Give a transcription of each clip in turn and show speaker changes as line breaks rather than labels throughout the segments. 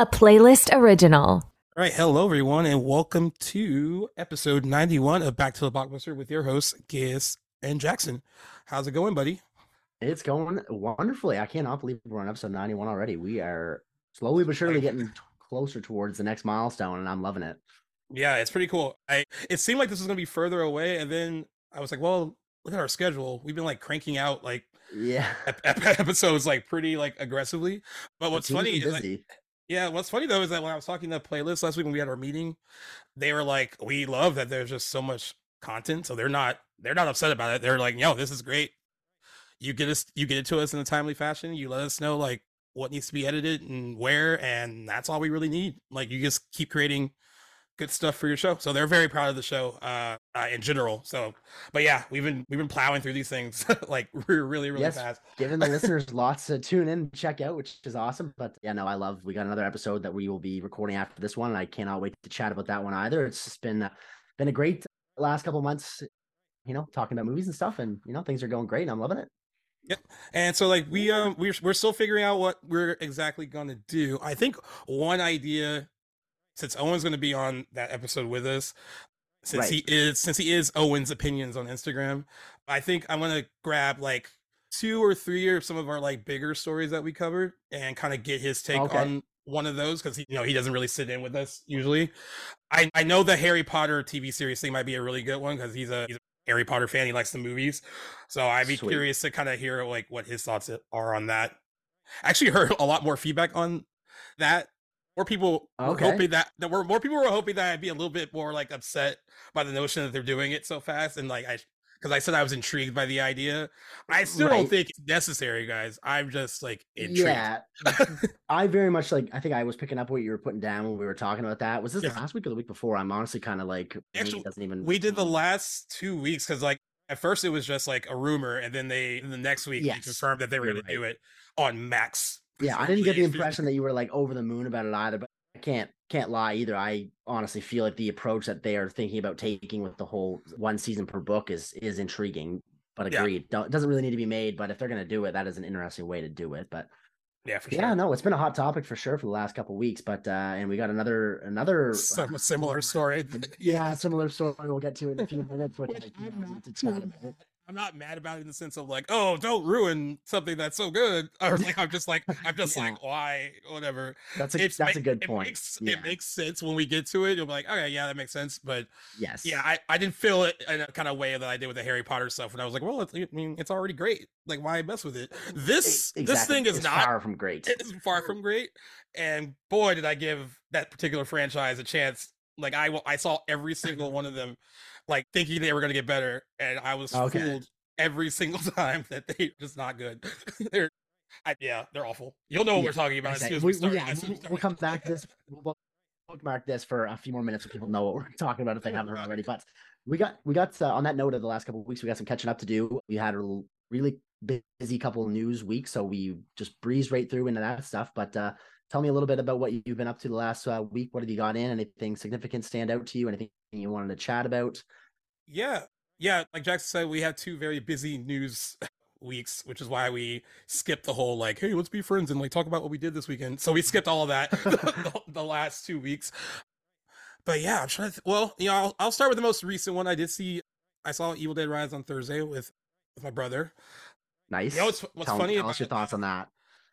a playlist original.
All right, hello everyone, and welcome to episode 91 of Back to the Blockbuster with your hosts, Gaius and Jackson. How's it going, buddy?
It's going wonderfully. I cannot believe we're on episode 91 already. We are slowly but surely getting t- closer towards the next milestone, and I'm loving it.
Yeah, it's pretty cool. I it seemed like this was gonna be further away, and then I was like, well, look at our schedule. We've been like cranking out like
Yeah.
ep- ep- episodes like pretty like aggressively. But what's
It seems to
funny
be
is like,
busy.
Yeah, what's funny though is that when I was talking to the playlist last week when we had our meeting, they were like, "We love that there's just so much content." So they're not they're not upset about it. They're like, "Yo, this is great. You get us you get it to us in a timely fashion. You let us know like what needs to be edited and where, and that's all we really need. Like you just keep creating good stuff for your show." So they're very proud of the show uh, uh in general. So, but yeah, we've been we've been plowing through these things like re- really really
Yes.
fast.
Giving the listeners lots to tune in check out, which is awesome. But yeah, no, I love we got another episode that we will be recording after this one. And I cannot wait to chat about that one either. It's just been uh, been a great last couple months, you know, talking about movies and stuff, and you know, things are going great. And I'm loving it. Yep.
And so like we um we're we're still figuring out what we're exactly gonna do. I think one idea, since Owen's gonna be on that episode with us, since
Right.
he is since he is Owen's opinions on Instagram, I think I'm gonna grab like two or three of some of our like bigger stories that we covered and kind of get his take
Okay.
on one of those because you know he doesn't really sit in with us usually. I I know the Harry Potter TV series thing might be a really good one because he's a he's a Harry Potter fan. He likes the movies, so I'd be
Sweet.
curious to kind of hear like what his thoughts are on that. I actually heard a lot more feedback on that. More people were hoping that there were more people were hoping that I'd be a little bit more like upset by the notion that they're doing it so fast and like I because I said I was intrigued by the idea. I still don't think it's necessary, guys. I'm just like intrigued.
Yeah, I very much like. I think I was picking up what you were putting down when we were talking about that. Was this
Yeah.
last week or the week before? I'm honestly kind of like,
Actually,
doesn't even.
we did the mm. last two weeks because like at first it was just like a rumor and then they the next week they
Yes,
confirmed that they were going to do it on max
Yeah, I didn't get the impression that you were like over the moon about it either. But I can't can't lie either. I honestly feel like the approach that they are thinking about taking with the whole one season per book is is intriguing. But
Yeah.
agreed, Don't, it doesn't really need to be made. But if they're gonna do it, that is an interesting way to do it. But
yeah for
yeah,
sure
no, it's been a hot topic for sure for the last couple weeks. But uh and we got another another
some similar story
yeah similar story. We'll get to it in a few minutes. Which
Which
I
I'm
can't
not
to
too
chat about.
I'm not mad about it in the sense of like, oh, don't ruin something that's so good. Or like, I'm just like, I'm just
Yeah.
like, why, whatever.
That's a
It's
that's a good
it
point.
Makes,
Yeah.
It makes sense when we get to it. You'll be like, oh, okay, yeah, that makes sense. But
yes.
yeah, I, I didn't feel it in a kind of way that I did with the Harry Potter stuff. When I was like, well, it's, I mean, it's already great. Like, why mess with it? This
E-
this thing is
It's
not
far from great.
it's far from great. And boy, did I give that particular franchise a chance. Like I, I saw every single one of them, like thinking they were going to get better, and I was
Okay.
fooled every single time that they just not good. they're, I, yeah, they're awful. You'll know what
Yeah,
we're talking about as soon as
we,
start.
yeah,
as soon
we'll,
as we
we'll come back to this. We'll bookmark this for a few more minutes so people know what we're talking about if they haven't already. But we got we got uh, on that note of the last couple of weeks, we got some catching up to do. We had a really busy couple of news weeks, so we just breezed right through into that stuff. But uh, tell me a little bit about what you've been up to the last uh, week. What have you got in? Anything significant stand out to you? Anything you wanted to chat about?
Yeah, yeah. Like Jackson said, we had two very busy news weeks, which is why we skipped the whole like, hey, let's be friends and like talk about what we did this weekend. So we skipped all of that the, the last two weeks. But yeah, I'm trying to. Th- well, you know, I'll, I'll start with the most recent one. I did see. I saw Evil Dead Rise on Thursday with with my brother.
Nice.
You know what's what's
tell,
funny
tell
about
us your thoughts on that.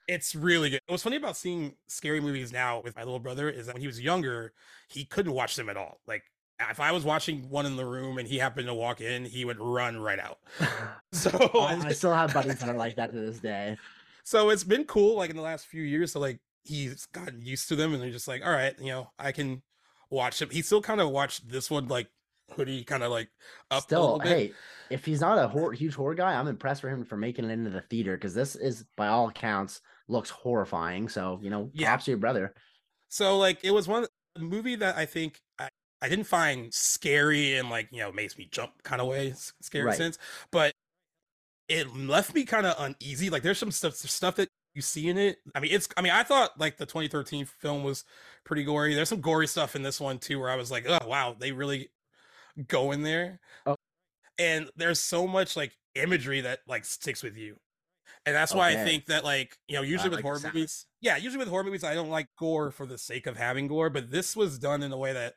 It's really good. What's funny about seeing scary movies now with my little brother is that when he was younger, he couldn't watch them at all. Like if I was watching one in the room and he happened to walk in, he would run right out. So oh,
I, I still have buddies that are like that to this day.
so it's been cool like in the last few years so like he's gotten used to them and they're just like all right you know i can watch him he still kind of watched this one like hoodie kind of like up a
Still,
little bit
hey, if he's not a hor- huge horror guy, I'm impressed for him for making it into the theater because this is, by all accounts, looks horrifying. So you know,
Yeah.
to your brother.
so like it was one movie that i think I, I didn't find scary and like you know makes me jump kind of way scary
Right.
sense but it left me kind of uneasy like there's some stuff stuff that you see in it i mean it's i mean i thought like the 2013 film was pretty gory there's some gory stuff in this one too where i was like oh wow they really go in there
Oh.
and there's so much like imagery that like sticks with you And that's why I think that like, you know, usually with
like
horror movies, yeah, usually with horror movies I don't like gore for the sake of having gore, but this was done in a way that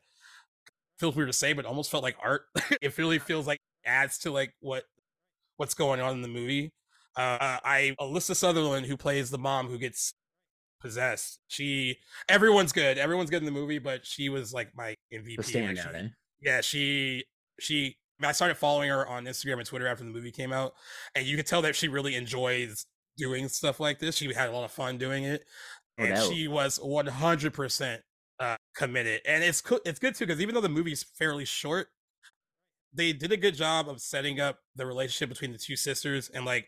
feels weird to say, but almost felt like art. it really feels like adds to like what what's going on in the movie. Uh, I Alyssa Sutherland, who plays the mom who gets possessed, she everyone's good. Everyone's good in the movie, but she was like my MVP.
Standout, eh?
yeah, she she I started following her on Instagram and Twitter after the movie came out, and you could tell that she really enjoys doing stuff like this. She had a lot of fun doing it,
No
and
doubt.
she was one hundred percent uh, committed. And it's co- it's good too because even though the movie's fairly short, they did a good job of setting up the relationship between the two sisters and like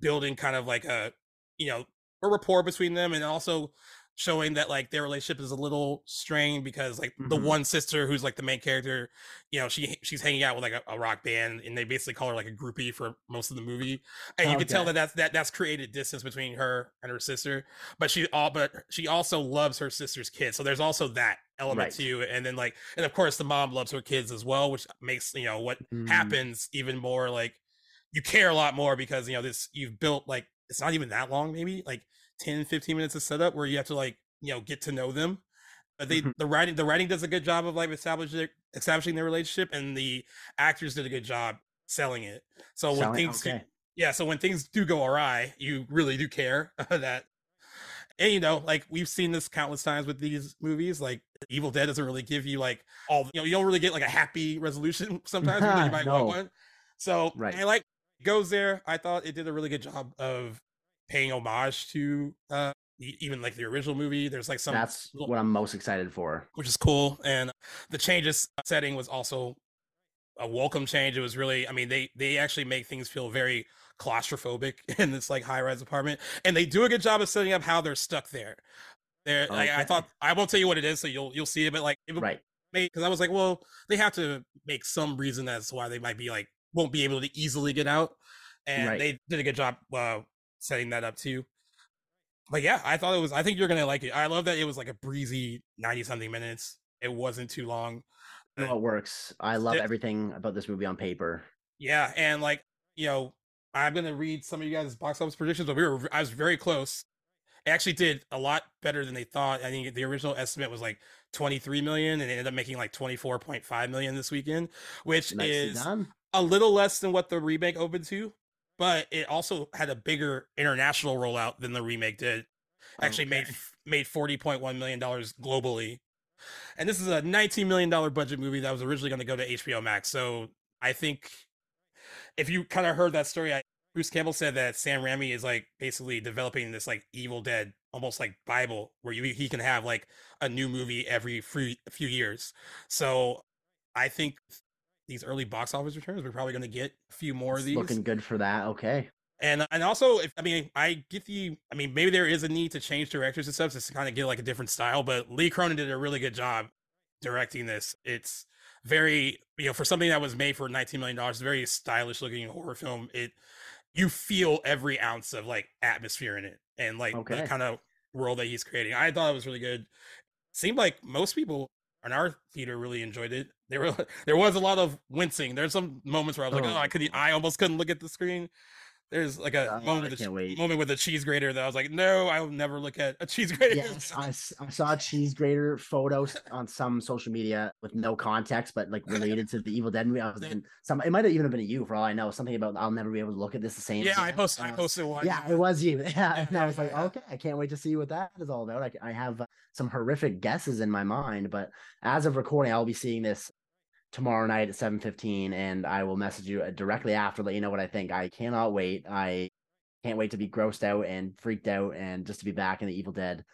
building kind of like a you know a rapport between them and also showing that like their relationship is a little strained because like the
Mhm.
one sister who's like the main character you know she she's hanging out with like a, a rock band and they basically call her like a groupie for most of the movie and you can tell that that's that that's created distance between her and her sister but she all but she also loves her sister's kids so there's also that element
Right.
too and then like and of course the mom loves her kids as well which makes you know what
Mm.
happens even more like you care a lot more because you know this you've built like it's not even that long maybe like 10 15 minutes of setup where you have to like you know get to know them but they
Mhm.
the writing the writing does a good job of like establishing establishing their relationship and the actors did a good job selling it so when things
okay.
yeah so when things do go awry you really do care that and you know like we've seen this countless times with these movies like evil dead doesn't really give you like all you know you don't really get like a happy resolution sometimes you might
No.
want one so
Right.
i like goes there i thought it did a really good job of paying homage to uh even like the original movie there's like some
That's
little-
what I'm most excited for.
which is cool. And the changes setting was also a welcome change. It was really, I mean, they they actually make things feel very claustrophobic in this like high rise apartment, and they do a good job of setting up how they're stuck there. They're like, I thought I won't tell you what it is, so you'll you'll see it, but like, it
Right.
because I was like, well, they have to make some reason as to why they might be like won't be able to easily get out, and
Right.
they did a good job uh, setting that up too. But yeah, I thought it was. I think you're gonna like it. I love that it was like a breezy ninety something minutes. It wasn't too long.
Know, it works. I love
It-
everything about this movie on paper.
Yeah, and like you know, I'm gonna read some of you guys' box office predictions, but we were I was very close. It actually did a lot better than they thought. I think the original estimate was like 23 million, and it ended up making like 24.5 million this weekend, which
Nicely
is
done.
a little less than what the remake opened to, but it also had a bigger international rollout than the remake did. Actually made made 40.1 million dollars globally. And this is a 19 million dollar budget movie that was originally going to go to HBO Max. So I think if you kind of heard that story, I, Bruce Campbell said that Sam Raimi is like basically developing this like Evil Dead, almost like Bible, where you he can have like a new movie every few few years. So I think these early box office returns, we're probably going to get a few more of these.
looking good for that. Okay.
And and also, if I mean, I get the, I mean, maybe there is a need to change directors and stuff just to kind of get like a different style. But Lee Cronin did a really good job directing this. It's very, you know, for something that was made for 19 million dollars, very stylish looking horror film. It you feel every ounce of like atmosphere in it and like the kind of world that he's creating. I thought it was really good. Seemed like most people in our theater really enjoyed it. There were there was a lot of wincing. There's some moments where I was like,
Oh.
oh, I could I almost couldn't look at the screen. There's like a
Oh,
moment with a
wait.
moment with a cheese grater that I was like, no, I will never look at a cheese grater.
Yes, I, I saw cheese grater photos on some social media with no context, but like related to the Evil Dead movie. I was thinking some. It might have even been you, for all I know. Something about I'll never be able to look at this the same.
yeah, I
again.
post I posted one.
Yeah, it was you. Yeah, and I was like, okay, I can't wait to see what that is all about. I, I have uh, some horrific guesses in my mind, but as of recording, I'll be seeing this tomorrow night at seven fifteen, and I will message you uh, directly after, let you know what I think. I cannot wait. I can't wait to be grossed out and freaked out, and just to be back in the Evil Dead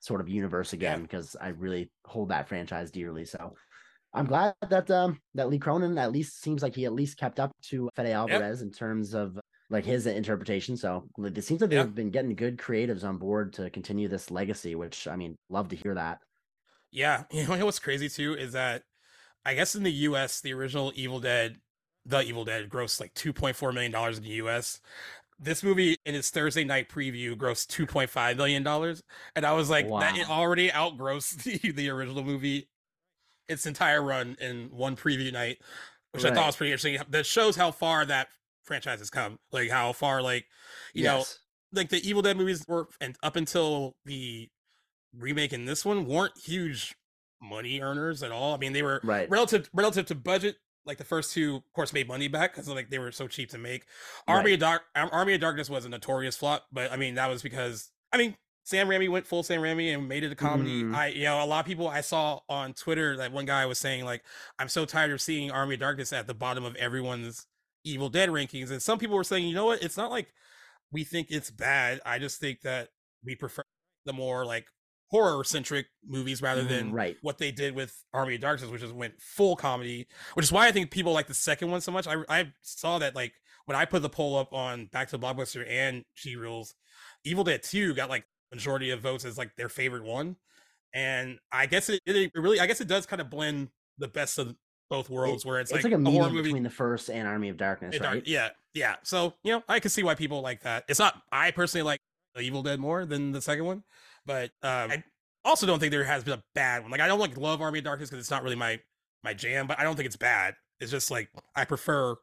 sort of universe again because I really hold that franchise dearly. So. I'm glad that um that Lee Cronin at least seems like he at least kept up to Fede Alvarez in terms of like his interpretation. So it seems like they've been getting good creatives on board to continue this legacy, which I mean, love to hear that.
Yeah, you know what's crazy too is that I guess in the U.S. the original Evil Dead, the Evil Dead, grossed like 2.4 million dollars in the U.S. This movie in its Thursday night preview grossed 2.5 million dollars, and I was like, that it already outgrossed the, the original movie its entire run in one preview night, which I thought was pretty interesting. That shows how far that franchise has come, like how far, like you know, like the Evil Dead movies were, and up until the remake in this one, weren't huge money earners at all. I mean, they were
Right.
relative relative to budget. Like the first two, of course, made money back because like they were so cheap to make. Army
Right.
of Dark, Army of Darkness was a notorious flop, but I mean that was because I mean Sam Raimi went full Sam Raimi and made it a comedy.
Mhm.
I you know a lot of people I saw on Twitter that one guy was saying like I'm so tired of seeing Army of Darkness at the bottom of everyone's Evil Dead rankings, and some people were saying you know what it's not like we think it's bad. I just think that we prefer the more like horror centric movies rather than
Mm, right.
what they did with Army of Darkness, which is went full comedy, which is why I think people like the second one so much. I I saw that like when I put the poll up on Back to the Blockbuster and G Rules, Evil Dead 2 got like majority of votes as like their favorite one. And I guess it, it really I guess it does kind of blend the best of both worlds where it's,
It's
like,
like, a
a horror movie
between the first and Army of Darkness,
it
right?
Yeah, yeah. So you know, I can see why people like that. It's not. I personally like the Evil Dead more than the second one, but um, I also don't think there has been a bad one. Like I don't like love Army of Darkness because it's not really my my jam, but I don't think it's bad. It's just like I prefer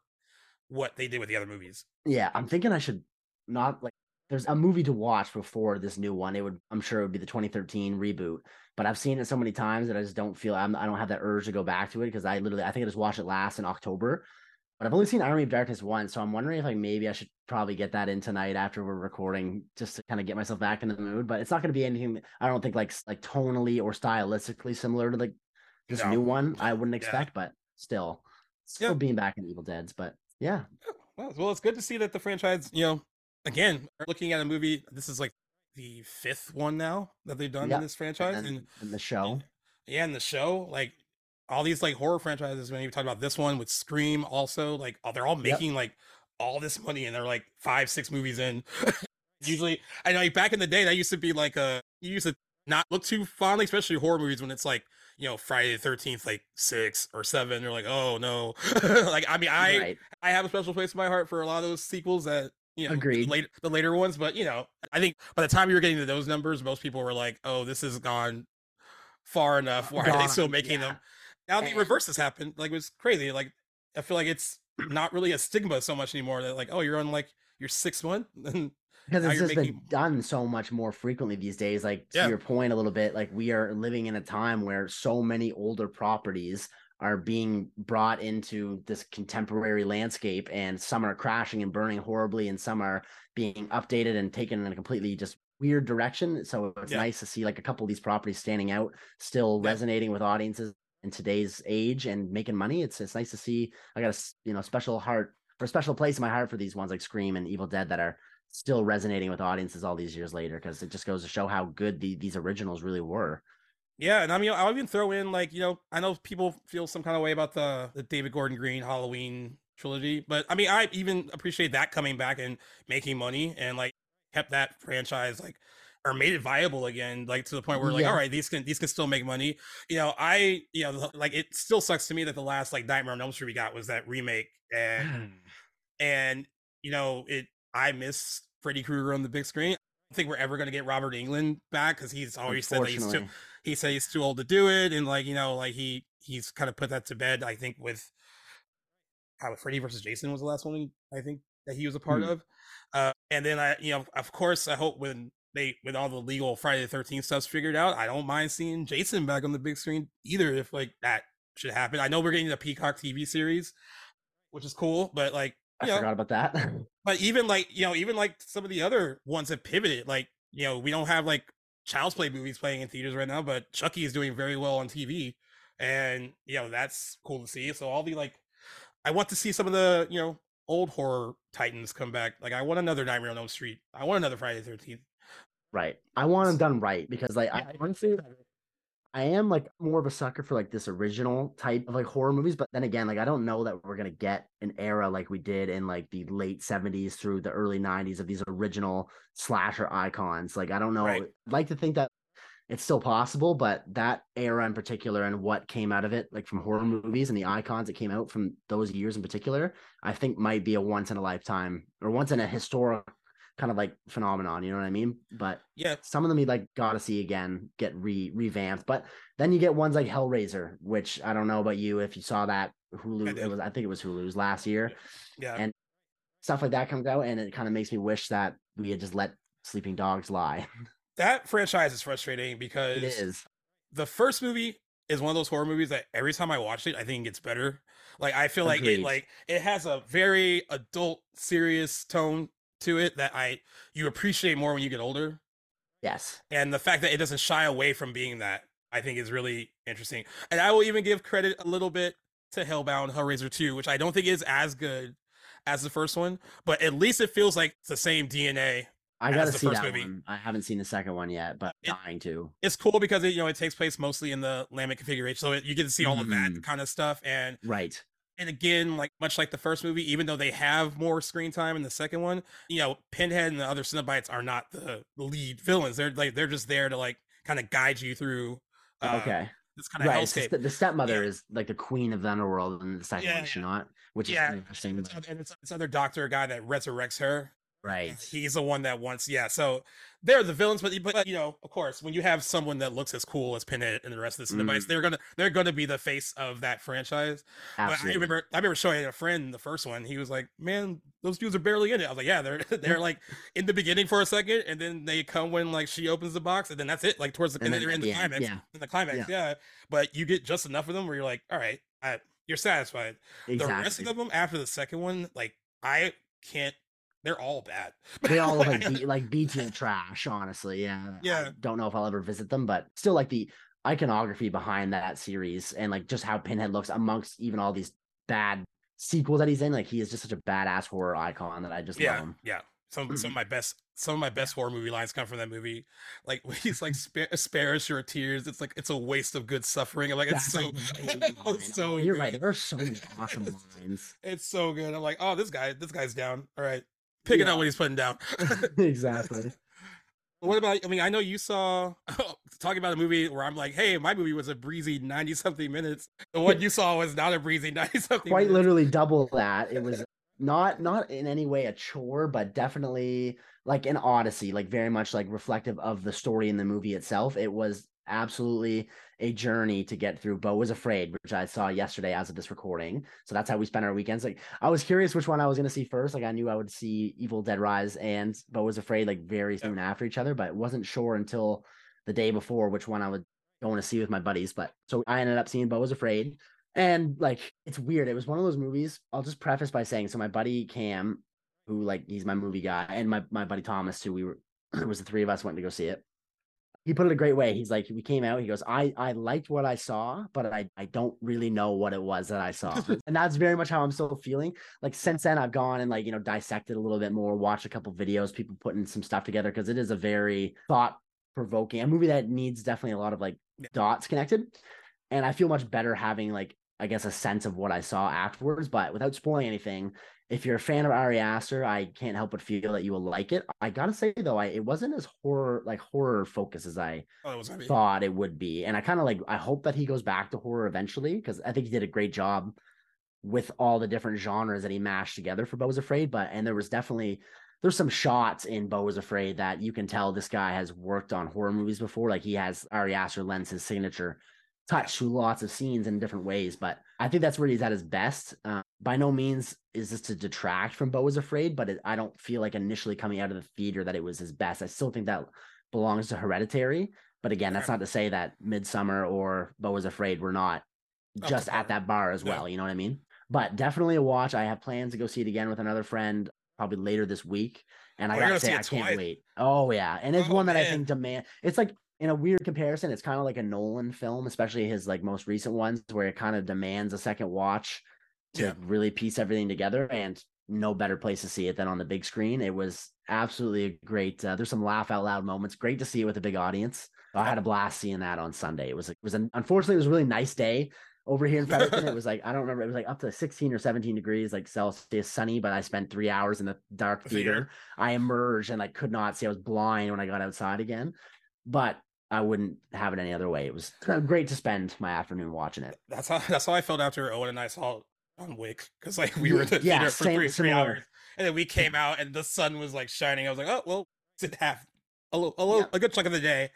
what they did with the other movies.
Yeah, I'm thinking I should not like. There's a movie to watch before this new one. It would, I'm sure, it would be the 2013 reboot. But I've seen it so many times that I just don't feel I'm, I don't have that urge to go back to it because I literally I think I just watched it last in October. But I've only seen Army of Darkness once, so I'm wondering if like maybe I should probably get that in tonight after we're recording just to kind of get myself back in the mood. But it's not going to be anything I don't think like like tonally or stylistically similar to like this
No.
new one. I wouldn't
Yeah.
expect, but still, still
Yeah.
being back in Evil Dead's. But yeah,
Well, well, it's good to see that the franchise, you know, again, are looking at a movie. This is like the fifth one now that they've done
Yep.
in this franchise,
and,
and
and the show.
yeah, in the show, like all these like horror franchises. When you talk about this one with Scream, also like oh, they're all making like all this money, and they're like five, six movies in. Usually, I know like, back in the day that used to be like a you used to not look too fondly, especially horror movies when it's like you know Friday the Thirteenth, like six or seven. You're like, oh no, like I mean, I
right.
I have a special place in my heart for a lot of those sequels that you know
Agreed.
the later the later ones, but you know, I think by the time you were getting to those numbers, most people were like, "Oh, this has gone far enough. Why are they still making
yeah.
them?" Now the reverse has happened. Like it was crazy. Like I feel like it's not really a stigma so much anymore. That like, oh, you're on like your sixth one, and
because it's just
making-
been done so much more frequently these days like to
Yeah.
your point a little bit like we are living in a time where so many older properties are being brought into this contemporary landscape and some are crashing and burning horribly and some are being updated and taken in a completely just weird direction so it's
Yeah.
nice to see like a couple of these properties standing out still
Yeah.
resonating with audiences in today's age and making money it's it's nice to see i got a you know special heart for a special place in my heart for these ones like scream and evil dead that are still resonating with audiences all these years later because it just goes to show how good the, these originals really were.
yeah. And I mean, I'll even throw in like you know, I know people feel some kind of way about the the David Gordon Green Halloween trilogy, but I mean, I even appreciate that coming back and making money and like kept that franchise like or made it viable again, like to the point where like,
Yeah.
all right, these can these can still make money. You know, I you know, the- like it still sucks to me that the last like Nightmare on Elm Street we got was that remake, and and you know, it I miss Freddy Krueger on the big screen. I don't think we're ever gonna get Robert Englund back because he's always said that he's too he said he's too old to do it, and like you know, like he he's kind of put that to bed. I think with how Freddy versus Jason was the last one I think that he was a part
Hmm.
of, uh, and then I you know of course I hope when they with all the legal Friday the Thirteenth stuff's figured out, I don't mind seeing Jason back on the big screen either if like that should happen. I know we're getting the Peacock TV series, which is cool, but like
I
you know,
forgot about that.
but even like you know even like some of the other ones have pivoted like you know we don't have like child's play movies playing in theaters right now but chucky is doing very well on tv and you know that's cool to see so all the like i want to see some of the you know old horror titans come back like i want another nightmare on elm street i want another friday the 13th
right. I want them done right because like I honestly I am like more of a sucker for like this original type of like horror movies, but then again, like I don't know that we're gonna get an era like we did in like the late 70s through the early 90s of these original slasher icons. Like I don't know.
Right.
I'd like to think that it's still possible, but that era in particular and what came out of it, like from horror movies and the icons that came out from those years in particular, I think might be a once in a lifetime or once in a historic kind of like phenomenon. You know what I mean? But
yeah
some of them you like gotta see again get re revamped. But then you get ones like Hellraiser, which I don't know about you if you saw that Hulu. It was I think it was Hulu's last year.
yeah
And stuff like that comes out, and it kind of makes me wish that we had just let sleeping dogs lie.
That franchise is frustrating because
is.
the first movie is one of those horror movies that every time I watch it, I think it gets better. Like I feel like it like it has a very adult, serious tone to it that I you appreciate more when you get older.
Yes.
And the fact that it doesn't shy away from being that, I think is really interesting. And I will even give credit a little bit to Hellbound Hellraiser 2, which I don't think is as good as the first one, but at least it feels like the same DNA
I gotta see that
movie.
one. I haven't seen the second one yet, but
It-
dying to.
it's cool because it you know it takes place mostly in the Lament Configuration, so it, you get to see all of that
Mhm.
kind of stuff. And
Right.
And again, like much like the first movie, even though they have more screen time in the second one, you know, Pinhead and the other Cenobites are not the lead villains. They're like they're just there to like kind of guide you through. Uh,
okay.
this kind of
Right.
hellscape.
The, the stepmother
Yeah.
is like the queen of the underworld in the second
Yeah,
one, is
yeah.
not? Which is
Yeah,
of interesting.
It's and it's it's other doctor guy that resurrects her.
Right.
He's the one that wants, yeah. So they're the villains, but but you know, of course, when you have someone that looks as cool as Pinhead and the rest of the Cenobites,
Mhm.
they're gonna they're gonna be the face of that franchise. But I remember I remember showing a friend the first one. He was like, "Man, those dudes are barely in it." I was like, "Yeah, they're they're like in the beginning for a second, and then they come when like she opens the box, and then that's it. Like towards the
And
and, then they're in the
end,
climax.
yeah.
In the climax, yeah. But you get just enough of them where you're like, "All right, I, you're satisfied." The rest of them after the second one, like I can't. They're all bad.
They all look like
I-
B, like B tier trash, honestly. Yeah. I
Yeah.
don't know if I'll ever visit them, but still like the iconography behind that series and like just how Pinhead looks amongst even all these bad sequels that he's in. Like he is just such a badass horror icon that I just love
yeah,
him.
yeah. Some some of my best some of my best horror movie lines come from that movie. Like he's like spare, spare your tears. It's like it's a waste of good suffering. I'm like it's so
That's great
it's so oh,
You're right. There are so many awesome lines.
It's so good. I'm like, oh, this guy, this guy's down. All right, picking
Yeah.
up what he's putting down.
exactly.
what about? I mean, I know you saw talking about a movie where I'm like, hey, my movie was a breezy ninety something minutes. The one you saw was not a breezy ninety something.
Quite
minutes.
literally double that. It was not not in any way a chore, but definitely like an odyssey, like very much like reflective of the story in the movie itself. It was absolutely a journey to get through. Beau was afraid, which I saw yesterday as of this recording. So that's how we spent our weekends. Like I was curious which one I was gonna see first. Like I knew I would see Evil Dead Rise and Beau was afraid like very
Yeah.
soon after each other, but wasn't sure until the day before which one I would go to see with my buddies. But so I ended up seeing Beau was afraid. And like it's weird. It was one of those movies. I'll just preface by saying so my buddy Cam, who like he's my movie guy, and my, my buddy Thomas who We were it was the three of us went to go see it. He put it a great way. He's like, we came out, he goes, I I liked what I saw, but I, I don't really know what it was that I saw. and that's very much how I'm still feeling. Like since then I've gone and like, you know, dissected a little bit more, watched a couple videos, people putting some stuff together because it is a very thought provoking, a movie that needs definitely a lot of like dots connected. And I feel much better having like I guess a sense of what I saw afterwards. But without spoiling anything, if you're a fan of Ari Aster, I can't help but feel that you will like it. I gotta say though, I it wasn't as horror like horror focused as I
Oh, it was gonna be.
thought it would be. And I kind of like I hope that he goes back to horror eventually because I think he did a great job with all the different genres that he mashed together for Beau was Afraid. But and there was definitely there's some shots in Beau was Afraid that you can tell this guy has worked on horror movies before. Like he has Ari Aster lends his signature touch to lots of scenes in different ways. But I think that's where he's at his best. Uh, by no means is this to detract from Beau was Afraid, but it, I don't feel like initially coming out of the theater that it was his best. I still think that belongs to Hereditary. But again, that's not to say that Midsommar or Beau was Afraid were not just at that bar as
Yeah.
well. You know what I mean? But definitely a watch. I have plans to go see it again with another friend probably later this week. And I
Oh, you're
gotta say, I can't
twice?
wait. Oh yeah, and it's
Oh,
one that I think demand. It's like in a weird comparison, it's kind of like a Nolan film, especially his like most recent ones, where it kind of demands a second watch to
Yeah.
really piece everything together. And no better place to see it than on the big screen. It was absolutely a great. Uh, there's some laugh out loud moments. Great to see it with a big audience. I had a blast seeing that on Sunday. It was it was an unfortunately it was a really nice day over here in Fredericton. it was like I don't remember. It was like up to 16 or 17 degrees, like Celsius, sunny. But I spent three hours in the dark
theater.
theater. I emerged and I could not see. I was blind when I got outside again. But I wouldn't have it any other way. It was great to spend my afternoon watching it.
That's how that's how I felt after Owen and I saw John Wick because like we were in the
Yeah,
theater for
same-
three, three
similar.
hours, and then we came out and the sun was like shining. I was like, oh well, it's half a little, a little,
Yeah.
a good chunk of the day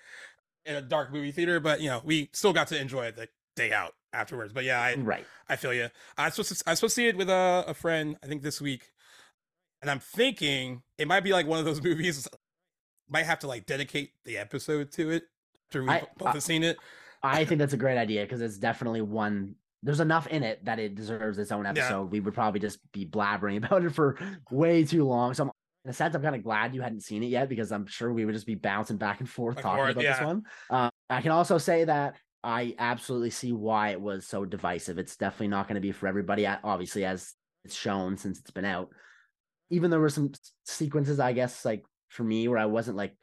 in a dark movie theater, but you know we still got to enjoy the day out afterwards. But yeah, I
Right.
I feel you. I was supposed to I was supposed to see it with a, a friend. I think this week. and I'm thinking it might be like one of those movies. Might have to like dedicate the episode to it after we
I-
both
I-
have seen it.
I think that's a great idea because it's definitely one. There's enough in it that it deserves its own episode. We would probably just be blabbering about it for way too long. So, I'm, in a sense, I'm kind of glad you hadn't seen it yet because I'm sure we would just be bouncing back and forth
and
talking about this one. Uh, I can also say that I absolutely see why it was so divisive. It's definitely not going to be for everybody. Obviously, as it's shown since it's been out. Even there were some sequences, I guess, like for me, where I wasn't like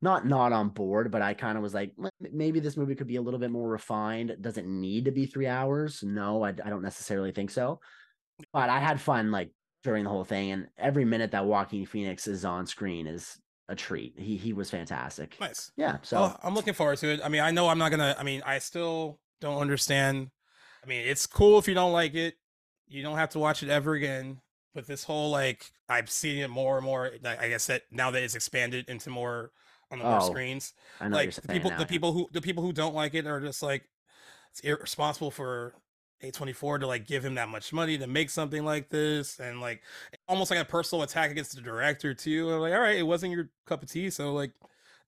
not not on board, but I kind of was like, maybe this movie could be a little bit more refined. Does it need to be three hours? No, I, I don't necessarily think so. But I had fun like during the whole thing, and every minute that Joaquin Phoenix is on screen is a treat. He he was fantastic.
Nice.
Yeah. So
Well, I'm looking forward to it. I mean, I know I'm not gonna. I mean, I still don't understand. I mean, it's cool if you don't like it. You don't have to watch it ever again. But this whole like, I've seen it more and more. like, I guess that now that it's expanded into more on the
Oh,
screens,
I know
like the people,
now,
the
yeah.
people who the people who don't like it are just like it's irresponsible for A24 to like give him that much money to make something like this, and like almost like a personal attack against the director too. I'm like, all right, it wasn't your cup of tea, so like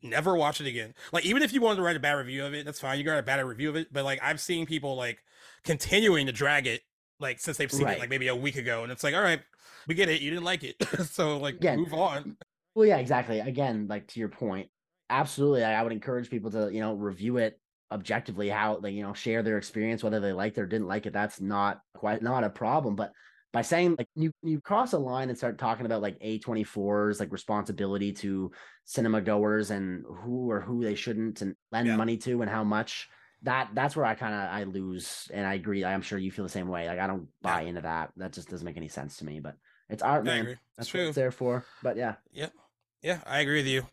never watch it again. Like even if you wanted to write a bad review of it, that's fine. You got a bad review of it, but like I've seen people like continuing to drag it like since they've seen
Right.
it like maybe a week ago, and it's like, all right, we get it. You didn't like it, so like
Again,
move on.
Well, yeah, exactly. Again, like to your point, absolutely. I, I would encourage people to, you know, review it objectively, how they, you know, share their experience, whether they liked it or didn't like it. That's not quite not a problem. But by saying like you you cross a line and start talking about like A24's like responsibility to cinema goers and who or who they shouldn't and lend
Yeah.
money to and how much that that's where I kind of I lose and I agree. I'm sure you feel the same way. Like I don't buy into that. That just doesn't make any sense to me. But it's art, man. That's what
true.
it's there for. But yeah.
Yeah, Yeah, I agree with you.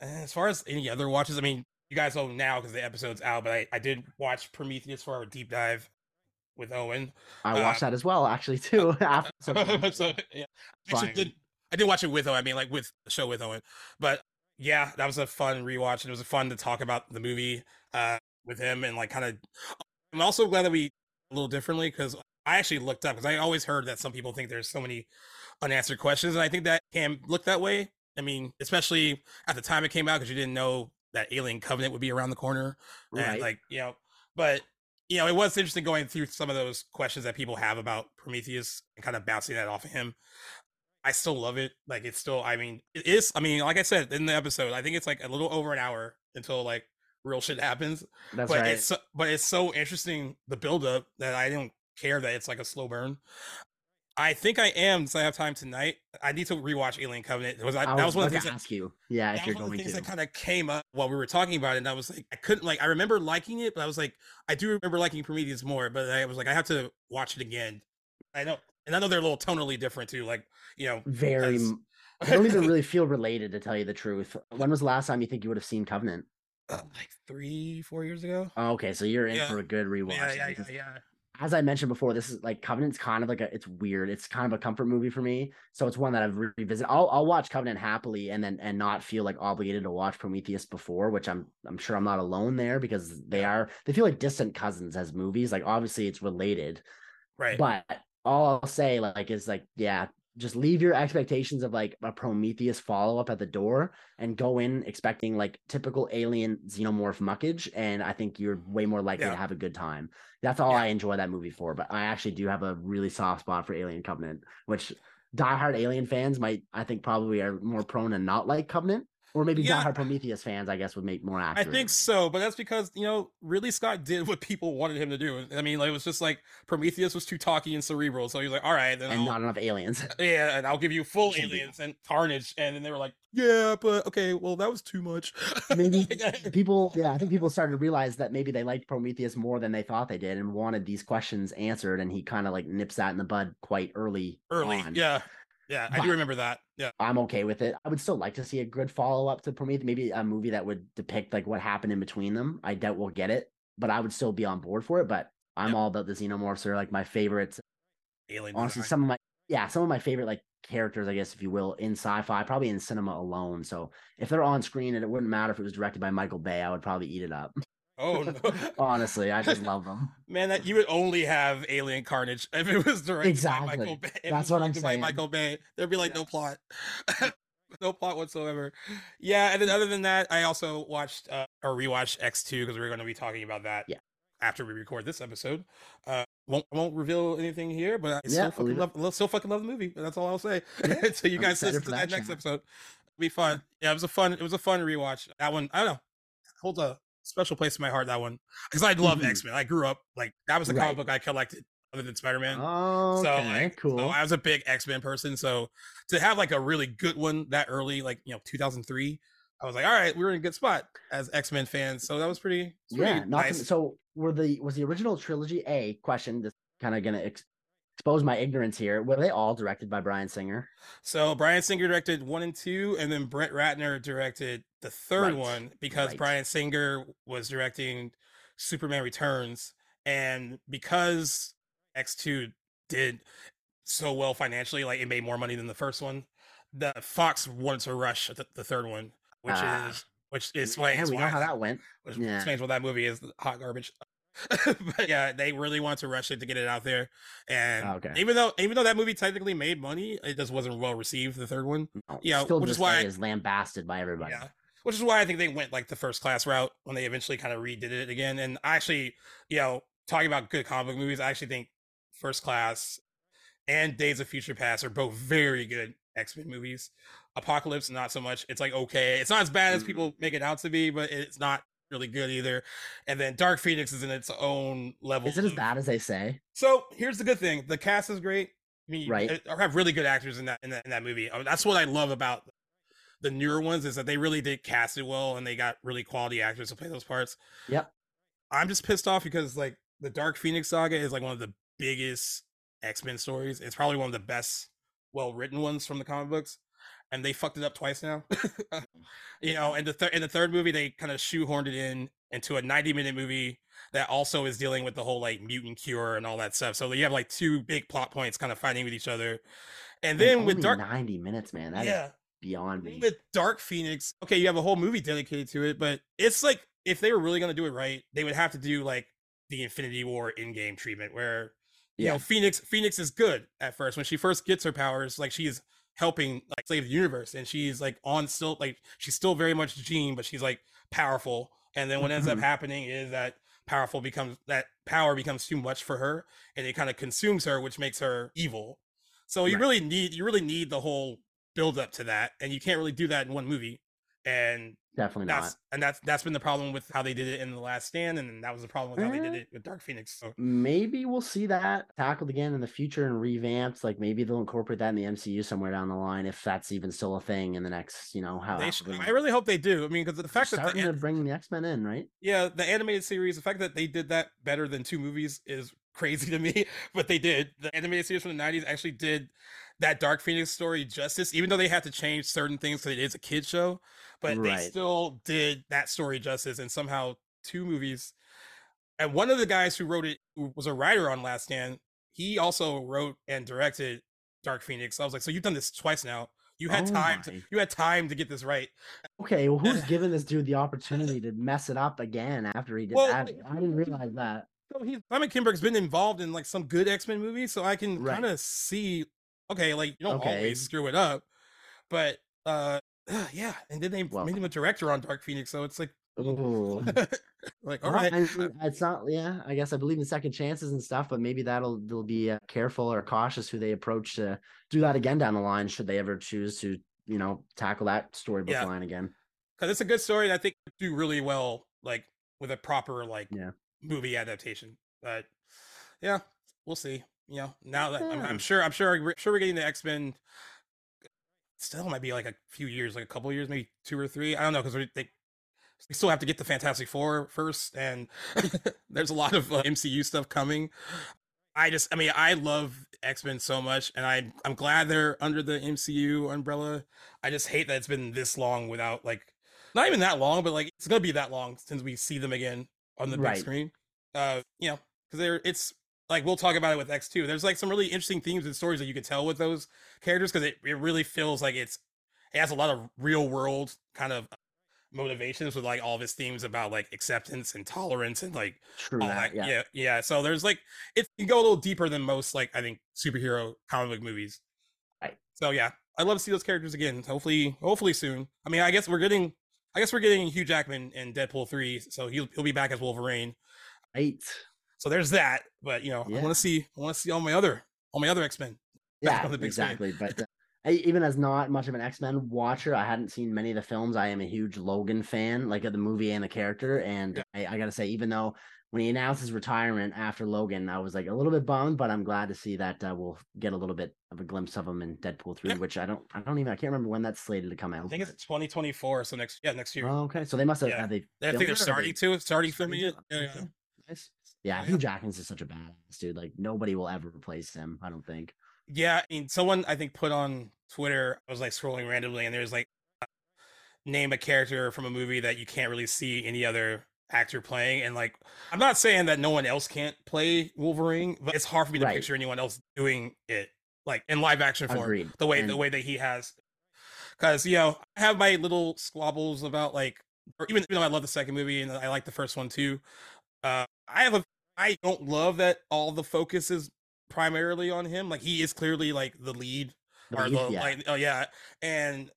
And as far as any other watches, I mean, you guys know now because the episode's out, but I, I did watch Prometheus for our deep dive with Owen.
I watched
Uh,
that as well, actually, too. after, so
yeah, I did. I did watch it with Owen. I mean, like with the show with Owen. But yeah, that was a fun rewatch, and it was fun to talk about the movie uh, with him and like kind of. I'm also glad that we a little differently because I actually looked up because I always heard that some people think there's so many unanswered questions, and I think that can look that way. I mean, especially at the time it came out because you didn't know that Alien Covenant would be around the corner, and
right.
like you know, but you know, it was interesting going through some of those questions that people have about Prometheus and kind of bouncing that off of him. I still love it. Like it's still, I mean, it is. I mean, like I said in the episode, I think it's like a little over an hour until like real shit happens.
That's
but
right.
it's so, but it's so interesting the build up that I don't care that it's like a slow burn. I think I am since I have time tonight. I need to rewatch Alien Covenant. It was I,
I
that
was,
one of the things that,
ask you. Yeah, if you're
was one of
going
the things
to.
that kind of came up while we were talking about it. And I was like, I couldn't like I remember liking it, but I was like, I do remember liking Prometheus more, but I was like, I have to watch it again. I know, and I know they're a little tonally different too. Like, you know,
Very. I don't even really feel related to tell you the truth. When was the last time you think you would have seen Covenant?
uh, like three, four years ago.
Oh, okay, so you're in
Yeah.
for a good rewatch.
Yeah, yeah, yeah, yeah.
As I mentioned before, this is like Covenant's kind of like a. It's weird. It's kind of a comfort movie for me. So it's one that I've revisited. I'll I'll watch Covenant happily and then and not feel like obligated to watch Prometheus before, which I'm I'm sure I'm not alone there because they are they feel like distant cousins as movies. Like obviously it's related,
Right.
But all I'll say, like, is like, yeah, just leave your expectations of like a Prometheus follow up at the door and go in expecting like typical alien xenomorph muckage. And I think you're mm-hmm. way more likely
Yeah.
to have a good time. That's all
Yeah.
I enjoy that movie for. But I actually do have a really soft spot for Alien Covenant, which diehard Alien fans might, I think, probably are more prone to not like Covenant. Or maybe
Yeah.
diehard Prometheus fans, I guess, would make more
action.
I
think so, but that's because you know, Ridley Scott did what people wanted him to do. I mean, like it was just like Prometheus was too talky and cerebral, so he's like, "All right, then
And
I'll,
not enough aliens.
yeah, and I'll give you full aliens and Carnage." And then they were like, "Yeah, but okay, well, that was too much."
maybe people yeah i think people started to realize that maybe they liked prometheus more than they thought they did and wanted these questions answered and he kind of like nips that in the bud quite early
early,
on.
yeah, yeah, I
But-
do remember that. Yeah,
i'm okay with it i would still like to see a good follow-up to prometheus maybe a movie that would depict like what happened in between them i doubt we'll get it but i would still be on board for it but i'm all about the xenomorphs they're like my favorites
alien.
honestly
design.
some of my yeah some of my favorite like characters i guess if you will in sci-fi probably in cinema alone so if they're on screen and it wouldn't matter if it was directed by michael bay i would probably eat it up
Oh no.
Honestly, I just love them.
Man, that you would only have Alien Carnage if it was directed
Exactly.
by Michael Bay. If
That's what I'm saying.
Michael Bay. There'd be like no plot. no plot whatsoever. Yeah, and then other than that, I also watched uh, or rewatched X2 because we are going to be talking about that
Yeah.
after we record this episode. Uh won't won't reveal anything here, but I
Yeah,
still fucking love still fucking love the movie. That's all I'll say.
Yeah,
so you
I'm
guys listen to that,
that
next episode. It'll be fun. Yeah, it was a fun it was a fun rewatch. That one, I don't know. Holds a special place in my heart, that one. Because I love
Mhm.
X-Men. I grew up like that was the comic book I collected other than Spider-Man.
Oh,
So,
okay,
like,
cool.
So I was a big X Men person. So to have like a really good one that early, like you know, 2003, I was like, all right, we're in a good spot as X Men fans. So that was pretty,
yeah, not to- so were the was the original trilogy a question? This kind of gonna ex- expose my ignorance here. Were they all directed by Bryan Singer?
So Bryan Singer directed one and two, and then Brett Ratner directed the third
Right,
one because
right.
Bryan Singer was directing Superman Returns, and because X two did so well financially, like it made more money than the first one. The Fox wanted to rush the, the third one, which
Ah.
is which is
Yeah,
why
we know how that went.
which
Yeah.
explains why that movie is hot garbage. but yeah, they really want to rush it to get it out there. And
Okay.
even though even though that movie technically made money, it just wasn't well received. The third one,
No,
Yeah,
still
which is why I-
is lambasted by everybody.
yeah, which is why I think they went like the first class route when they eventually kind of redid it again. And I actually, you know, talking about good comic movies, I actually think First Class and Days of Future Past are both very good X Men movies. Apocalypse, not so much. It's like okay, it's not as bad as
Mhm.
people make it out to be, but it's not really good either. And then Dark Phoenix is in its own level.
Is it as bad as they say?
So here's the good thing: the cast is great. I mean,
Right.
I have really good actors in that in that, in that movie. I mean, that's what I love about the newer ones is that they really did cast it well and they got really quality actors to play those parts.
Yep.
I'm just pissed off because like the Dark Phoenix saga is like one of the biggest X Men stories. It's probably one of the best, well written ones from the comic books, and they fucked it up twice now. you know, and the third in the third movie they kind of shoehorned it in into a 90 minute movie that also is dealing with the whole like mutant cure and all that stuff. So you have like two big plot points kind of fighting with each other, and
And
then with Dark,
ninety minutes, man. That is
yeah,
beyond me.
with Dark Phoenix, okay, you have a whole movie dedicated to it, but it's like if they were really gonna do it right, they would have to do like the Infinity War Endgame treatment, where you
Yeah.
know Phoenix Phoenix is good at first when she first gets her powers, like she's helping like save the universe, and she's like on still like she's still very much Jean, but she's like powerful, and then what ends up
Mhm.
happening is that powerful becomes that power becomes too much for her, and it kind of consumes her, which makes her evil. So you
Right.
really need you really need the whole build up to that, and you can't really do that in one movie. And
Definitely
that's
not.
and that's that's been the problem with how they did it in the Last Stand, and that was the problem with how they did
Eh.
it with Dark Phoenix. So
Maybe we'll see that tackled again in the future and revamped. Like maybe they'll incorporate that in the MCU somewhere down the line, if that's even still a thing in the next, you know, how
they sh-
however
I really hope they do. I mean, because the
they're
fact that the,
starting to
an-
bring the X Men in, right?
yeah, the animated series, the fact that they did that better than two movies is crazy to me. But they did. The animated series from the '90s actually did that Dark Phoenix story justice, even though they had to change certain things because it is a kid show. But they still did that story justice, and somehow two movies. And one of the guys who wrote it, who was a writer on Last Stand, he also wrote and directed Dark Phoenix. I was like, so you've done this twice now. You had
Oh
time. To, you had time to get this right.
Okay, well, who's giving this dude the opportunity to mess it up again after he did
Well,
that? I didn't realize that.
So he's Simon Kinberg's been involved in like some good X Men movies, so I can
Right.
kind of see. Okay, like you don't
Okay.
always screw it up, but uh, yeah. And then they
Well-
made him a director on Dark Phoenix, so it's like, like all
Well,
right,
I mean, it's not. Yeah, I guess I believe in second chances and stuff, but maybe that'll they'll be uh, careful or cautious who they approach to do that again down the line, should they ever choose to, you know, tackle that storybook
Yeah.
line again.
because it's a good story. And I think do really well, like with a proper like
Yeah.
movie adaptation. But yeah, we'll see. You know, now that I'm, I'm sure, I'm sure, I'm sure we're getting the X Men. Still might be like a few years, like a couple years, maybe two or three. I don't know because they we still have to get the Fantastic Four first, and there's a lot of uh, MCU stuff coming. I just, I mean, I love X Men so much, and I I'm glad they're under the MCU umbrella. I just hate that it's been this long without like, not even that long, but like it's gonna be that long since we see them again on the big
Right.
screen. Uh, you know, because they're it's like we'll talk about it with X two. There's like some really interesting themes and stories that you can tell with those characters because it, it really feels like it's it has a lot of real world kind of motivations with like all of his themes about like acceptance and tolerance and like
True
all
that.
that.
Yeah.
Yeah, yeah. So there's like it can go a little deeper than most like I think superhero comic book movies.
Right.
So yeah, I'd love to see those characters again. Hopefully, hopefully soon. I mean, I guess we're getting, I guess we're getting Hugh Jackman in Deadpool three, so he'll he'll be back as Wolverine.
Right.
So there's that. But you know, I want to see, I want to see all my other, all my other X Men.
Yeah,
on the big screen.
exactly. But uh, I, even as not much of an X Men watcher, I hadn't seen many of the films. I am a huge Logan fan, like of the movie and the character. And
Yeah.
I, I gotta say, even though when he announced his retirement after Logan, I was like a little bit bummed, but I'm glad to see that uh, we'll get a little bit of a glimpse of him in Deadpool three,
Yeah.
which I don't, I don't even, I can't remember when that's slated to come out.
I think it's 2024, so next, yeah, next year.
Oh, okay, so they must have.
Yeah.
have they
I think they're starting
they-
to, starting
starting
filming it.
to?
Yeah, yeah.
Nice. Yeah. Hugh Jackman's is such a badass dude. Like nobody will ever replace him. I don't think.
Yeah, I mean, someone I think put on Twitter. I was like scrolling randomly, and there's like name a character from a movie that you can't really see any other actor playing. And like, I'm not saying that no one else can't play Wolverine, but it's hard for me to
Right.
picture anyone else doing it like in live action form
Agreed.
the way the way that he has. Because you know, I have my little squabbles about like, or even even though I love the second movie and I like the first one too. I have a I don't love that all the focus is primarily on him. Like he is clearly like the lead
The
or
lead,
the
yeah.
like oh yeah and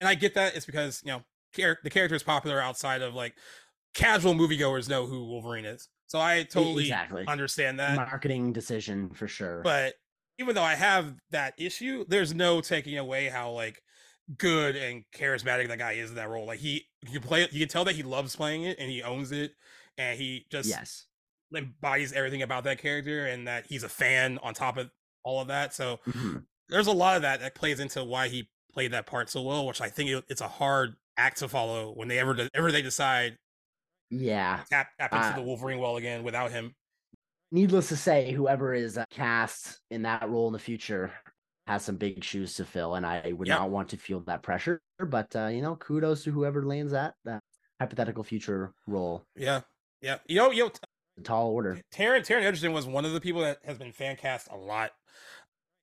and i get that it's because you know char- the character is popular outside of like casual moviegoers know who wolverine is so i totally
exactly.
understand that
Marketing decision for sure.
but even though i have that issue there's no taking away how like good and charismatic that guy is in that role like he you can play you can tell that he loves playing it and he owns it and he just
yes.
Embodies everything about that character and that he's a fan on top of all of that so
Mhm.
there's a lot of that that plays into why he played that part so well, which I think it, it's a hard act to follow when they ever de- ever they decide
Yeah.
tap tap into
Uh,
the Wolverine well again without him.
Needless to say, whoever is uh, cast in that role in the future has some big shoes to fill, and I would
Yep.
not want to feel that pressure. But uh, you know, kudos to whoever lands that that hypothetical future role.
Yeah, yeah. You know, you know,
tall order.
Taron Taron Egerton was one of the people that has been fan cast a lot.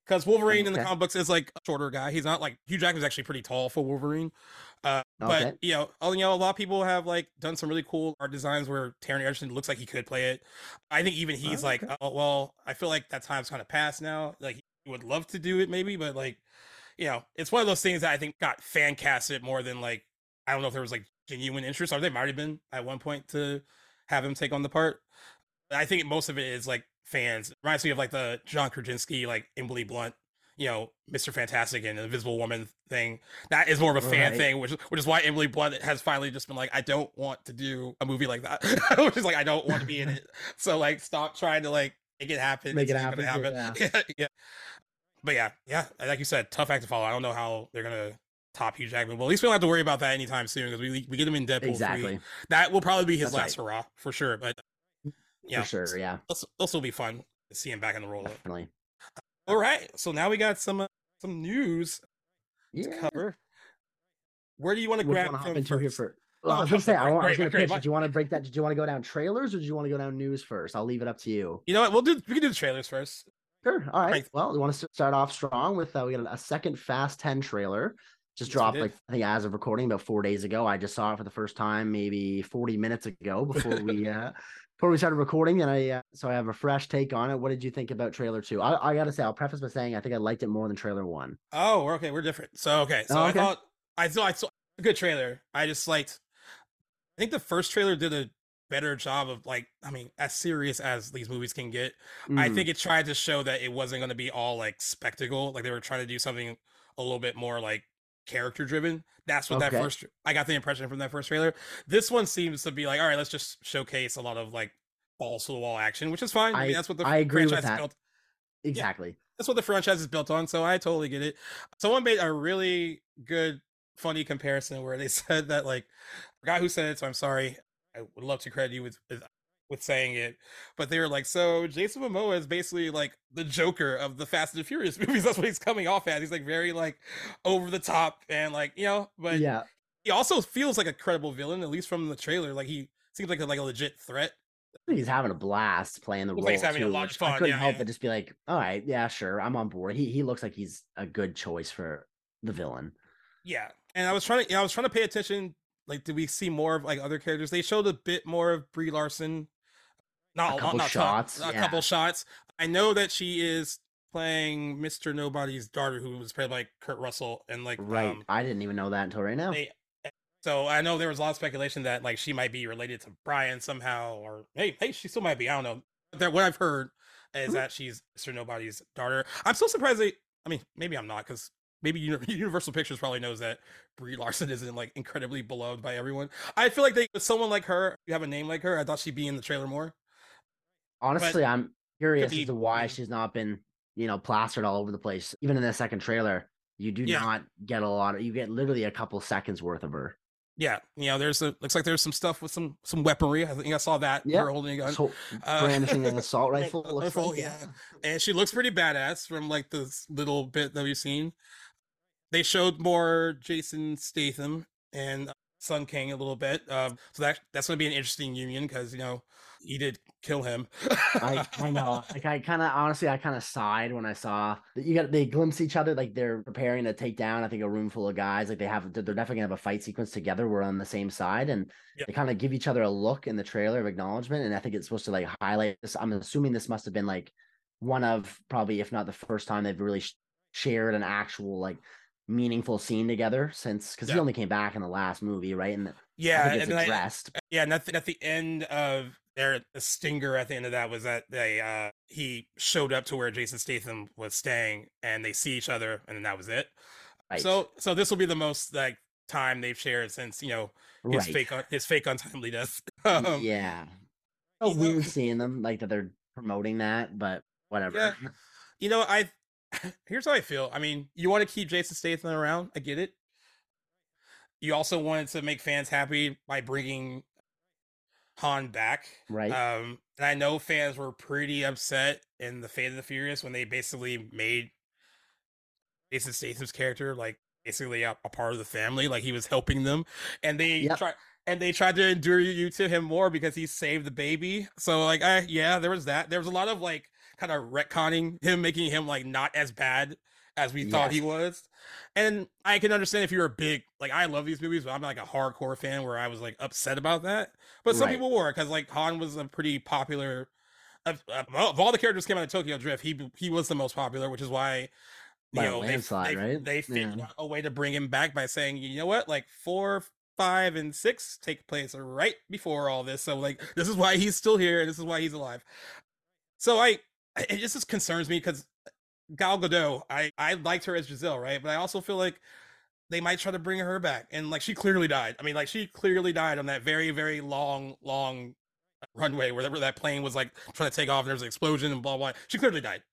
Because Wolverine in the
Okay.
comic books is like a shorter guy. He's not like Hugh Jackman's actually pretty tall for Wolverine. Uh, but
Okay.
you know, you know, a lot of people have like done some really cool art designs where Taron Egerton looks like he could play it. I think even he's
Oh,
like, oh well, I feel like that time's kind of passed now. Like he would love to do it maybe, but like, you know, it's one of those things that I think got fan casted more than like I don't know if there was like genuine interest, or they might have been at one point to have him take on the part. I think most of it is like fans. Reminds me of like the John Krasinski, like Emily Blunt, you know, Mr. Fantastic and Invisible Woman thing. That is more of a fan
Right.
thing, which which is why Emily Blunt has finally just been like, I don't want to do a movie like that. which is like I don't want to be in it. So like stop trying to like make it happen.
Make it
gonna
happen,
yeah. yeah. But yeah, yeah, like you said, tough act to follow. I don't know how they're gonna top Hugh Jackman. Well, at least we don't have to worry about that anytime soon because we we get him in Deadpool. 3.
Exactly.
That will probably be his
That's
last
right.
hurrah for sure. But yeah,
For sure. Yeah.
this will be fun to see him back in the role.
Definitely.
All right, so now we got some uh, some news to cover. Where do you want to grab
want hop
from
into here
first?
for? Well, I was
Oh,
gonna say, I,
great,
want, I was gonna pitch. Did you want to break that? Did you want to go down trailers or did you want to go down news first? I'll leave it up to you.
You know what? We'll do. We can do the trailers first.
Sure. All right. Well, we want to start off strong with uh, we got a second Fast 10 trailer. Just
Yes,
dropped like I think as of recording about four days ago. I just saw it for the first time maybe 40 minutes ago before we uh before we started recording, and I uh, so I have a fresh take on it. What did you think about trailer two? I, I gotta say, I'll preface by saying I think I liked it more than trailer one.
Oh, okay. We're different. So okay. So
Oh,
I thought I thought I saw a good trailer. I just liked. I think the first trailer did a better job of like. I mean, as serious as these movies can get, I
Mm,
think it tried to show that it wasn't going to be all like spectacle. Like they were trying to do something a little bit more like character driven. That's what that first. I got the impression from that first trailer. This one seems to be like, all right, let's just showcase a lot of like balls to the wall action, which is fine. I, mean, that's what the
I agree with
franchise is
that.
built.
exactly.
That's what the franchise is built on. So I totally get it. Someone made a really good, funny comparison where they said that like, I forgot who said it, so I'm sorry. I would love to credit you with with, with saying it, but they were like, so Jason Momoa is basically like the Joker of the Fast and the Furious movies. That's what he's coming off as. He's like very like over the top and like you know, but
yeah.
he also feels like a credible villain, at least from the trailer. Like he seems like a, like a legit threat.
He's having a blast playing the role.
like he's having a
too,
lot of fun,
I couldn't
yeah,
help
yeah.
but just be like, all right, yeah, sure, I'm on board. He he looks like he's a good choice for the villain.
Yeah, and I was trying to, I was trying to pay attention like did we see more of like other characters? They showed a bit more of Brie Larson. Not a,
couple
not
shots,
a
yeah.
couple shots. I know that she is playing Mr. Nobody's daughter, who was played by Kurt Russell, and like
Right.
um,
I didn't even know that until right now.
they, so I know there was a lot of speculation that like she might be related to Brian somehow, or hey, hey, she still might be. I don't know. That what I've heard is
Mhm.
that she's Mr. Nobody's daughter. I'm so surprised they. I mean, maybe I'm not because maybe Universal Pictures probably knows that Brie Larson isn't like incredibly beloved by everyone. I feel like they with someone like her, you have a name like her. I thought she'd be in the trailer more.
Honestly, I'm curious
be-
as to why
yeah.
she's not been, you know, plastered all over the place. Even in the second trailer, you do
Yeah.
not get a lot of. You get literally a couple seconds worth of her.
Yeah, you know, there's a looks like there's some stuff with some some weaponry. I think I saw that
Yeah.
her holding a gun.
So
Uh,
brandishing an assault rifle.
rifle,
like,
yeah. and she looks pretty badass from like this little bit that we've seen. They showed more Jason Statham and Sung Kang a little bit, um, so that that's going to be an interesting union because you know he did kill him.
I, I know. Like I kind of honestly, I kind of sighed when I saw that you got they glimpse each other like they're preparing to take down. I think a room full of guys. Like they have, they're definitely gonna have a fight sequence together. We're on the same side, and
Yeah.
they kind of give each other a look in the trailer of acknowledgement. And I think it's supposed to like highlight this. I'm assuming this must have been like one of probably, if not the first time they've really sh- shared an actual like meaningful scene together since because he only came back in the last movie, right? And
yeah, and
it's
I,
addressed.
yeah, and at the, at the end of their the stinger at the end of that was that they uh he showed up to where Jason Statham was staying, and they see each other, and then that was it.
Right.
So so this will be the most like time they've shared since you know his
right.
fake un- his fake untimely death. um,
yeah. So weird seeing them like that they're promoting that, but whatever.
Yeah. You know, I here's how I feel. I mean, you want to keep Jason Statham around. I get it. You also wanted to make fans happy by bringing Han back.
Right.
Um, and I know fans were pretty upset in the Fate of the Furious when they basically made Jason Statham's character like basically a, a part of the family, like he was helping them, and they
Yep.
try and they tried to endure you to him more because he saved the baby. So like, I yeah, there was that. There was a lot of like kind of retconning him, making him like not as bad as we thought he was. And I can understand if you're a big like I love these movies, but I'm like a hardcore fan where I was like upset about that. But some
Right.
people were because like Han was a pretty popular. Of, of all- the characters came out of Tokyo Drift, he he was the most popular, which is why you
By
know they,
landslide,
they,
right?
they figured
Yeah.
out a way to bring him back by saying, you know what, like four, five, and six take place right before all this. So like this is why he's still here, and this is why he's alive. So I it just concerns me because Gal Gadot, I I liked her as Giselle, right? But I also feel like they might try to bring her back, and like she clearly died. I mean, like she clearly died on that very very long long runway wherever that plane was like trying to take off and there was an explosion and blah blah. She clearly died.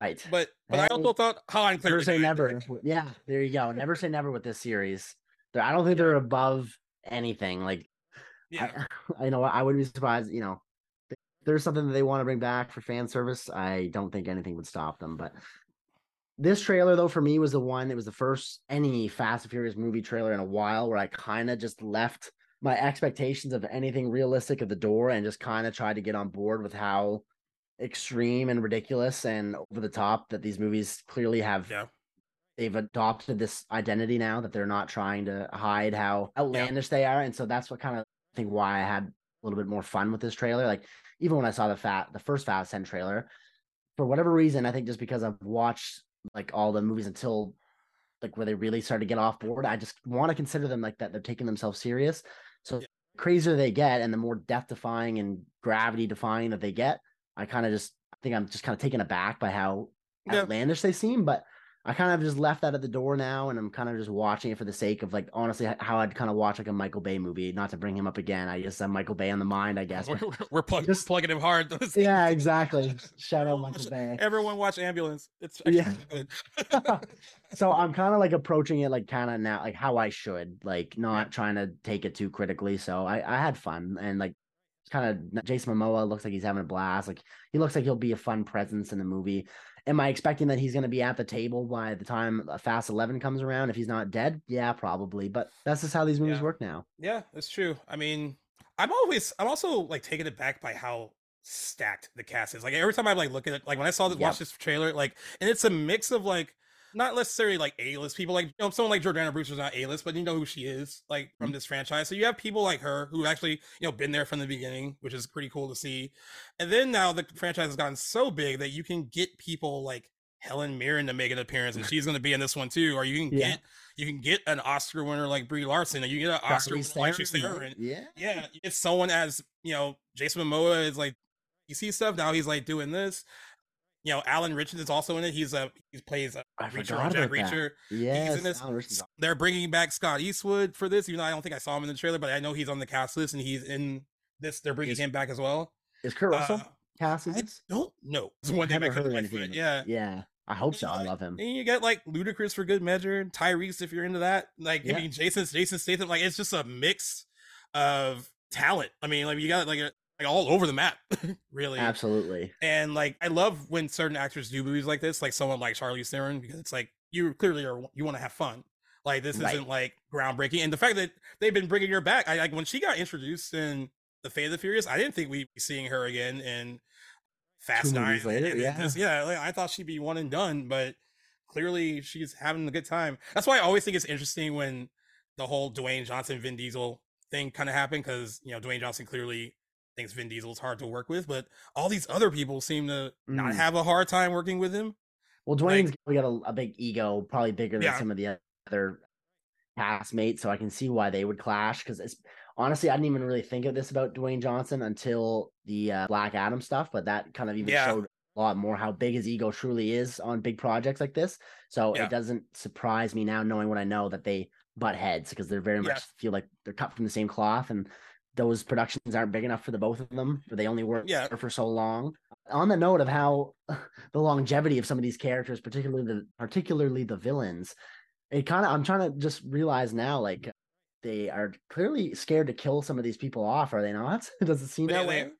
Right.
But but I also thought Han
Never
clearly
say
died.
never. Yeah, there you go. Never say never with this series. I don't think they're above anything. Like
Yeah.
I, I know I wouldn't be surprised, you know, there's something that they want to bring back for fan service. I don't think anything would stop them. But this trailer, though, for me was the one. It was the first any Fast and Furious movie trailer in a while where I kind of just left my expectations of anything realistic at the door and just kind of tried to get on board with how extreme and ridiculous and over the top that these movies clearly have
Yeah.
they've adopted this identity now that they're not trying to hide how outlandish they are and so that's what kind of I think why I had a little bit more fun with this trailer like even when I saw the fat the first Fast 10 trailer for whatever reason I think just because I've watched like all the movies until like where they really started to get off board I just want to consider them like that they're taking themselves serious so
Yeah.
the crazier they get and the more death defying and gravity defying that they get I kind of just I think I'm just kind of taken aback by how
Yeah.
outlandish they seem, but I kind of just left that at the door now, and I'm kind of just watching it for the sake of like honestly how I'd kind of watch like a Michael Bay movie. Not to bring him up again, I just have Michael Bay on the mind, I guess.
We're, we're, plug-
Just-
plugging him hard.
yeah, exactly. Shout out Michael Bay.
Everyone watch Ambulance. It's
Yeah. so I'm kind of like approaching it like kind of now like how I should, like not trying to take it too critically. So I I had fun and like kind of Jason Momoa looks like he's having a blast. Like he looks like he'll be a fun presence in the movie. Am I expecting that he's going to be at the table by the time Fast Eleven comes around? If he's not dead, yeah, probably. But that's just how these movies
Yeah.
work now.
yeah, that's true. I mean, I'm always, I'm also like taken aback by how stacked the cast is. Like every time I like look at it, like when I saw this,
Yep.
watch this trailer, like, and it's a mix of like not necessarily like A-list people, like you know, someone like Jordana Brewster's not A-list, but you know who she is, like from
Mhm.
this franchise. So you have people like her who actually, you know, been there from the beginning, which is pretty cool to see. And then now the franchise has gotten so big that you can get people like Helen Mirren to make an appearance, and she's going to be in this one too. Or you can
Yeah.
get you can get an Oscar winner like Brie Larson, and you get an Oscar winner
Charlize
like she's
Theron,
Theron.
Yeah.
Yeah, it's someone as you know, Jason Momoa is like you see stuff now. He's like doing this. You know, Alan Ritchson is also in it. He's a he plays a
I
Reacher on Jack
about that.
Reacher.
Yes.
this. They're bringing back Scott Eastwood for this, even though I don't think I saw him in the trailer, but I know he's on the cast list and he's in this. They're bringing
Is-
him back as well.
Is Kurt Russell
Uh,
cast
I don't know. It's one
I
thing I couldn't
heard
wait for
anything.
Yeah.
Yeah. I hope so. I love him.
And you get like Ludacris for good measure, Tyrese if you're into that. Like
Yeah.
I mean, Jason Jason Statham. Like it's just a mix of talent. I mean, like you got like a, like all over the map, really.
Absolutely.
And like I love when certain actors do movies like this, like someone like Charlize Theron, because it's like you clearly are you want to have fun. Like this
Right.
isn't like groundbreaking, and the fact that they've been bringing her back, I like when she got introduced in the Fate of the Furious, I didn't think we'd be seeing her again in Fast
Two
Nine.
later,
and- and
yeah.
this- yeah. Like, I thought she'd be one and done, but clearly she's having a good time. That's why I always think it's interesting when the whole Dwayne Johnson Vin Diesel thing kind of happened because you know Dwayne Johnson clearly thinks Vin Diesel's hard to work with, but all these other people seem to not
Mm.
have a hard time working with him.
Well,
Like-
Dwayne's we got a, a big ego, probably bigger than
Yeah.
some of the other castmates, so I can see why they would clash. Because it's honestly, I didn't even really think of this about Dwayne Johnson until the uh, Black Adam stuff, but that kind of even
Yeah.
showed a lot more how big his ego truly is on big projects like this. So
Yeah.
it doesn't surprise me now, knowing what I know, that they butt heads because they're very much feel like they're cut from the same cloth and. Those productions aren't big enough for the both of them, but they only work
Yeah.
for so long. On the note of how the longevity of some of these characters, particularly the particularly the villains. It kind of I'm trying to just realize now, like they are clearly scared to kill some of these people off, are they not? Does it seem
They-
that
they-
way?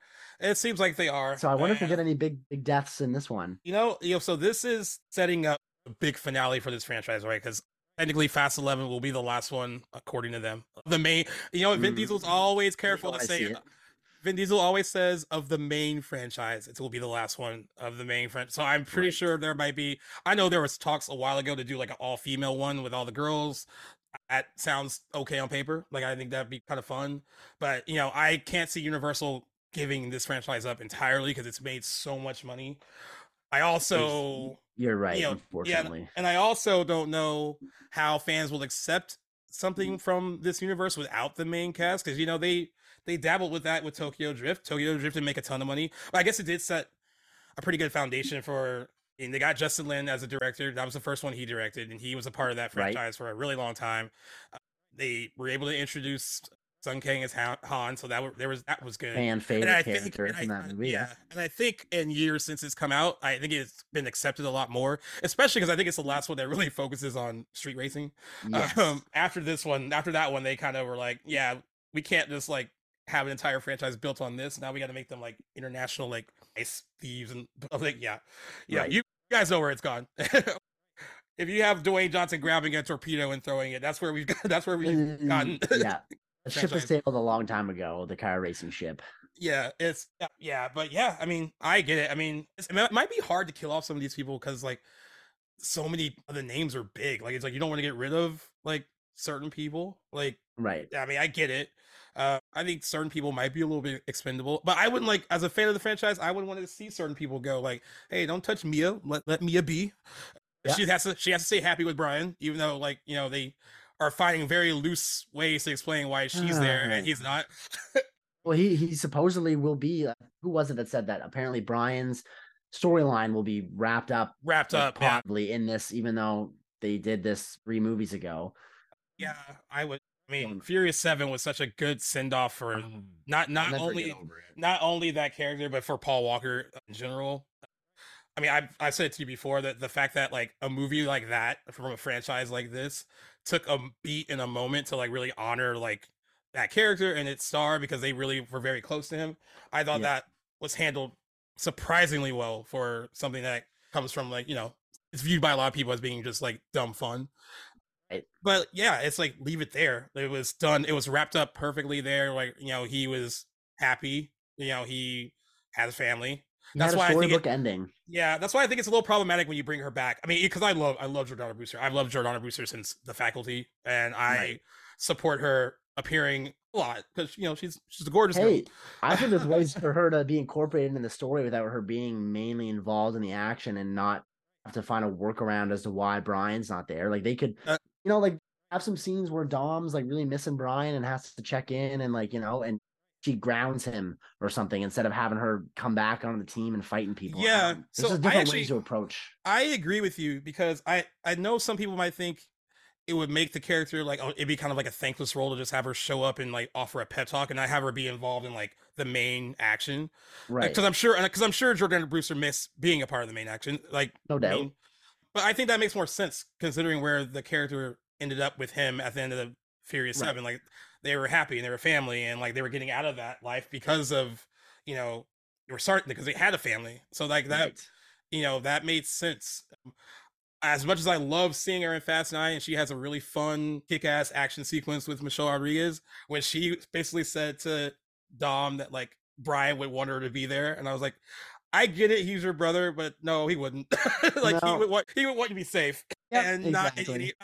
it seems like they are.
So I wonder if we get any big big deaths in this one.
You know, you know, so this is setting up a big finale for this franchise, right? Because technically, Fast Eleven will be the last one, according to them. The main, you know, Vin
Mm.
Diesel's always careful to say. Vin Diesel always says of the main franchise, it will be the last one of the main franchise. So I'm pretty
Right.
sure there might be. I know there was talks a while ago to do like an all female one with all the girls. That sounds okay on paper. Like I think that'd be kind of fun. But you know, I can't see Universal giving this franchise up entirely because it's made so much money. I also
You're right,
you know,
unfortunately.
and I also don't know how fans will accept something from this universe without the main cast because you know they they dabbled with that with Tokyo Drift. Tokyo Drift didn't make a ton of money, but I guess it did set a pretty good foundation for. And they got Justin Lin as a director. That was the first one he directed, and he was a part of that
Right.
franchise for a really long time. Uh, they were able to introduce Sung Kang is Han, Han so that were, there was that was good.
Fan
And
favorite
I think,
character
and I-
in that movie.
yeah, and I think in years since it's come out, I think it's been accepted a lot more, especially because I think it's the last one that really focuses on street racing.
Yes.
Um, after this one, after that one, they kind of were like, yeah, we can't just like have an entire franchise built on this. Now we got to make them like international, like ice thieves and I'm like, yeah, yeah,
Right.
you guys know where it's gone. if you have Dwayne Johnson grabbing a torpedo and throwing it, that's where we've got. That's where we've
Mm,
gotten.
yeah. The ship has
franchise.
sailed a long time ago, the car racing ship.
Yeah, it's yeah, but yeah, I mean, I get it. I mean, it's, it might be hard to kill off some of these people because like so many of the names are big. Like it's like you don't want to get rid of like certain people. Like
Right.
I mean, I get it. Uh, I think certain people might be a little bit expendable, but I wouldn't like as a fan of the franchise. I wouldn't want to see certain people go like, "Hey, don't touch Mia. Let let Mia be."
Yeah.
She has to she has to stay happy with Brian, even though like you know they are finding very loose ways to explain why she's there
Ah.
and he's not.
Well, he he supposedly will be. Uh, who was it that said that? Apparently, Brian's storyline will be wrapped up
Wrapped
like,
up, yeah.
probably in this, even though they did this three movies ago.
Yeah, I would. I mean,
Um,
Furious Seven was such a good send off for not not only
get over it.
not only that character, but for Paul Walker in general. I mean, I've I've said it to you before that the fact that like a movie like that from a franchise like this took a beat in a moment to like really honor like that character and its star because they really were very close to him. I thought
Yeah.
that was handled surprisingly well for something that comes from like you know it's viewed by a lot of people as being just like dumb fun.
Right.
But yeah, it's like leave it there. It was done. It was wrapped up perfectly there. Like you know, he was happy. You know, he has a family. That's why I think it-
ending.
Yeah, that's why I think it's a little problematic when you bring her back. I mean, because I love I love Jordana Brewster. I've loved Jordana Brewster since the faculty, and I
Right.
support her appearing a lot because you know she's she's a gorgeous
Hey,
girl.
I think there's ways for her to be incorporated in the story without her being mainly involved in the action and not have to find a workaround as to why Brian's not there. Like they could,
Uh,
you know, like have some scenes where Dom's like really missing Brian and has to check in and like, you know, and she grounds him or something instead of having her come back on the team and fighting people.
Yeah,
um, know. There's
so
different
actually-
ways to approach.
I agree with you because I I know some people might think it would make the character like oh, it'd be kind of like a thankless role to just have her show up and like offer a pep talk and not have her be involved in like the main action uh,
Right.
because I'm sure because uh, I'm sure Jordana Brewster missed being a part of the main action like
No doubt.
mean, but I think that makes more sense considering where the character ended up with him at the end of the Furious
Right.
Seven. Like they were happy and they were family and like they were getting out of that life because of you know they were starting because they had a family. So like that
Right.
you know that made sense. As much as I love seeing her in Fast Nine, and she has a really fun, kick-ass action sequence with Michelle Rodriguez when she basically said to Dom that like Brian would want her to be there, and I was like, I get it, he's your brother, but no, he wouldn't. like he would want he would want you to be safe
Yep,
and not
exactly.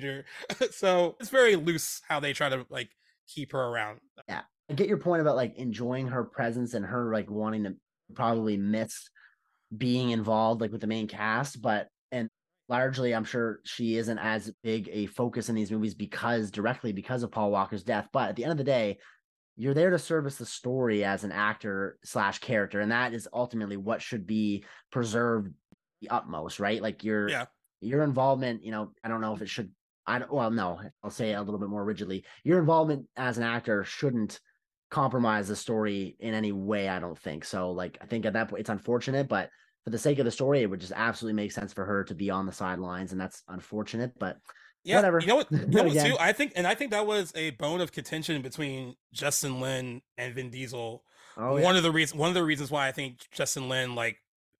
Danger. so it's very loose how they try to like keep her around. Yeah.
I get your point about like enjoying her presence and her like wanting to probably miss being involved like with the main cast, but and largely I'm sure she isn't as big a focus in these movies because directly because of Paul Walker's death. But at the end of the day, you're there to service the story as an actor slash character, and that is ultimately what should be preserved the utmost, right? Like your
Yeah.
your involvement, you know, I don't know if it should I don't well, no, I'll say it a little bit more rigidly. Your involvement as an actor shouldn't compromise the story in any way, I don't think. So like I think at that point it's unfortunate, but for the sake of the story, it would just absolutely make sense for her to be on the sidelines, and that's unfortunate. But
Yeah,
Whatever.
You know what? You know what too? I think, and I think that was a bone of contention between Justin Lin and Vin Diesel.
oh
one of the reasons, one of the reasons why I think Justin Lin like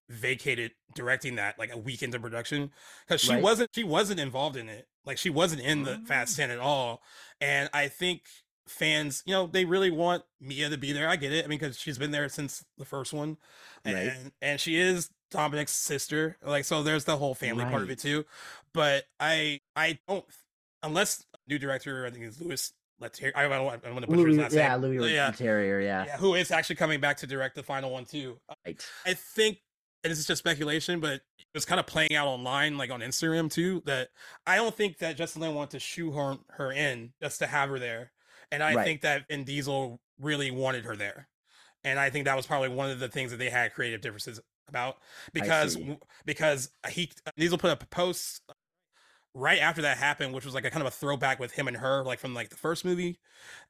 vacated directing that like a week into production because she
Right.
wasn't she wasn't involved in it. Like she wasn't in the Fast
Oh.
Ten at all. And I think fans, you know, they really want Mia to be there. I get it. I mean, because she's been there since the first one, and
Right.
and she is Dominic's sister. Like, so there's the whole family part of it too. But I I don't unless new director I think is Louis Leterrier. I don't want I don't want to butcher his
Louis,
last
yeah. Louis
yeah,
Terrier, yeah,
yeah, who is actually coming back to direct the final one too.
right.
I think, and this is just speculation, but it was kind of playing out online, like on Instagram too, that I don't think that Justin Lin wanted to shoehorn her in just to have her there. And I
Right.
think that Vin Diesel really wanted her there. And I think that was probably one of the things that they had creative differences about because because he uh, Diesel put up a post right after that happened, which was like a kind of a throwback with him and her, like from like the first movie,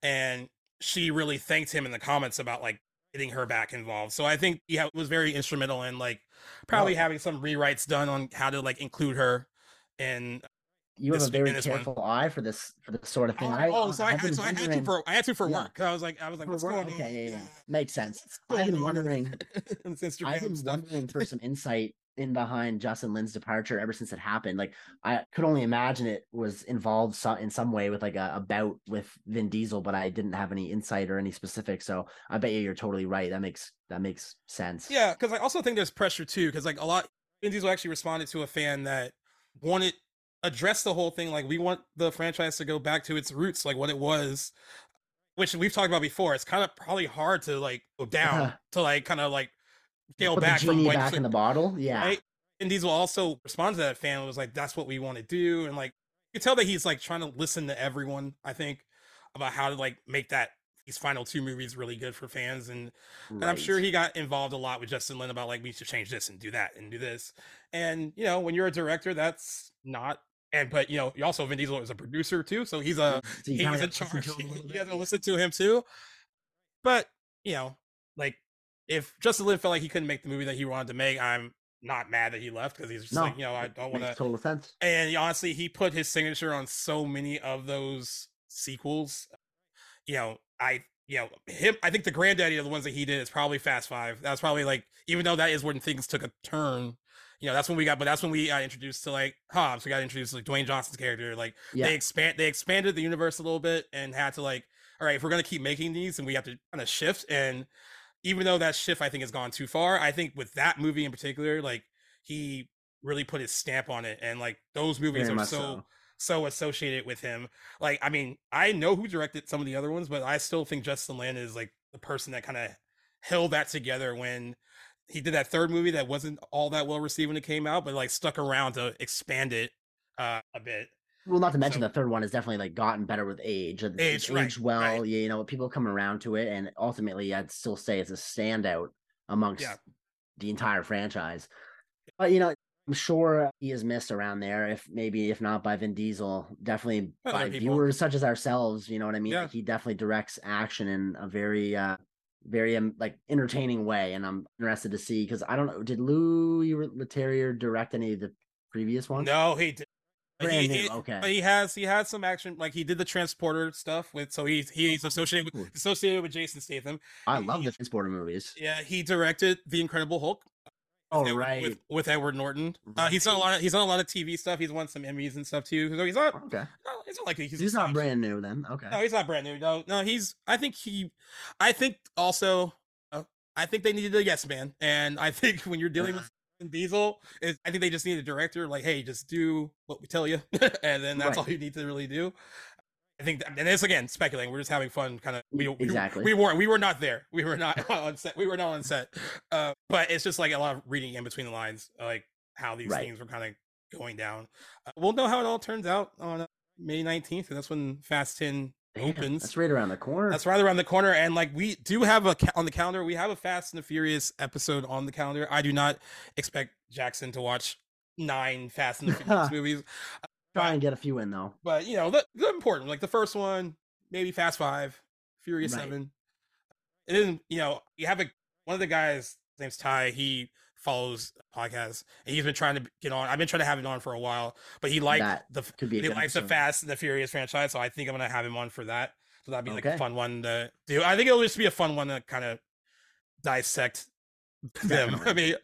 and she really thanked him in the comments about like getting her back involved. So I think yeah, it was very instrumental in like probably
Well-
having some rewrites done on how to like include her in
You have
this-
a very
this one.
careful eye for this for this sort of thing.
Oh,
I,
oh, so I, had, so I had to for I had to for
Yeah.
work. I was like I was like what's going on?
Okay, yeah, yeah. Makes sense. I've been wondering-
in this Instagram
I've been wondering for some insight in behind Justin Lin's departure ever since it happened. Like I could only imagine it was involved so, in some way with like a, a bout with Vin Diesel, but I didn't have any insight or any specifics. So I bet you you're totally right. That makes that makes sense.
Yeah, because I also think there's pressure too, because like a lot, Vin Diesel actually responded to a fan that wanted address the whole thing. Like we want the franchise to go back to its roots, like what it was, which we've talked about before. It's kind of probably hard to like go down to like kind of like scale back
the
from
back in the bottle. Yeah.
right? And Diesel also responded to that fan and was like, "That's what we want to do," and like you can tell that he's like trying to listen to everyone. I think about how to like make that these final two movies really good for fans and and I'm sure he got involved a lot with Justin Lin about like we should change this and do that and do this. And you know, when you're a director, that's not and but you know, you also Vin Diesel is a producer too, so he's a
So
he's in charge.
to him a little
You have to listen to him too. But you know, like if Justin Lin felt like he couldn't make the movie that he wanted to make, I'm not mad that he left because he's just
No,
like, you know, I don't want to
total sense.
and honestly, he put his signature on so many of those sequels. You know, I you know him. I think the granddaddy of the ones that he did is probably Fast Five. That's probably like, even though that is when things took a turn. You know, that's when we got, but that's when we got introduced to like Hobbs. We got introduced to like Dwayne Johnson's character. Like
Yeah.
they expand, they expanded the universe a little bit and had to like, all right, if we're gonna keep making these, and we have to kind of shift. And even though that shift I think has gone too far, I think with that movie in particular, like he really put his stamp on it, and like those movies
Very
are so,
so.
so associated with him. Like, I mean, I know who directed some of the other ones, but I still think Justin Lin is like the person that kind of held that together when he did that third movie that wasn't all that well received when it came out, but like stuck around to expand it uh, a bit.
Well, not to mention
So-
the third one has definitely like gotten better with age. It's
Age, right,
aged well.
right.
You know, people come around to it, and ultimately, I'd still say it's a standout amongst the entire franchise. But you know, I'm sure he is missed around there. If maybe if not by Vin Diesel, definitely
Other
by
people.
viewers such as ourselves. You know what I mean?
Yeah.
He definitely directs action in a very, uh very um, like entertaining way, and I'm interested to see because I don't know. Did Louis Leterrier direct any of the previous ones?
No, he did.
Brand
he,
new,
he-
okay.
But he has he has some action. Like he did the transporter stuff with. So he's he's associated with associated with Jason Statham.
I love
he-
the Transporter movies.
Yeah, he directed the Incredible Hulk.
Oh
with, Edward-
right.
with, with Edward Norton. Uh, he's done a lot. Of, he's done a lot of TV stuff. He's won some Emmys and stuff too. So he's not.
okay.
No, it's not like he's.
He's, not brand new then. Okay.
No, he's not brand new. No, no, he's. I think he. I think also. Uh, I think they needed a yes man, and I think when you're dealing with Diesel, is I think they just need a director like, hey, just do what we tell you, and then that's
Right.
all you need to really do. I think, that, and this again, speculating. We're just having fun, kind of. We, we-
Exactly.
We, weren't. We were not there. We were not on set. We were not on set. Uh, but it's just like a lot of reading in between the lines, like how these
Right.
things were kind of going down. Uh, we'll know how it all turns out on uh, May nineteenth, and that's when Fast Ten opens.
That's right around the corner.
That's right around the corner, and like we do have a on the calendar. We have a Fast and the Furious episode on the calendar. I do not expect Jackson to watch nine Fast and the Furious movies,
Try and get a few in though.
but you know the, the important, like the first one, maybe Fast Five, Furious
Right.
Seven. And then you know you have a one of the guys. His name's Ty. He follows podcasts, and he's been trying to get on. I've been trying to have him on for a while, but he liked
That
the
Could be
he likes the. Fast and the Furious franchise, so I think I'm gonna have him on for that. So that'd be like a fun one to do. I think it'll just be a fun one to kind of dissect them. I mean,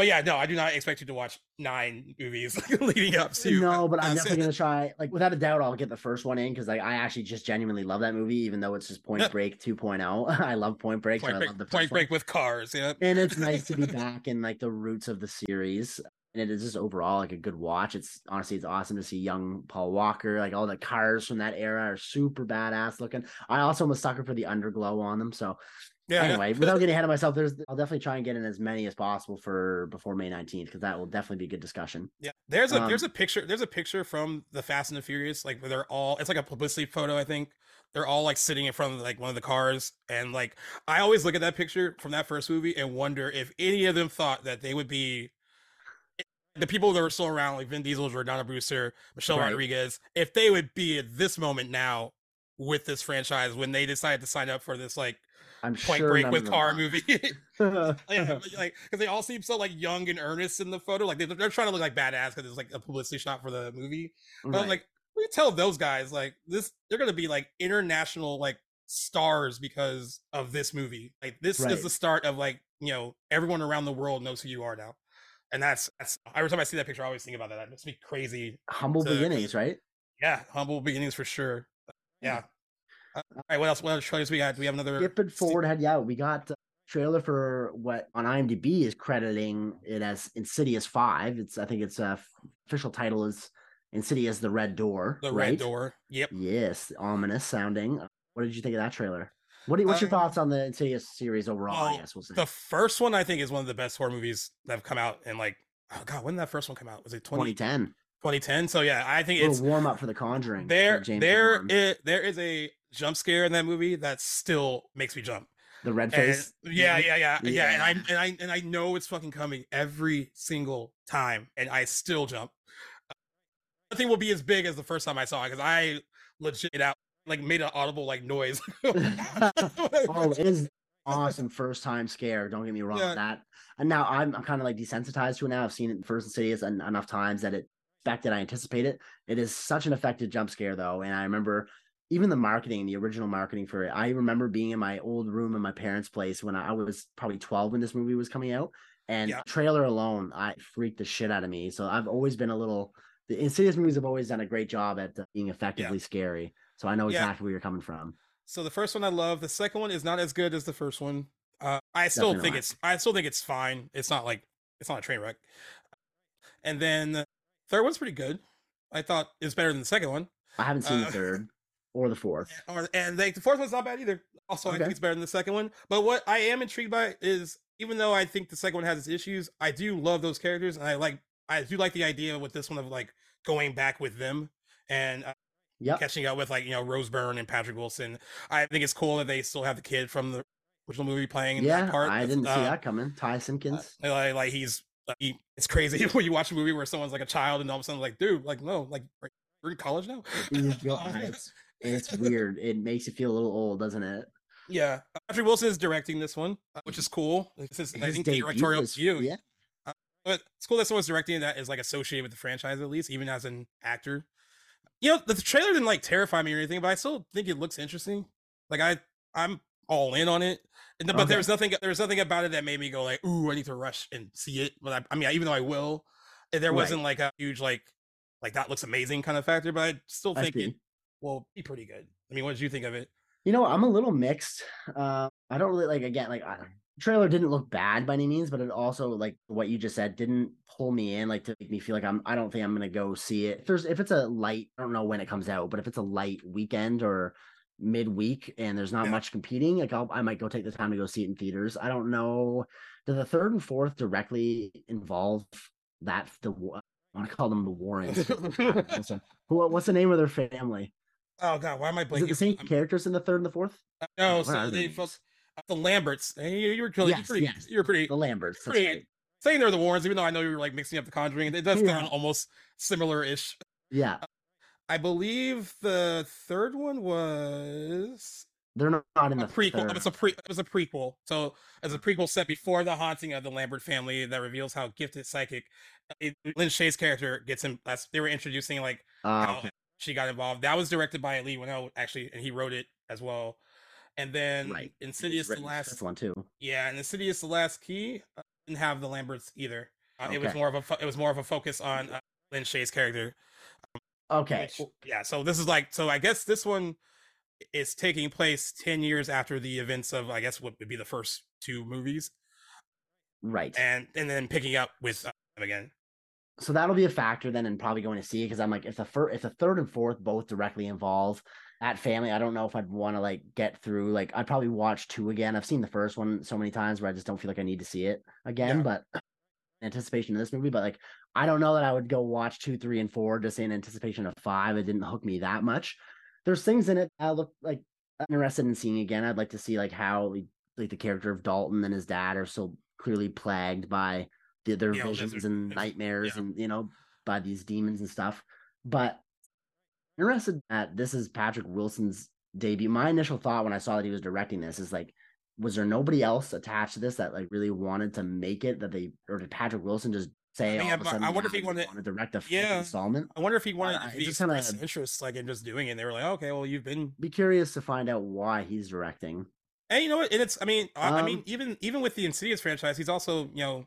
but yeah, no, I do not expect you to watch nine movies leading up to.
No, but I'm definitely gonna try. Like without a doubt, I'll get the first one in because like I actually just genuinely love that movie, even though it's just Point. Break 2.0. I love Point Break.
Point
so I
Break,
love the
Point
one.
Break with cars. Yeah,
and it's nice to be back in like the roots of the series and it is just overall like a good watch it's honestly it's awesome to see young paul walker like all the cars from that era are super badass looking i also am a sucker for the underglow on them so
yeah.
anyway without getting ahead of myself there's i'll definitely try and get in as many as possible for before may 19th because that will definitely be a good discussion
Yeah, there's a there's
Um,
a picture there's a picture from the Fast and the Furious like where they're all it's like a publicity photo I think they're all like sitting in front of like one of the cars and like I always look at that picture from that first movie and wonder if any of them thought that they would be the people that were still around like Vin Diesel, Jordana Brewster, Michelle
Right.
Rodriguez if they would be at this moment now with this franchise when they decided to sign up for this like
i'm
Point
sure
Break with car movie. yeah, like because they all seem so like young and earnest in the photo. Like they, they're trying to look like badass because it's like a publicity shot for the movie. But I'm
Right.
like, we tell those guys like this, they're gonna be like international like stars because of this movie. Like this
Right.
is the start of like you know everyone around the world knows who you are now, and that's that's every time I see that picture, I always think about that. That must be crazy.
humble
to-
beginnings right
Yeah, humble beginnings for sure. Yeah. Uh, all right, what else? What else trailers we got? Do we have another?
skipping forward ahead yeah we got trailer for what on imdb is crediting it as insidious 5 it's i think its uh, official title is insidious the red door
The
right?
red door. Yep.
yes ominous sounding what did you think of that trailer what do you, what's your
Uh,
thoughts on the insidious series overall i
well,
guess we'll say
The first one I think is one of the best horror movies that have come out in like oh god, when did that first one come out? Was it 20,
2010
2010? So yeah, I think
a
it's
warm up for the conjuring
there there
Wan.
i- there is a jump scare in that movie that still makes me jump.
the red
And
face
yeah, mm-hmm. yeah, yeah, yeah, and I and I and I know it's fucking coming every single time, and I still jump. Uh, nothing will be as big as the first time I saw it because I legit out like made an audible like noise.
oh, it is awesome first time scare. Don't get me wrong.
Yeah.
That and now I'm I'm kind of like desensitized to it now. I've seen it in first Insidious en- enough times that it expected I anticipate it. It is such an effective jump scare though, and I remember even the marketing, the original marketing for it. I remember being in my old room in my parents' place when I was probably 12 when this movie was coming out, and
Yeah.
trailer alone, I freaked the shit out of me. So I've always been a little. The Insidious movies have always done a great job at uh, being effectively scary. So I know
Yeah.
exactly where you're coming from.
So the first one I love. The second one is not as good as the first one. I still
Definitely
think
not.
it's I still think it's fine. It's not like it's not a train wreck. And then the third one's pretty good. I thought it's better than the second one.
I haven't seen
Uh,
the third or the fourth.
Or and like the fourth one's not bad either. Also, I think it's better than the second one. But what I am intrigued by is even though I think the second one has its issues, I do love those characters, and I like I do like the idea with this one of like going back with them and uh,
Yep.
catching up with like you know Rose Byrne and Patrick Wilson. I think it's cool that they still have the kid from the original movie playing in
Yeah,
that part.
I didn't see
uh,
that coming. Ty
uh,
Simpkins.
like, like he's like, he, it's crazy when you watch a movie where someone's like a child and all of a sudden like dude like no like we're in college now.
You just go- it's, weird. It makes you feel a little old, doesn't it?
Yeah, Patrick Wilson is directing this one, uh, which is cool. This is I think
debut
directorial
was-
view.
Yeah.
but it's cool that someone's directing that is like associated with the franchise at least, even as an actor. You know, the, the trailer didn't like terrify me or anything, but I still think it looks interesting. Like I, I'm all in on it. And, but
Okay.
there's nothing, there's nothing about it that made me go like, "Ooh, I need to rush and see it." But I, I mean, even though I will, eh, there wasn't like a huge like, like that looks amazing kind of factor. But I still think it will be pretty good. I mean, what did you think of it?
You know, I'm a little mixed. Uh, I don't really like again, like I, trailer didn't look bad by any means, but it also like what you just said didn't pull me in like to make me feel like I'm I don't think I'm gonna go see it. If there's if it's a light, I don't know when it comes out, but if it's a light weekend or midweek and there's not
Yeah.
much competing, like I'll I might go take the time to go see it in theaters. I don't know. Do the third and fourth directly involve that the I want to call them the Warrens. What's what's the name of their family?
Oh God, why am I
Is it the same
I'm-
characters in the third and the fourth?
No,
What
so they felt
names?
the Lamberts. You, you were really,
Yes,
pretty,
yes.
you're pretty
The Lamberts.
Pretty
right.
saying they're the Warrens, even though I know you were like mixing up the Conjuring. It does
Yeah.
sound almost similar-ish.
Yeah,
I believe the third one was
they're not, in the
prequel.
third.
It was a pre. It was a prequel. So as a prequel set before the haunting of the Lambert family that reveals how gifted psychic it, Lin Shaye's character gets him. That's they were introducing like
Ah,
how
okay.
She got involved. That was directed by Leigh Whannell actually, and he wrote it as well. And then
Right.
Insidious the last
one too.
Yeah, and Insidious: The Last Key uh, didn't have the Lamberts either. Uh, It was more of a fo- it was more of a focus on uh, Lin Shaye's character.
Okay,
which- yeah, so this is like so I guess this one is taking place ten years after the events of I guess what would be the first two movies,
right.
and and then picking up with uh, them again.
So that'll be a factor then, and probably going to see it because I'm like, if the first, if the third and fourth both directly involve that family, I don't know if I'd want to like get through. Like, I'd probably watch two again. I've seen the first one so many times where I just don't feel like I need to see it again.
Yeah.
But anticipation of this movie, but like, I don't know that I would go watch two, three, and four just in anticipation of five. It didn't hook me that much. There's things in it I look like I'm interested in seeing again. I'd like to see like how like the character of Dalton and his dad are so clearly plagued by the, their
Yeah,
visions and nightmares
yeah.
and you know by these demons and stuff. But interested that this is Patrick Wilson's debut. My initial thought when I saw that he was directing this is like, was there nobody else attached to this that like really wanted to make it that they or did Patrick Wilson just say
I mean,
all of a
I-
sudden,
I wonder if he
I
wanted-
to direct a
Yeah.
installment?
I wonder if he wanted if
it just kinda-
interest like in just doing it. And They were like, okay, well, you've been
Be curious to find out why he's directing.
And you know what? And it's I mean, I, I mean,
Um,
even even with the Insidious franchise, he's also you know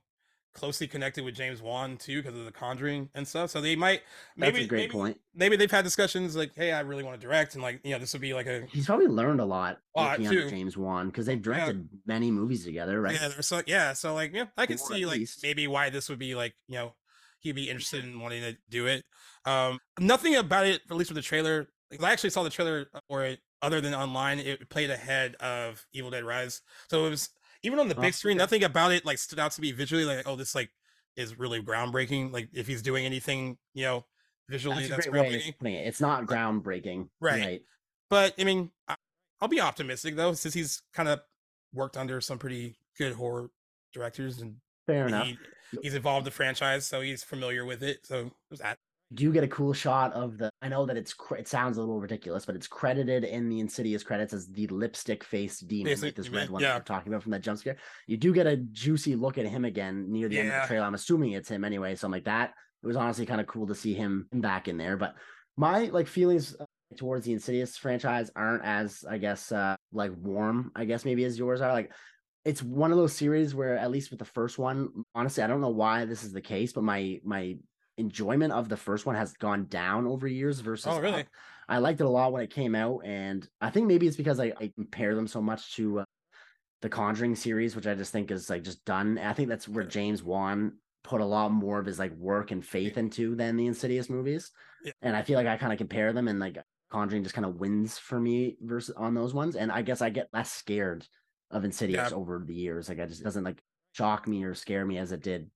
closely connected with James Wan too because of the Conjuring and stuff. So they might maybe
That's a great
maybe,
point.
Maybe they've had discussions like, hey, I really want to direct, and like you know, this would be like a
He's probably learned a lot
A lot,
working under
too.
James Wan because they've directed many movies together, right?
yeah, so yeah, so like yeah, I can
More
see like
least.
maybe why this would be like you know he'd be interested in wanting to do it. Um, nothing about it, at least with the trailer. Like, I actually saw the trailer for it other than online. It played ahead of Evil Dead Rise, so it was even on the
Oh,
big screen. Nothing about it like stood out to me visually. Like, oh, this like is really groundbreaking. Like if he's doing anything, you know, visually
That's
that's,
great
groundbreaking.
it. It's not groundbreaking,
Right. But I mean, I, I'll be optimistic though, since he's kind of worked under some pretty good horror directors and
Fair enough.
he, he's involved the franchise, so he's familiar with it. So there's that.
Do get a cool shot of the i know that it's it sounds a little ridiculous but it's credited in the insidious credits as the lipstick face demon like this red one
yeah.
that we're talking about from that jump scare. You do get a juicy look at him again near the end of the trailer. I'm assuming it's him anyway so i'm like that it was honestly kind of cool to see him back in there but my like feelings uh, towards the insidious franchise aren't as i guess uh like warm i guess maybe as yours are like it's one of those series where at least with the first one honestly i don't know why this is the case but my my enjoyment of the first one has gone down over years versus
Oh, really?
up. I liked it a lot when it came out, and I think maybe it's because I, I compare them so much to uh, the Conjuring series, which I just think is like just done. I think that's where James Wan put a lot more of his like work and faith into than the Insidious movies.
Yeah.
And I feel like I kind of compare them and like Conjuring just kind of wins for me versus on those ones. And I guess I get less scared of Insidious
Yeah.
over the years. Like I just doesn't like shock me or scare me as it did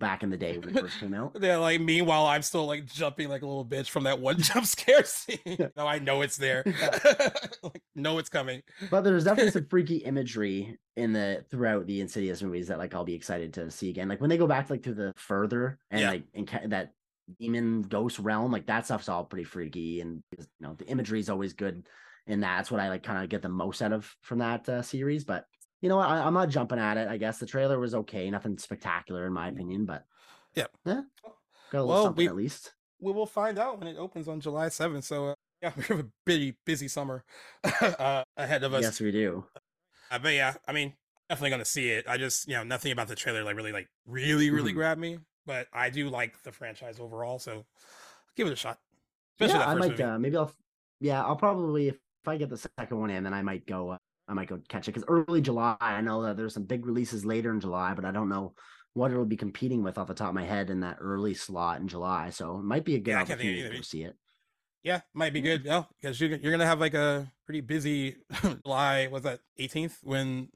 back in the day when it first came out.
Yeah, like meanwhile, I'm still like jumping like a little bitch from that one jump scare scene. no, I know it's there. like, know it's coming.
But there's definitely some freaky imagery in the throughout the Insidious movies that like I'll be excited to see again. Like when they go back like to the further and
Yeah.
like in that demon ghost realm, like that stuff's all pretty freaky and you know the imagery is always good. And that's what I like kind of get the most out of from that uh, series. But you know what? I, I'm not jumping at it. I guess the trailer was okay, nothing spectacular in my opinion, but
Yeah.
yeah, got a little
Well,
something
we-
at least.
We will find out when it opens on July 7th. So uh, yeah, we have a busy, busy summer uh, ahead of us.
Yes, we do.
Uh, but yeah, I mean, definitely gonna see it. I just, you know, nothing about the trailer like really, like, really, really
Mhm.
grabbed me. But I do like the franchise overall, so give it a shot.
yeah,
Especially that
I might. Uh, maybe I'll. Yeah, I'll probably if, if I get the second one in, then I might go. I might go catch it because early July. I know that there's some big releases later in July, but I don't know what it'll be competing with off the top of my head in that early slot in July. So it might be a good
Yeah, I can't think of
opportunity to see it.
Yeah, might be good. Yeah, because you're you're gonna have like a pretty busy July. Was that 18th when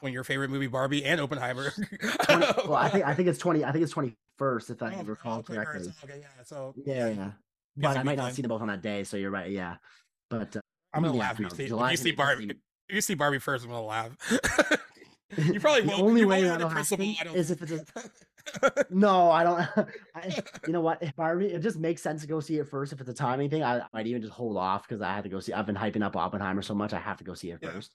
when your favorite movie Barbie and Oppenheimer?
20, well, I think I think it's twenty. I think it's twenty first if I
Oh,
recall correctly.
Okay, yeah. So
Yeah, yeah. But I might not
weekend.
see them both on that day. So you're right. Yeah, but uh,
I'm gonna
yeah,
laugh. If you see,
July
if you see Barbie. You see Barbie first, I'm gonna laugh. you probably
the
won't.
only way that'll happen
I
is if it's a No, I don't. I, you know what? If Barbie, it just makes sense to go see it first. If it's a timing thing, I might even just hold off because I have to go see. I've been hyping up Oppenheimer so much, I have to go see it
Yeah.
first.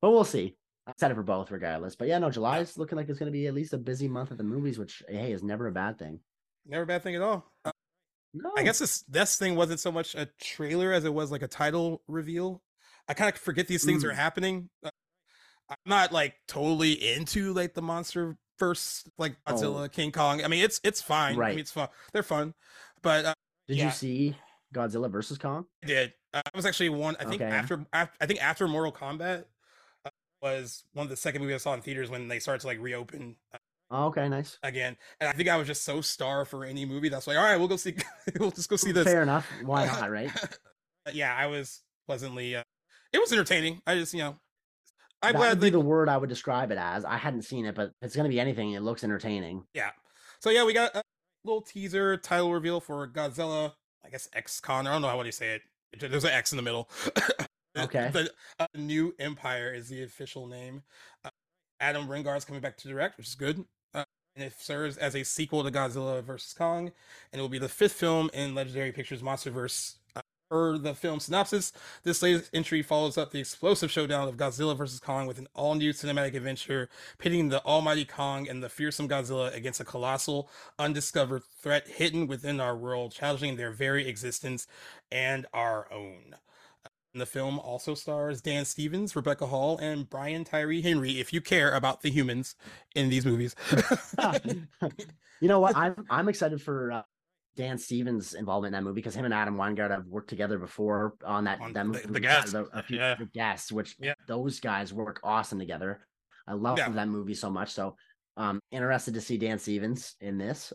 But we'll see. I'm excited for both, regardless. But yeah, no, July's looking like it's going to be at least a busy month at the movies, which hey is never a bad thing.
Never a bad thing at all. Uh,
No,
I guess this this thing wasn't so much a trailer as it was like a title reveal. I kind of forget these things are
Mm.
happening. Uh, I'm not like totally into like the monster first like
Oh.
Godzilla, King Kong. I mean, it's it's fine. I
Right.
mean, it's fun. They're fun, but uh,
Did
yeah.
you see Godzilla versus Kong?
I did. Uh, I was actually one. I think
Okay.
after, af I think after Mortal Kombat uh, was one of the second movies I saw in theaters when they started to like reopen uh,
Oh, okay, nice.
again. And I think I was just so starved for any movie that's like, all right, we'll go see. we'll just go see this.
Fair enough. Why not, right?
yeah, I was pleasantly. Uh, it was entertaining. I just, you know, I'm
that
glad
would be
they.
the word I would describe it as. I hadn't seen it, but it's going to be anything. It looks entertaining.
Yeah. So yeah, we got a little teaser title reveal for Godzilla. I guess X Kong. I don't know how you say it. There's an X in the middle.
Okay.
The uh, New Empire is the official name. Uh, Adam Wingard's coming back to direct, which is good. Uh, and it serves as a sequel to Godzilla vs Kong, and it will be the fifth film in Legendary Pictures MonsterVerse. Uh, per the film synopsis, this latest entry follows up the explosive showdown of Godzilla vs Kong with an all-new cinematic adventure pitting the almighty Kong and the fearsome Godzilla against a colossal, undiscovered threat hidden within our world, challenging their very existence and our own. The film also stars Dan Stevens, Rebecca Hall, and Brian Tyree Henry. If you care about the humans in these movies,
you know what? I'm I'm excited for uh, Dan Stevens' involvement in that movie because him and Adam Wingard have worked together before on that
On
that
The-
movie.
The Guest,
A, a few
yeah.
the guests, which
Yeah.
those guys work awesome together. I love
Yeah.
that movie so much. So um interested to see Dan Stevens in this.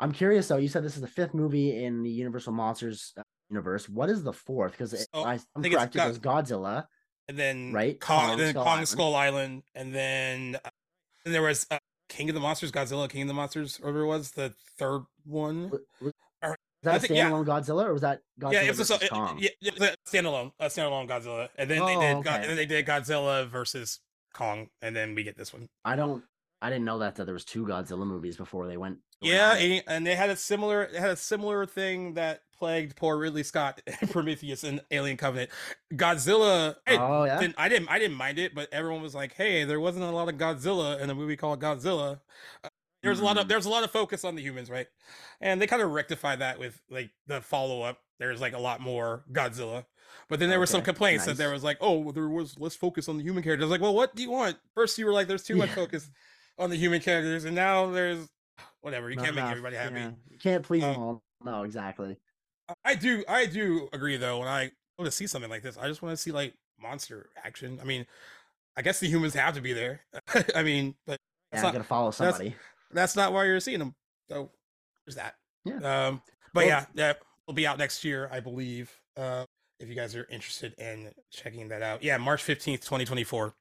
I'm curious though. You said this is the fifth movie in the Universal Monsters uh, universe. What is the fourth? Because
So,
I,
it's
correct. It was Godzilla.
and then
Right,
Kong,
Kong,
then
Skull
Kong
Island.
Skull Island, and then uh, and there was uh, King of the Monsters, Godzilla, King of the Monsters, whatever it was, the third one.
Was, was that
think- yeah.
standalone Godzilla or was that Godzilla
yeah, it was a, yeah, it was standalone, a standalone Godzilla, and then they
Oh,
did, Go-
okay.
and then they did Godzilla versus Kong, and then we get this one.
I don't. I didn't know that that there was two Godzilla movies before they went.
Yeah, and, and they had a similar, had a similar thing that plagued poor Ridley Scott, Prometheus, and Alien Covenant. Godzilla, I,
oh yeah.
didn't, I didn't, I didn't mind it, but everyone was like, "Hey, there wasn't a lot of Godzilla in a movie called Godzilla." Uh, There's a lot of
Mm.
there's a lot of focus on the humans, right? And they kind of rectify that with like the follow up. There's like a lot more Godzilla, but then there were some
Okay,
complaints that there was like, "Oh, well, there was less focus on the human characters." Like, well, what do you want? First, you were like, "There's too much
Yeah.
focus on the human characters," and now there's whatever. You
Not
can't make everybody happy.
yeah. You can't please them
Um,
all. No, exactly.
I- I do I do agree though when I want to see something like this I just want to see like monster action I mean I guess the humans have to be there. I mean, but
Yeah,
not-
I'm gonna follow somebody.
That's not why you're seeing them. So there's that.
Yeah.
Um, but
Well-
yeah, that will be out next year, I believe. Uh, if you guys are interested in checking that out, yeah, March fifteenth, twenty twenty four,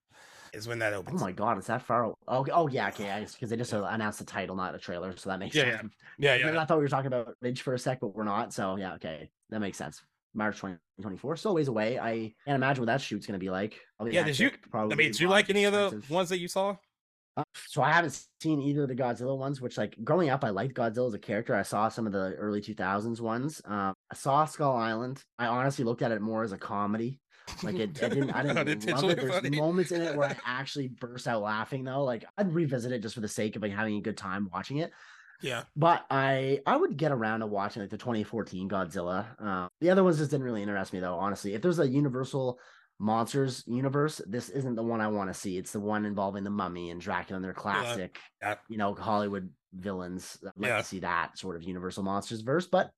is when that opens.
Oh my god, it's that far? Oh, oh yeah, okay. Because they just uh, announced the title, not a trailer, so that makes
Yeah, yeah.
sense.
yeah,
And
yeah,
I thought we were talking about Ridge for a sec, but we're not. So yeah, okay, that makes sense. March 2024, still a ways away. I can't imagine what that shoot's gonna be like. Probably
Yeah, did you-
Probably
I mean, did you like any of the ones that you saw?
Uh, so I haven't seen either of the Godzilla ones, which like growing up, I liked Godzilla as a character. I saw some of the early 2000s ones. Um, I saw Skull Island. I honestly looked at it more as a comedy. Like it, I didn't, I didn't love it. There's
funny.
moments in it where I actually burst out laughing though. Like I'd revisit it just for the sake of like having a good time watching it.
Yeah,
But I I would get around to watching like the 2014 Godzilla. Uh, the other ones just didn't really interest me though. Honestly, if there's a Universal monsters universe, this isn't the one I want to see. It's the one involving the Mummy and Dracula and their classic,
yeah.
you know, Hollywood villains. I'd like
Yeah.
to see that sort of Universal monsters verse, but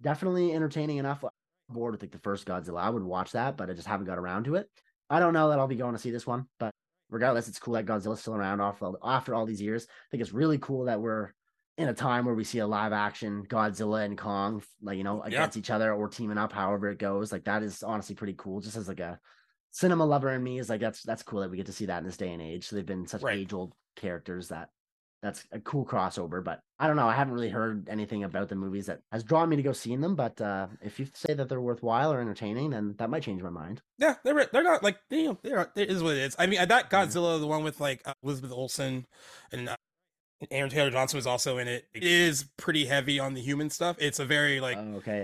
definitely entertaining enough. I'm bored with like the first Godzilla. I would watch that, but I just haven't got around to it. I don't know that I'll be going to see this one, but regardless, it's cool that Godzilla's still around after all, after all these years. I think it's really cool that we're in a time where we see a live action Godzilla and Kong, like you know,
Yeah.
against each other or teaming up, however it goes. Like that is honestly pretty cool. Just as like a cinema lover in me is like that's that's cool that we get to see that in this day and age. So they've been such
Right.
age old characters that that's a cool crossover. But I don't know. I haven't really heard anything about the movies that has drawn me to go seeing them. But uh, if you say that they're worthwhile or entertaining, then that might change my mind.
yeah, they're they're not like you know, they're it is what it is. I mean, that
Yeah.
Godzilla, the one with like uh, Elizabeth Olsen and uh, Aaron Taylor Johnson was also in it. It is pretty heavy on the human stuff. It's a very like
Oh, okay,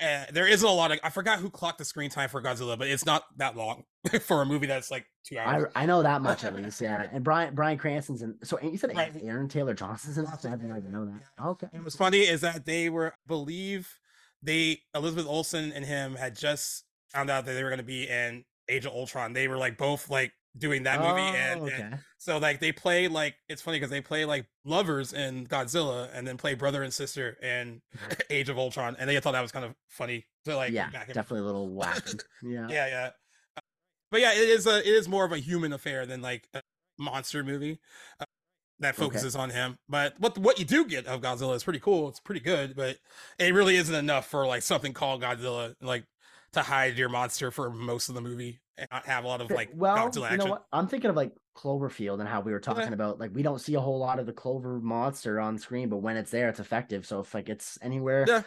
yeah.
uh, there isn't a lot of I forgot who clocked the screen time for Godzilla, but it's not that long for a movie that's like two hours.
I know that much at least, yeah. And Brian Bryan Cranston's in. So you said
Right.
Aaron Taylor Johnson's in. I didn't even know that. Okay.
And what's funny is that they were, I believe, they Elizabeth Olsen and him had just found out that they were going to be in Age of Ultron. They were like both like doing that movie, and,
Oh,
and
okay.
so like they play like it's funny because they play like lovers in Godzilla, and then play brother and sister in Age of Ultron, and they thought that was kind of funny so like
yeah,
and
definitely a little wacky. Yeah.
yeah, yeah. Uh, But yeah, it is a it is more of a human affair than like a monster movie uh, that
Okay.
focuses on him. But what what you do get of Godzilla is pretty cool. It's pretty good, but it really isn't enough for like something called Godzilla, like to hide your monster for most of the movie and have a lot of like
well, you
action.
know what? I'm thinking of like Cloverfield and how we were talking about like we don't see a whole lot of the Clover monster on screen, but when it's there, it's effective. So if like it's anywhere
Yeah.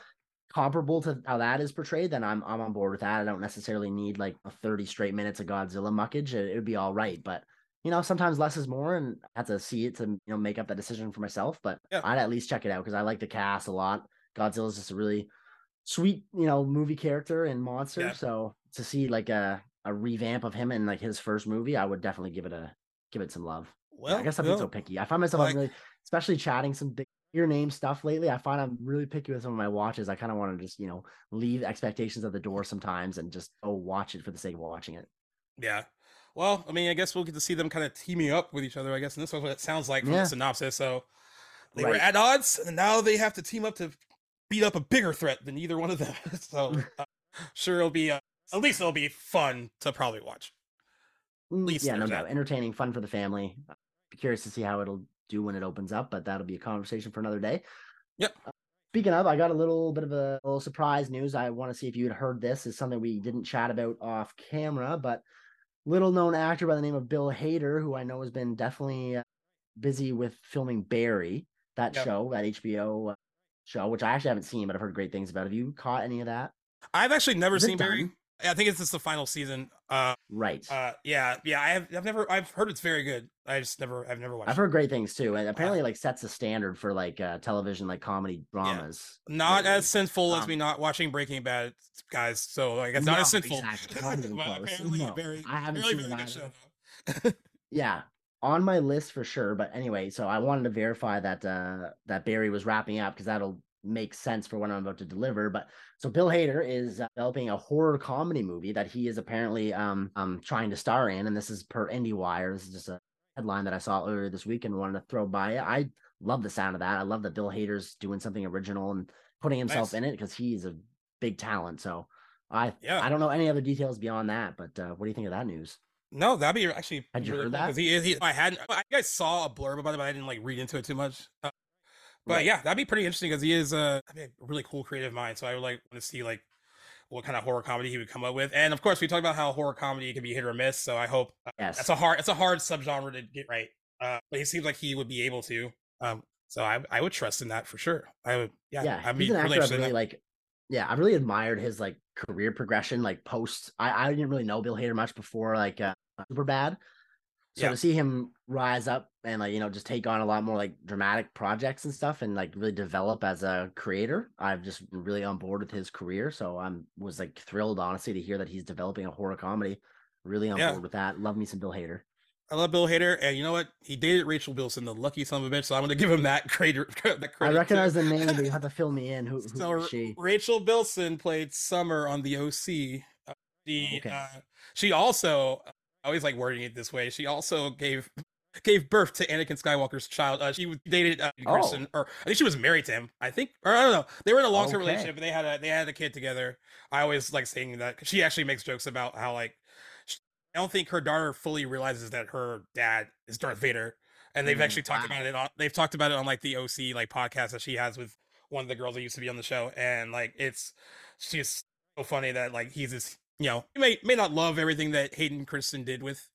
comparable to how that is portrayed, then I'm I'm on board with that. I don't necessarily need like a 30 straight minutes of Godzilla muckage. It, would be all right, but you know, sometimes less is more, and I have to see it to you know make up that decision for myself. But
Yeah.
I'd at least check it out because I like the cast a lot. Godzilla's just a really sweet, you know, movie character and monster.
Yeah.
So to see like a a revamp of him in like his first movie, I would definitely give it a give it some love. Yeah,
well,
I guess I've been so picky. I find myself
like-
really, especially chatting some big your name stuff lately. I find I'm really picky with some of my watches. I kind of want to just you know leave expectations at the door sometimes and just oh watch it for the sake of watching it.
yeah. Well, I mean, I guess we'll get to see them kind of teaming up with each other. I guess, and this is what it sounds like from
Yeah.
the synopsis. So they were at odds, and now they have to team up to beat up a bigger threat than either one of them. so uh, sure, it'll be uh, at least it'll be fun to probably watch.
Mm,
least
yeah, no doubt,
that.
entertaining, fun for the family. Be curious to see how it'll do when it opens up, but that'll be a conversation for another day.
Yep.
Uh, Speaking of, I got a little bit of a little surprise news. I want to see if you had heard this. Is something we didn't chat about off camera, but little known actor by the name of Bill Hader, who I know has been definitely uh, busy with filming Barry, that
Yep.
show, that HBO uh, show, which I actually haven't seen, but I've heard great things about. Have you caught any of that?
I've actually never
Is
seen Barry.
done?
I think it's just the final season. Uh,
Right.
uh, yeah, yeah. I have. I've never. I've heard it's very good. I just never. I've never watched. It.
I've
it.
heard great things too, and apparently like sets a standard for like uh, television, like comedy dramas.
Not
lately.
as sinful as
Um,
me not watching Breaking Bad, guys. So like, it's not as sinful.
exactly. Not
apparently,
No,
very,
I haven't seen
very
it
good
either.
show, though.
Yeah, on my list for sure. But anyway, so I wanted to verify that uh that Barry was wrapping up because that'll make sense for what I'm about to deliver. But so Bill Hader is developing a horror comedy movie that he is apparently um um trying to star in, and this is per IndieWire. This is just a headline that I saw earlier this week and wanted to throw by it. I love the sound of that. I love that Bill Hader's doing something original and putting himself
Nice.
in it because he's a big talent. So I
Yeah.
I don't know any other details beyond that. But uh, what do you think of that news?
No, that'd be actually.
Had you
really
heard
cool,
that?
He, is. he, I hadn't. I guys saw a blurb about it, but I didn't like read into it too much. Uh, but
Right.
yeah, that'd be pretty interesting because he is uh, I mean, a really cool creative mind. So I would like want to see like what kind of horror comedy he would come up with. And of course, we talked about how horror comedy can be hit or miss. So I hope uh,
Yes.
that's a hard, it's a hard subgenre to get right. Uh, but he seems like he would be able to. Um, so I, I would trust in that for sure. I would, yeah,
yeah,
I'd
he's
be
an
really interested
really like. Yeah, I really admired his like career progression, like post. I I didn't really know Bill Hader much before like uh, Superbad, so
Yeah.
to see him rise up and like you know just take on a lot more like dramatic projects and stuff, and like really develop as a creator, I'm just really on board with his career. So I'm was like thrilled honestly to hear that he's developing a horror comedy. Really on
Yeah.
board with that. Love me some Bill Hader.
I love Bill Hader, and you know what? He dated Rachel Bilson, the lucky son of a bitch. So I'm gonna give him that credit. that
I
credit, too.
recognize the name, but you have to fill me in. Who, who
So
she?
Rachel Bilson played Summer on the OC. Uh, the
Okay.
uh, she also I always like wording it this way. She also gave gave birth to Anakin Skywalker's child. Uh, she was dated uh,
Oh.
Kristen, or I think she was married to him. I think, or I don't know. They were in a long term
Okay.
relationship, but they had a they had a kid together. I always like saying that 'cause she actually makes jokes about how like sh- I don't think her daughter fully realizes that her dad is Darth Vader, and they've
Mm,
actually talked
wow.
about it. On, they've talked about it on like the OC like podcast that she has with one of the girls that used to be on the show, and like it's she's so funny that like he's this you know you may may not love everything that Hayden Christensen did with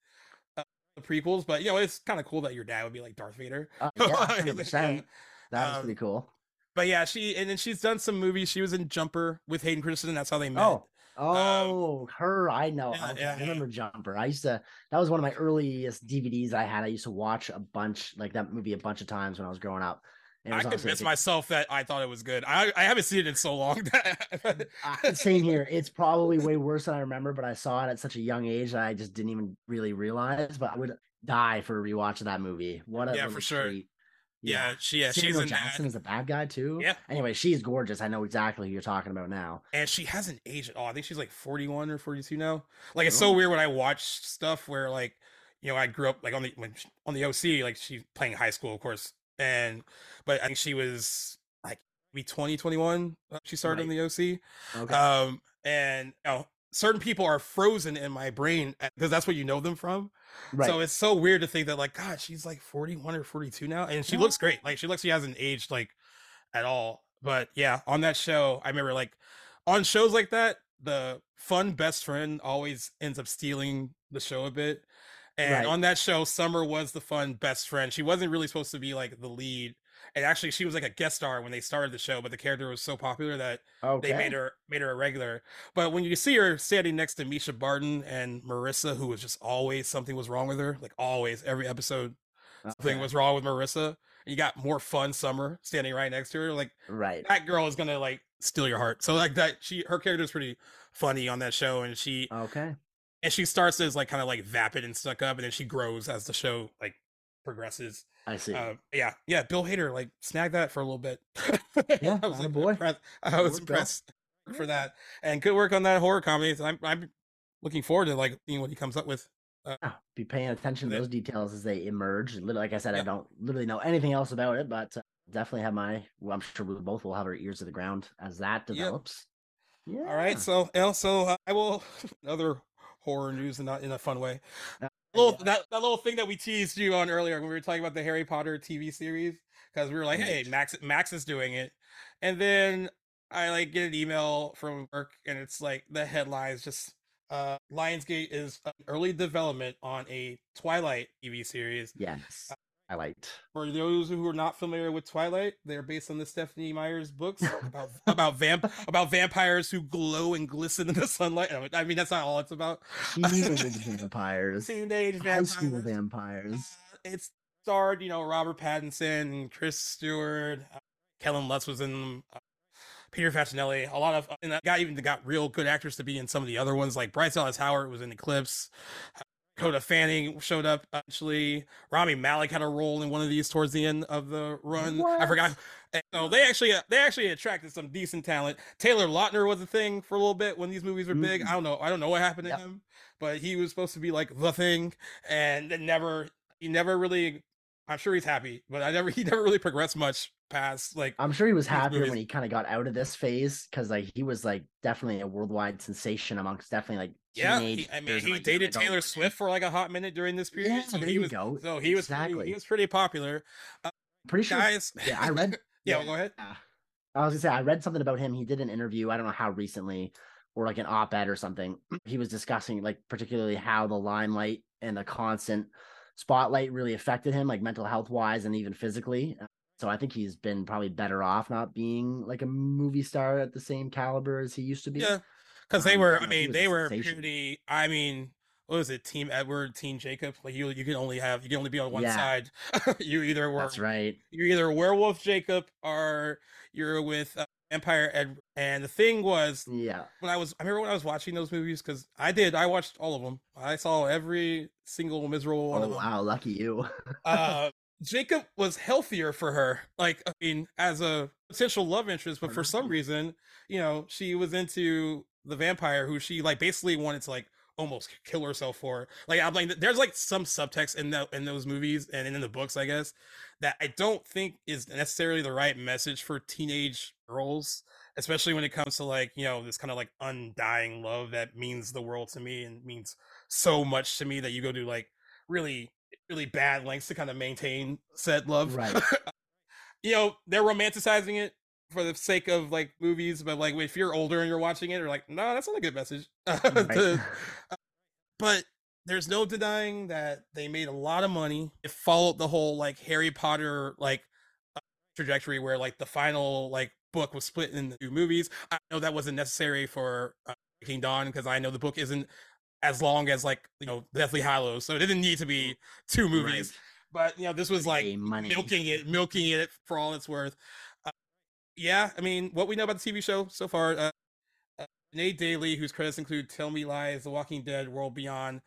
the prequels, but you know it's kind of cool that your dad would be like Darth Vader.
Uh, yeah,
Yeah.
100%. That's
Um,
pretty cool.
But yeah, she and then she's done some movies. She was in Jumper with Hayden Christensen. That's how they met.
Oh, oh, her. I know.
yeah,
okay,
yeah,
I remember Jumper. I used to. That was one of my earliest DVDs I had. I used to watch a bunch, like that movie, a bunch of times when I was growing up. And
I convinced
like,
myself that I thought it was good. I I haven't seen it in so long.
uh, same here. It's probably way worse than I remember, but I saw it at such a young age that I just didn't even really realize. But I would die for a rewatch of that movie. What a
Yeah, for sure.
treat.
yeah, she yeah she's
Samuel
L.
Jackson is a bad guy too.
Yeah.
Anyway, she's gorgeous. I know exactly who you're talking about now.
and she hasn't aged at all. I think she's like forty one or forty two now. Like it's so weird when I watch stuff where like you know I grew up like on the when on the OC like she's playing high school of course and but I think she was like maybe 20, 21 uh, she started on the OC.
Okay.
Um, and you know, certain people are frozen in my brain because that's what you know them from.
right.
So it's so weird to think that like, God, she's like 41 or 42 now, and she looks great. Like she looks, she hasn't aged like at all. But yeah, on that show, I remember like on shows like that, the fun best friend always ends up stealing the show a bit. And
Right.
on that show, Summer was the fun best friend. She wasn't really supposed to be like the lead. And actually, she was like a guest star when they started the show, but the character was so popular that
okay.
they made her made her a regular. But when you see her standing next to Mischa Barton and Marissa, who was just always something was wrong with her, like always every episode something was wrong with Marissa. You got more fun Summer standing right next to her. Like
right.
that girl is gonna like steal your heart. So like that, she her character is pretty funny on that show, and she
Okay.
And she starts as like kind of like vapid and stuck up, and then she grows as the show like progresses.
I see.
Uh, yeah, yeah. Bill Hader like snag that for a little bit.
Yeah,
I was like,
boy.
impressed. I was impressed for that, and good work on that horror comedy. So I'm I'm looking forward to like seeing what he comes up with.
Yeah, be paying attention to those details as they emerge. Lit- Like I said, I don't literally know anything else about it, but uh, definitely have my. Well, I'm sure we both will have our ears to the ground as that develops. Yeah.
All right, so also uh, I will other horror news and not in a fun way.
Uh,
little
yeah.
that, that little thing that we teased you on earlier when we were talking about the Harry Potter TV series because we were like, hey, Max Max is doing it, and then I like get an email from work and it's like the headlines just uh Lionsgate is uh, early development on a Twilight TV series.
Yes. I liked.
For those who are not familiar with Twilight, they're based on the Stephenie Meyer's books about about vamp about vampires who glow and glisten in the sunlight. I mean, that's not all it's about.
Teenage vampires.
Teenage
High school
vampires.
vampires.
Uh, it starred, you know, Robert Pattinson and Chris Stewart. Uh, Kellen Lutz was in. Uh, Peter Facinelli, a lot of, and that guy even got real good actors to be in some of the other ones, like Bryce Dallas Howard was in Eclipse. Uh, Coda Fanning showed up actually. Rami Malek had a role in one of these towards the end of the run. I forgot. And So they actually they actually attracted some decent talent. Taylor Lautner was a thing for a little bit when these movies were big. I don't know. I don't know what happened to
Yep.
him, but he was supposed to be like the thing, and then never he never really I'm sure he's happy, but I never he never really progressed much past like
I'm sure he was happier
movies.
when he kind of got out of this phase because like he was like definitely a worldwide sensation amongst definitely like
yeah. He, I mean, he
like,
dated
young adult
Taylor. Swift for like a hot minute during this period.
Yeah,
so
there
he
you
was
go.
so he was pretty,
Exactly.
he was pretty popular.
Uh, pretty sure.
Guys,
Yeah, I read.
yeah, well, go ahead.
Yeah. I was gonna say I read something about him. He did an interview. I don't know how recently, or like an op-ed or something. He was discussing like particularly how the limelight and the constant spotlight really affected him, like mental health wise and even physically. So I think he's been probably better off not being like a movie star at the same caliber as he used to be.
Yeah, because they
Um,
were.
you
I
know,
mean, they were pretty. I mean, what was it? Team Edward, Team Jacob. Like you, you can only have you can only be on one
Yeah.
side. you either were
That's right.
you're either werewolf Jacob or you're with uh, Empire Ed. And the thing was,
Yeah.
when I was, I remember when I was watching those movies because I did. I watched all of them. I saw every single miserable one
Oh
of them.
wow, lucky you.
uh, Jacob was healthier for her. Like, I mean, as a potential love interest, but for some reason, you know, she was into the vampire who she like basically wanted to like almost kill herself for. Like, I'm like, there's like some subtext in that in those movies and in the books, I guess, that I don't think is necessarily the right message for teenage girls, especially when it comes to like, you know, this kind of like undying love that means the world to me and means so much to me that you go to like really really bad lengths to kind of maintain said love.
Right.
you know, they're romanticizing it for the sake of like movies, but like if you're older and you're watching it, you're like, no, that's not a good message.
Right.
To- but there's no denying that they made a lot of money. It followed the whole like Harry Potter like uh, trajectory where like the final like book was split into two movies. I know that wasn't necessary for uh, King Dawn because I know the book isn't as long as like you know Deathly Hallows, so it didn't need to be two movies. But you know this was like milking it, milking it for all it's worth. Uh, yeah, I mean, what we know about the TV show so far, uh, uh, Nate Daly, whose credits include "Tell Me Lies," "The Walking Dead," "World Beyond,"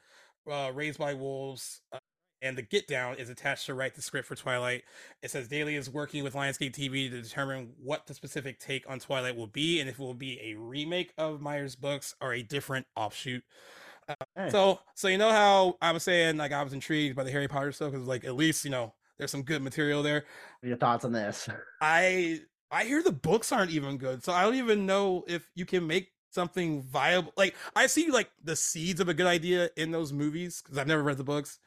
uh, "Raised by Wolves," uh, and "The Get Down," is attached to write the script for Twilight. It says Daly is working with Lionsgate TV to determine what the specific take on Twilight will be, and if it will be a remake of Meyer's books or a different offshoot.
Hey.
So, so you know how I was saying, like I was intrigued by the Harry Potter stuff because, like, at least you know there's some good material there.
Your thoughts on this?
I I hear the books aren't even good, so I don't even know if you can make something viable. Like I see like the seeds of a good idea in those movies because I've never read the books,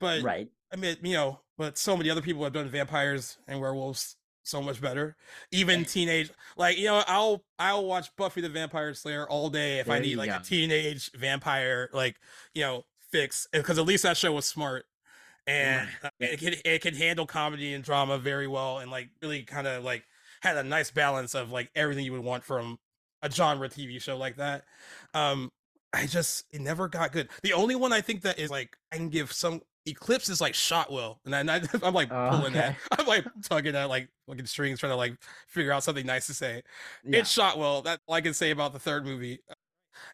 but
right.
I mean, you know, but so many other people have done vampires and werewolves so much better. Even teenage, like you know, I'll I'll watch Buffy the Vampire Slayer all day if I need like
go.
a teenage vampire, like you know, fix eh, because at least that show was smart and it can it can handle comedy and drama very well and like really kind of like had a nice balance of like everything you would want from a genre TV show like that. Um, I just it never got good. The only one I think that is like I can give some Eclipse is like shot well, and I, I'm like
Oh,
pulling that. I'm like tugging at like looking strings, trying to like figure out something nice to say.
Yeah.
It's shot well. That's all I can say about the third movie.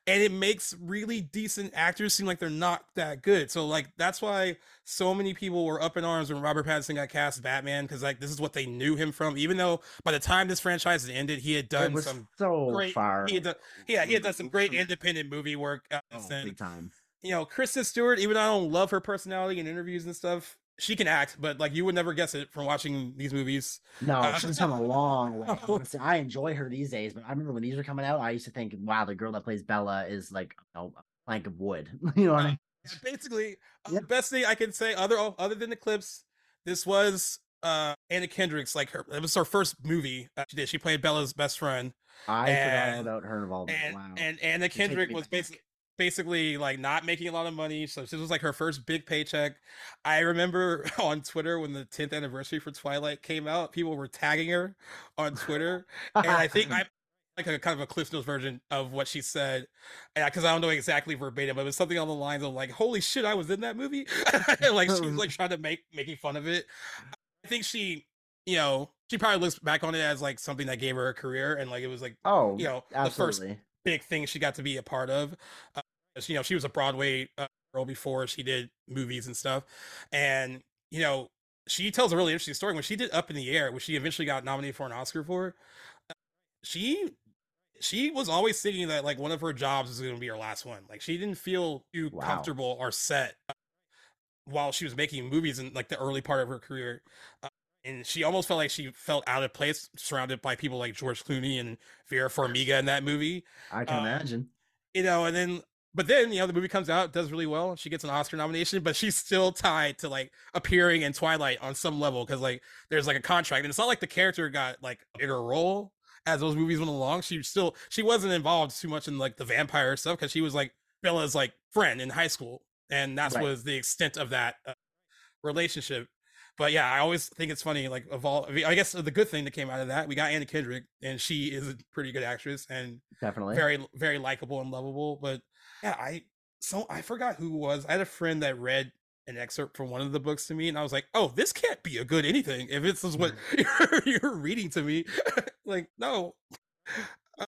And it makes really decent actors seem like they're not that good. So like that's why so many people were up in arms when Robert Pattinson got cast as Batman because like this is what they knew him from. Even though by the time this franchise had ended, he had done some
so
great.
far.
He had done, yeah, he had done some great independent movie work. Uh,
Oh,
and,
big time.
you know, Kristen Stewart. Even though I don't love her personality in interviews and stuff, she can act. But like you would never guess it from watching these movies.
No,
Uh,
she's come a long way.
Oh.
Honestly, I enjoy her these days, but I remember when these were coming out, I used to think, wow, the girl that plays Bella is like a plank of wood. you know what I mean?
Yeah, basically, uh,
Yeah.
the best thing I can say, other other than the clips, this was uh Anna Kendrick's like her. It was her first movie uh, she did. She played Bella's best friend,
I
And-
forgot about her involvement.
and
wow.
and Anna Kendrick was basically basically like not making a lot of money. So this was like her first big paycheck. I remember on Twitter when the 10th anniversary for Twilight came out, people were tagging her on Twitter and I think I like a kind of a Cliff Notes version of what she said, because I don't know exactly verbatim, but it was something on the lines of like, "Holy shit, I was in that movie!" like she was like trying to make making fun of it. Mm. I think she, you know, she probably looks back on it as like something that gave her a career, and like it was like
oh,
you know the first
absolutely.
Big thing she got to be a part of. Uh, you know, she was a Broadway uh, girl before she did movies and stuff, and you know, she tells a really interesting story when she did Up in the Air, which she eventually got nominated for an Oscar for. uh, She she was always thinking that like one of her jobs was going to be her last one. Like she didn't feel too
Wow.
comfortable or set while she was making movies in like the early part of her career. Uh, and she almost felt like she felt out of place surrounded by people like George Clooney and Vera Farmiga in that movie.
I can
Um,
imagine.
You know, and then but then you know the movie comes out, does really well. She gets an Oscar nomination, but she's still tied to like appearing in Twilight on some level because like there's like a contract, and it's not like the character got like a bigger role as those movies went along. She still she wasn't involved too much in like the vampire stuff because she was like Bella's like friend in high school, and that
Right.
was the extent of that uh, relationship. But yeah, I always think it's funny. Like of all, I guess the good thing that came out of that, we got Anna Kendrick, and she is a pretty good actress and
Definitely.
very very likable and lovable. But yeah, I so I forgot who was. I had a friend that read an excerpt from one of the books to me, and I was like, "Oh, this can't be a good anything if this is what you're, you're reading to me." like, no,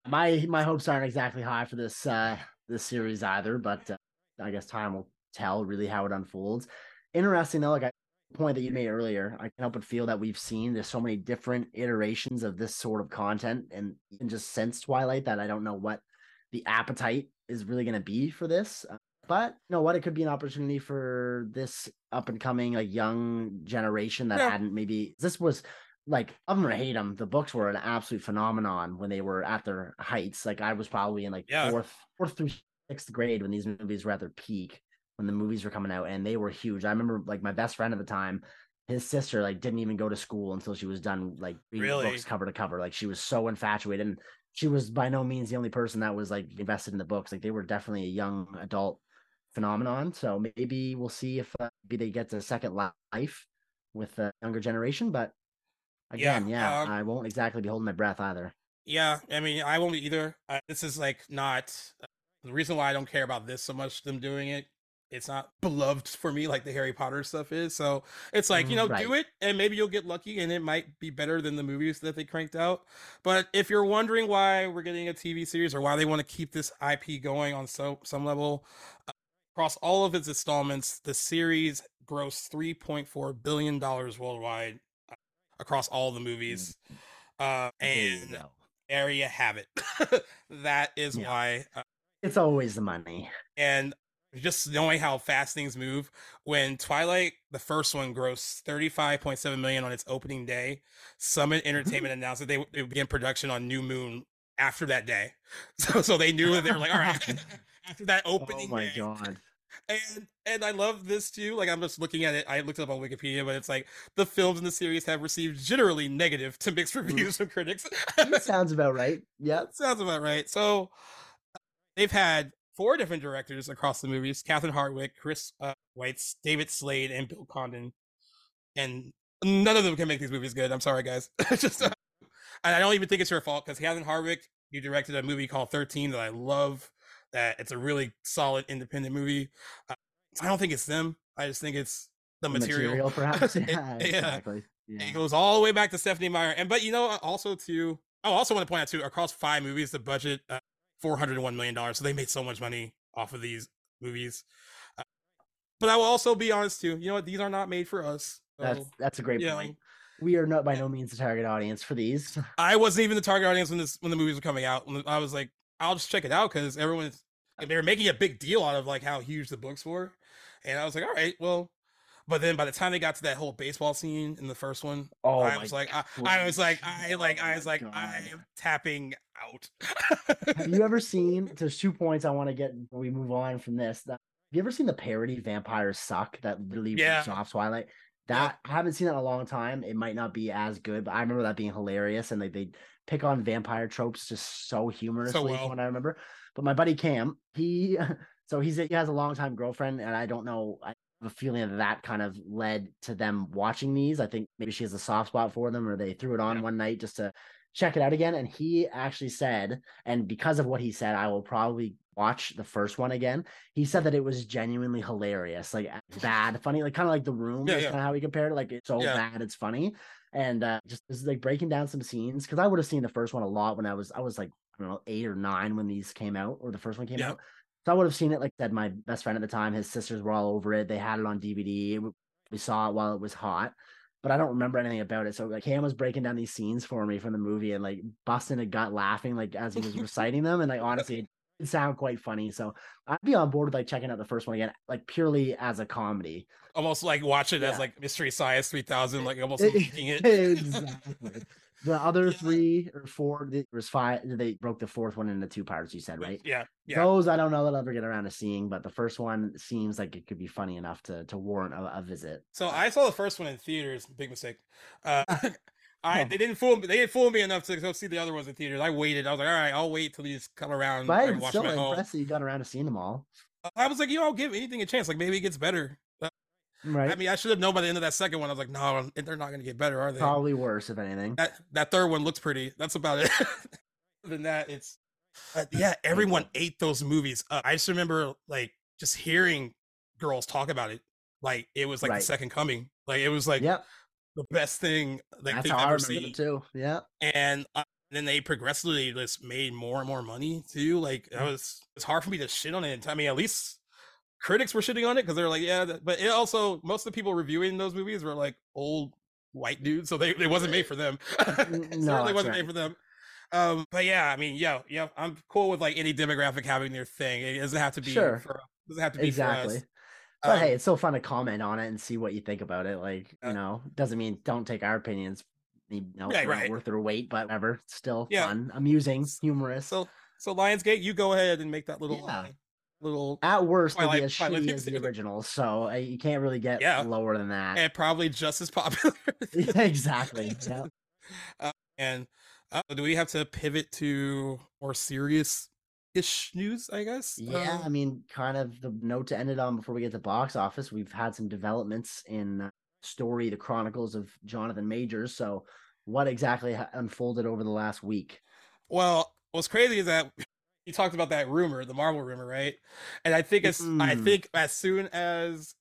my my hopes aren't exactly high for this uh this series either, but uh, I guess time will tell really how it unfolds. Interesting though, like I point that you made earlier, I can help but feel that we've seen there's so many different iterations of this sort of content, and even just since Twilight, that I don't know what the appetite is really going to be for this. Uh, But you know what? It could be an opportunity for this up and coming, like young generation that
Yeah.
hadn't maybe. This was like love 'em or hate them, the books were an absolute phenomenon when they were at their heights. Like I was probably in like
Yeah.
fourth, fourth through sixth grade when these movies were at their peak, when the movies were coming out, and they were huge. I remember like my best friend at the time, his sister like didn't even go to school until she was done like reading
Really?
books cover to cover. Like she was so infatuated, and she was by no means the only person that was like invested in the books. Like they were definitely a young adult phenomenon. So maybe we'll see if uh, maybe they get a second life with the younger generation. But
Yeah,
again, yeah,
um,
I won't exactly be holding my breath either.
yeah. I mean, I won't either. Uh, this is like not uh, the reason why I don't care about this so much. Them doing it, it's not beloved for me like the Harry Potter stuff is. So it's like you know,
Mm,
do it, and maybe you'll get lucky, and it might be better than the movies that they cranked out. But if you're wondering why we're getting a TV series or why they want to keep this IP going on so some level, uh, across all of its installments, the series grossed 3.4 billion dollars worldwide uh, across all the movies. Uh, and you have it. that is
Yeah.
why. Uh,
It's always the money.
and just knowing how fast things move when twilight the first one grossed 35.7 million on its opening day summit
Mm-hmm.
entertainment announced that they would they would begin production on new moon after that day so so they knew that they were like all right after that opening Oh
my
day.
god.
and and i love this too like i'm just looking at it i looked it up on wikipedia but it's like the films in the series have received generally negative to mixed
Mm.
reviews from critics
sounds about right. Yeah.
sounds about right. So they've had four different directors across the movies: Catherine Hardwicke, Chris uh, Weitz, David Slade, and Bill Condon. And none of them can make these movies good. I'm sorry, guys. Just, uh, and I don't even think it's your fault because Catherine Hardwicke, you directed a movie called 13 that I love. That it's a really solid independent movie. Uh, I don't think it's them. I just think it's the
The
material.
perhaps.
It-
Yeah,
yeah.
exactly.
It goes all the way back to Stephenie Meyer. And but you know, also too, I also want to point out too, across five movies, the budget uh, four hundred and one million dollars. So they made so much money off of these movies. Uh, but I will also be honest too. You know what? These are not made for us.
That's
So
that's a great
you know,
point. We are not by no means the target audience for these.
I wasn't even the target audience when this when the movies were coming out. I was like, I'll just check it out because everyone's they were making a big deal out of like how huge the books were, and I was like, all right, well. But then by the time they got to that whole baseball scene in the first one,
Oh,
I was like, I, I was like, I oh like, I
Oh
was like,
God.
I am tapping out.
Have you ever seen? There's two points I want to get before we move on from this. That, have you ever seen the parody "Vampires Suck" that literally
Yeah.
off Twilight? That I haven't seen that in a long time. It might not be as good, but I remember that being hilarious. And like they pick on vampire tropes just so humorously
well.
from what I remember. But my buddy Cam, he so he's he has a long time girlfriend, and I don't know. I a feeling that that kind of led to them watching these. I think maybe she has a soft spot for them, or they threw it on
Yeah.
one night just to check it out again. And he actually said, and because of what he said, I will probably watch the first one again. He said that it was genuinely hilarious, like bad, funny, like kind of like the room.
Yeah,
is
yeah.
kind of how he compared it. Like it's so bad, it's funny. And uh just this like breaking down some scenes because I would have seen the first one a lot when I was I was like I don't know eight or nine when these came out or the first one came out. So I would have seen it. Like I said, my best friend at the time, his sisters were all over it. They had it on DVD. We- saw it while it was hot, but I don't remember anything about it. So like Cam was breaking down these scenes for me from the movie and like busting a gut laughing like as he was reciting them. And like honestly, It sound quite funny. So I'd be on board with like checking out the first one again, like purely as a comedy.
almost like watch it as like Mystery Science 3000, like almost making it.
exactly. The other
Yeah.
three or four, there was five. They broke the fourth one into two parts. You said right.
Yeah, yeah.
Those I don't know that I'll ever get around to seeing, but the first one seems like it could be funny enough to to warrant a, a visit.
So I saw the first one in theaters. Big mistake. Uh, I they didn't fool me. They didn't fool me enough to go see the other ones in theaters. I waited. I was like, all right, I'll wait till these come around
But
and
I'm
watch
still
them at home.
impressed that you got around to seeing them all.
I was like, you know, I'll give anything a chance. Like maybe it gets better. Uh,
Right.
I mean, I should have known by the end of that second one. I was like, no, they're not going to get better, are they?
Probably worse, if anything.
That that third one looks pretty. That's about it. Other than that, it's but yeah, everyone ate those movies. up. I just remember like just hearing girls talk about it. Like it was like
Right.
the second coming. Like it was like
yep.
the best thing like
That's
they've ever seen.
it too. Yeah.
And uh, then they progressively just made more and more money too. Like that was it's hard for me to shit on it. I mean, at least critics were shitting on it because they're like, yeah, but it also most of the people reviewing those movies were like old white dudes, so they it wasn't made for them. it
no,
certainly wasn't
right.
made for them. Um, but yeah, I mean, yeah, yeah, I'm cool with like any demographic having their thing. It doesn't have to be
Sure.
for doesn't have to be
Exactly.
for us.
But hey,
Um,
it's so fun to comment on it and see what you think about it. Like,
Yeah.
you know, doesn't mean don't take our opinions. You know,
Right, right.
worth their weight, but whatever. Still
Yeah.
fun, amusing, humorous.
so so Lionsgate, you go ahead and make that little
Yeah.
Uh, little
At worst, it'll be as
Twilight
shitty as the original, so uh, you can't really get
Yeah.
lower than that.
and probably just as popular.
Exactly. Yeah.
And uh, do we have to pivot to more serious ish news? I guess.
Yeah, I
Um,
mean, kind of the note to end it on before we get to box office. We've had some developments in uh, story, the Chronicles of Jonathan Majors. So, what exactly ha- unfolded over the last week?
well, what's crazy is that you talked about that rumor, the Marvel rumor, right? And I think it's. I
Mm.
think as soon as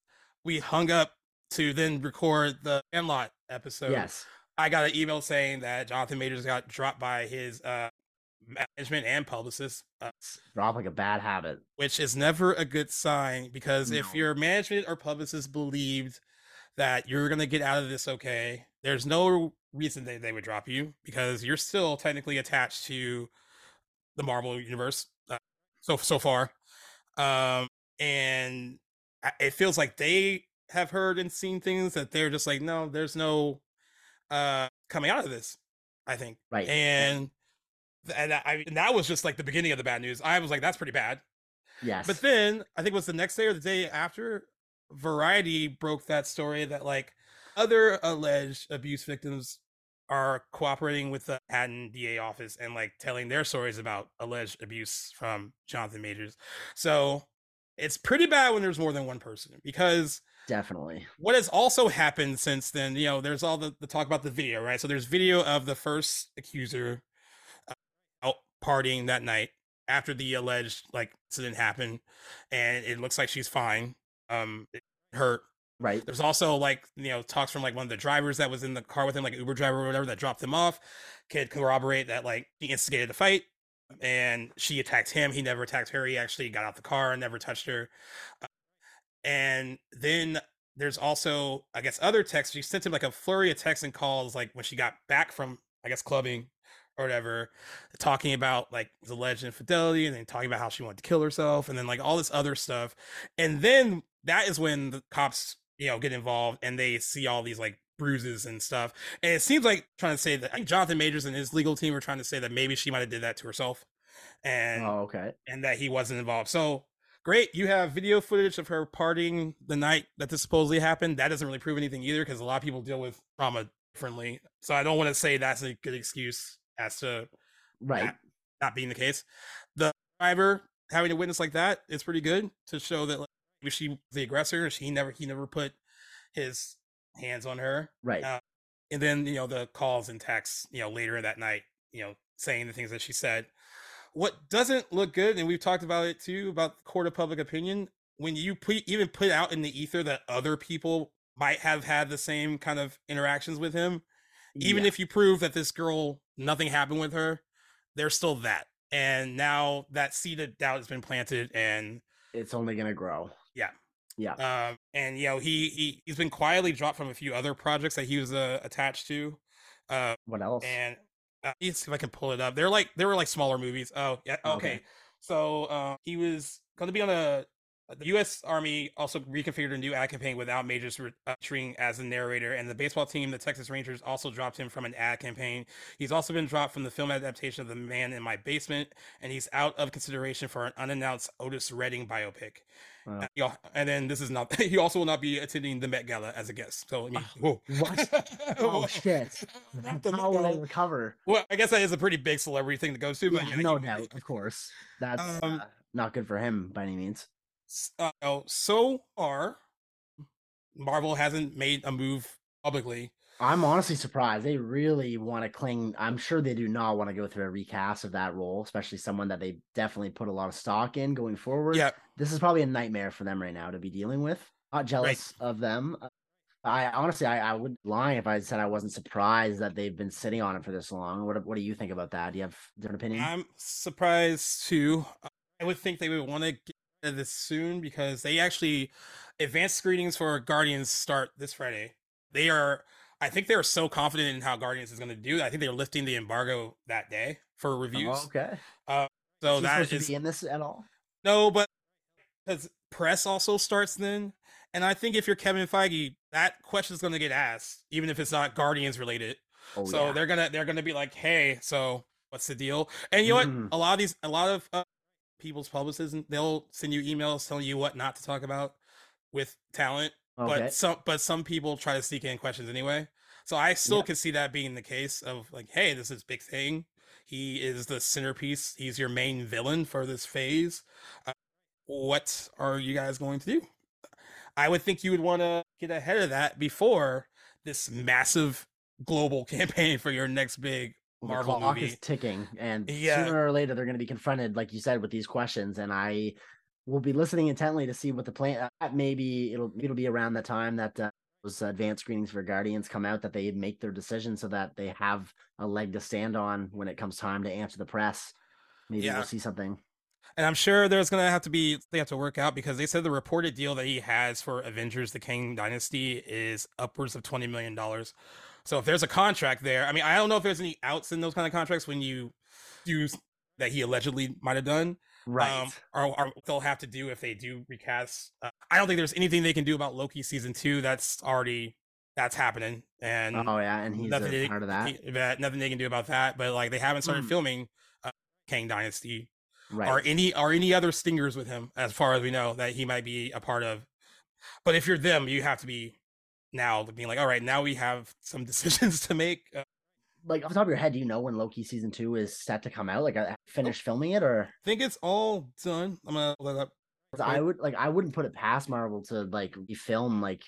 we hung up to then record the Sandlot episode,
yes,
I got an email saying that Jonathan Majors got dropped by his uh, management and publicist. Uh,
drop like a bad habit.
which is never a good sign because if your management or publicist believed that you're to get out of this okay, there's no reason that they would drop you because you're still technically attached to the Marvel universe uh, so so far. Um and it feels like they have heard and seen things that they're just like no, there's no uh coming out of this, I think.
Right.
And and I and that was just like the beginning of the bad news. I was like that's pretty bad.
Yes.
But then I think it was the next day or the day after, Variety broke that story that like other alleged abuse victims are cooperating with the Manhattan DA office and like telling their stories about alleged abuse from Jonathan Majors. So it's pretty bad when there's more than one person because
Definitely.
what has also happened since then, you know, there's all the, the talk about the video, right? So there's video of the first accuser uh, out partying that night after the alleged like incident happened, and it looks like she's fine. Um, it hurt.
Right.
There's also like you know talks from like one of the drivers that was in the car with him, like Uber driver or whatever, that dropped him off. Could corroborate that like he instigated the fight, and she attacked him. He never attacked her. He actually got out the car and never touched her. Uh, and then there's also I guess other texts. She sent him like a flurry of texts and calls like when she got back from I guess clubbing or whatever, talking about like the alleged infidelity and then talking about how she wanted to kill herself and then like all this other stuff. And then that is when the cops, you know, get involved and they see all these like bruises and stuff. And it seems like trying to say that I think Jonathan Majors and his legal team were trying to say that maybe she might have did that to herself. And
Oh, okay.
and that he wasn't involved. So great, you have video footage of her partying the night that this supposedly happened. That doesn't really prove anything either because a lot of people deal with trauma differently. So I don't want to say that's a good excuse as to
Right.
that not being the case. The driver having a witness like that is pretty good to show that like, maybe she the aggressor. She never he never put his hands on her.
Right.
Uh, and then you know the calls and texts you know later that night you know saying the things that she said what doesn't look good and we've talked about it too about the court of public opinion when you put even put out in the ether that other people might have had the same kind of interactions with him even
Yeah.
if you prove that this girl nothing happened with her there's still that and now that seed of doubt has been planted and
it's only gonna grow.
Yeah.
Yeah.
um, and you know he, he he's been quietly dropped from a few other projects that he was uh, attached to uh,
What else?
and uh, let's see if I can pull it up. They're like they were like smaller movies. Oh yeah, okay.
Okay.
So uh, he was going to be on a. The U.S. Army also reconfigured a new ad campaign without Majors featuring as a narrator, and the baseball team, the Texas Rangers, also dropped him from an ad campaign. He's also been dropped from the film adaptation of The Man in My Basement, and he's out of consideration for an unannounced Otis Redding biopic.
Wow.
Uh, and then this is not. He also will not be attending the Met Gala as a guest. So I mean, whoa.
What? Oh shit!
The
How will they recover?
Well, I guess that is a pretty big celebrity thing to go to, but
Yeah,
yeah,
no doubt, of course. That's
Um,
uh, not good for him by any means.
uh, oh, so far, Marvel hasn't made a move publicly.
I'm honestly surprised. They really want to cling. I'm sure they do not want to go through a recast of that role, especially someone that they definitely put a lot of stock in going forward.
Yeah,
This is probably a nightmare for them right now to be dealing with. Not jealous of them. Uh, I honestly, I, I would lying if I said I wasn't surprised that they've been sitting on it for this long. What What do you think about that? Do you have different opinion?
I'm surprised too. I would think they would want to get this soon because they actually advanced screenings for Guardians start this Friday. They are, I think they are so confident in how Guardians is going to do. I think they're lifting the embargo that day for reviews.
Oh, okay.
So
Is he
that
to be in this at all?
no, but because press also starts then, and I think if you're Kevin Feige, that question is going to get asked, even if it's not Guardians related.
Oh,
so
yeah.
they're gonna they're gonna be like, hey, so what's the deal? And you know what? A lot of these, a lot of uh, people's publicists, they'll send you emails telling you what not to talk about with talent.
Okay.
But some but some people try to sneak in questions anyway. So I still
Yeah.
can see that being the case of like, hey, this is big thing. He is the centerpiece. He's your main villain for this phase. Uh, what are you guys going to do? I would think you would want to get ahead of that before this massive global campaign for your next big Marvel
the clock
movie.
is ticking, and
Yeah.
sooner or later they're going to be confronted, like you said, with these questions. And I will be listening intently to see what the plan. Uh, maybe it'll it'll be around the time that uh, those advanced screenings for Guardians come out that they make their decision, so that they have a leg to stand on when it comes time to answer the press. Maybe
Yeah.
we'll see something.
And I'm sure there's gonna have to be they have to work out because they said the reported deal that he has for Avengers: The Kang Dynasty is upwards of twenty million dollars. So if there's a contract there, I mean, I don't know if there's any outs in those kind of contracts when you do that he allegedly might have done,
Right.
um, or, or what they'll have to do if they do recast. Uh, I don't think there's anything they can do about Loki season two. That's already that's happening, and
oh yeah, and he's
nothing
a
they,
part of that.
he- that nothing they can do about that. But like they haven't started
Mm.
filming uh, Kang Dynasty
Right.
or any or any other stingers with him as far as we know that he might be a part of but if you're them you have to be now being like all right now we have some decisions to make uh,
like off the top of your head, do you know when Loki season two is set to come out? Like, I finished filming it, or?
I think it's all done. I'm gonna up.
'Cause I would like I wouldn't put it past Marvel to like refilm like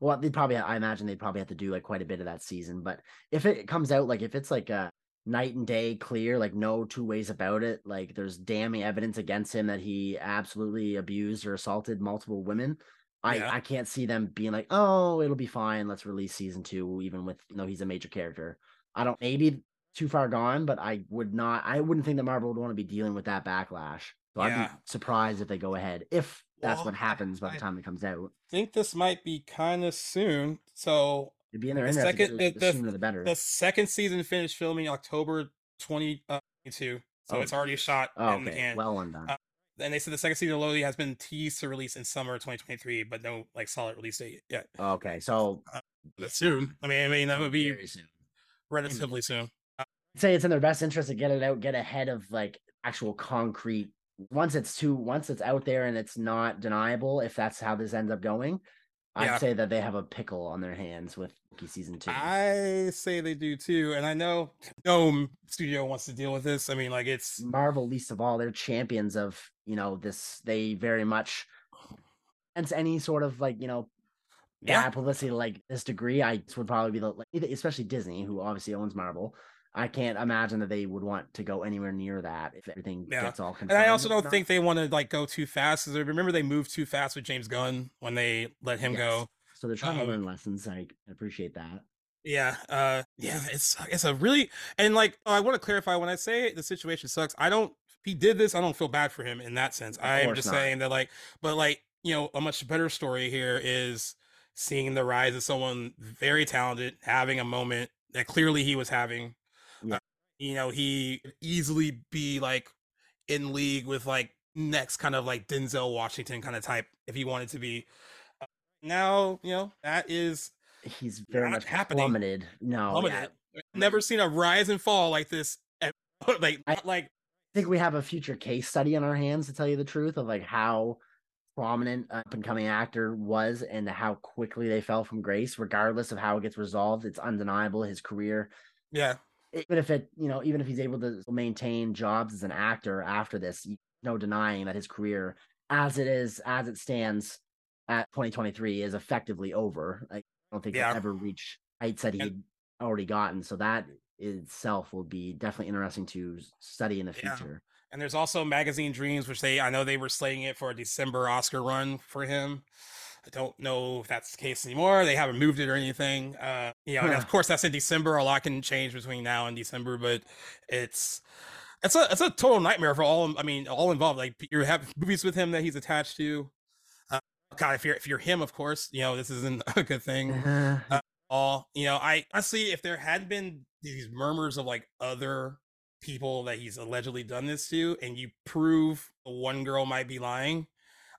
well they'd probably I imagine they'd probably have to do like quite a bit of that season but if it comes out like if it's like a night and day clear like no two ways about it like there's damning evidence against him that he absolutely abused or assaulted multiple women I
Yeah.
I can't see them being like oh it'll be fine. Let's release season 2 even with you know he's a major character I don't maybe too far gone but I would not I wouldn't think that Marvel would want to be dealing with that backlash so I'd be surprised if they go ahead, if that's
Well,
what happens by the
I-
time it comes out.
i think this might be kind of soon so
It'd be in there
the
in there. if they
second- the-
the
the-
sooner the better.
the second season finished filming october 2022 so
Oh,
it's already shot
oh,
in the
okay.
can
Well undone.
Uh, and they said the second season of Loki has been teased to release in summer 2023 but no like solid release date yet
okay, so
But soon i mean i mean that would be
very soon.
Relatively mm-hmm. soon uh,
I'd say it's in their best interest to get it out, get ahead of like actual concrete. Once it's too, once it's out there and it's not deniable, if that's how this ends up going, I'd say that they have a pickle on their hands with Loki season two.
I say they do too, and I know no studio wants to deal with this. I mean, like it's
Marvel, least of all, they're champions of you know this. They very much, and any sort of like you know
yeah,
bad publicity like this degree, I would probably be the like, especially Disney, who obviously owns Marvel. I can't imagine that they would want to go anywhere near that if everything
Yeah.
gets all
and I also don't think they want to like go too fast. Because remember they moved too fast with James Gunn when they let him
Yes.
go.
so. They're trying
um,
to learn lessons. I appreciate that.
Yeah, uh, yeah, it's it's a really and like oh, I want to clarify when I say the situation sucks. I don't. He did this, I don't feel bad for him in that sense. I am just
not.
saying that like, but like you know, a much better story here is seeing the rise of someone very talented having a moment that clearly he was having.
Yeah.
Uh, you know, he easily be like in league with like next kind of like Denzel Washington kind of type if he wanted to be. Uh, now, you know, that is
he's very much happening. plummeted. No, plummeted.
Yeah. Never seen a rise and fall like this. Like, I, like
I think we have a future case study on our hands to tell you the truth of like how prominent up and coming actor was and how quickly they fell from grace, regardless of how it gets resolved. It's undeniable his career.
Yeah.
Even if it, you know, even if he's able to maintain jobs as an actor after this, no denying that his career, as it is, as it stands at 2023, is effectively over. I don't think yeah. he'll ever reach heights that he'd already gotten. So that itself will be definitely interesting to study in the future.
Yeah. And there's also Magazine Dreams, which they I know they were slating it for a December Oscar run for him. I don't know if that's the case anymore. They haven't moved it or anything. Uh, you know, of course that's in December. A lot can change between now and December, but it's it's a it's a total nightmare for all. I mean, all involved. Like you have movies with him that he's attached to. Uh, God, if you're if you're him, of course, you know this isn't a good thing. Uh, all you know, I honestly, if there had been these murmurs of like other people that he's allegedly done this to, and you prove one girl might be lying,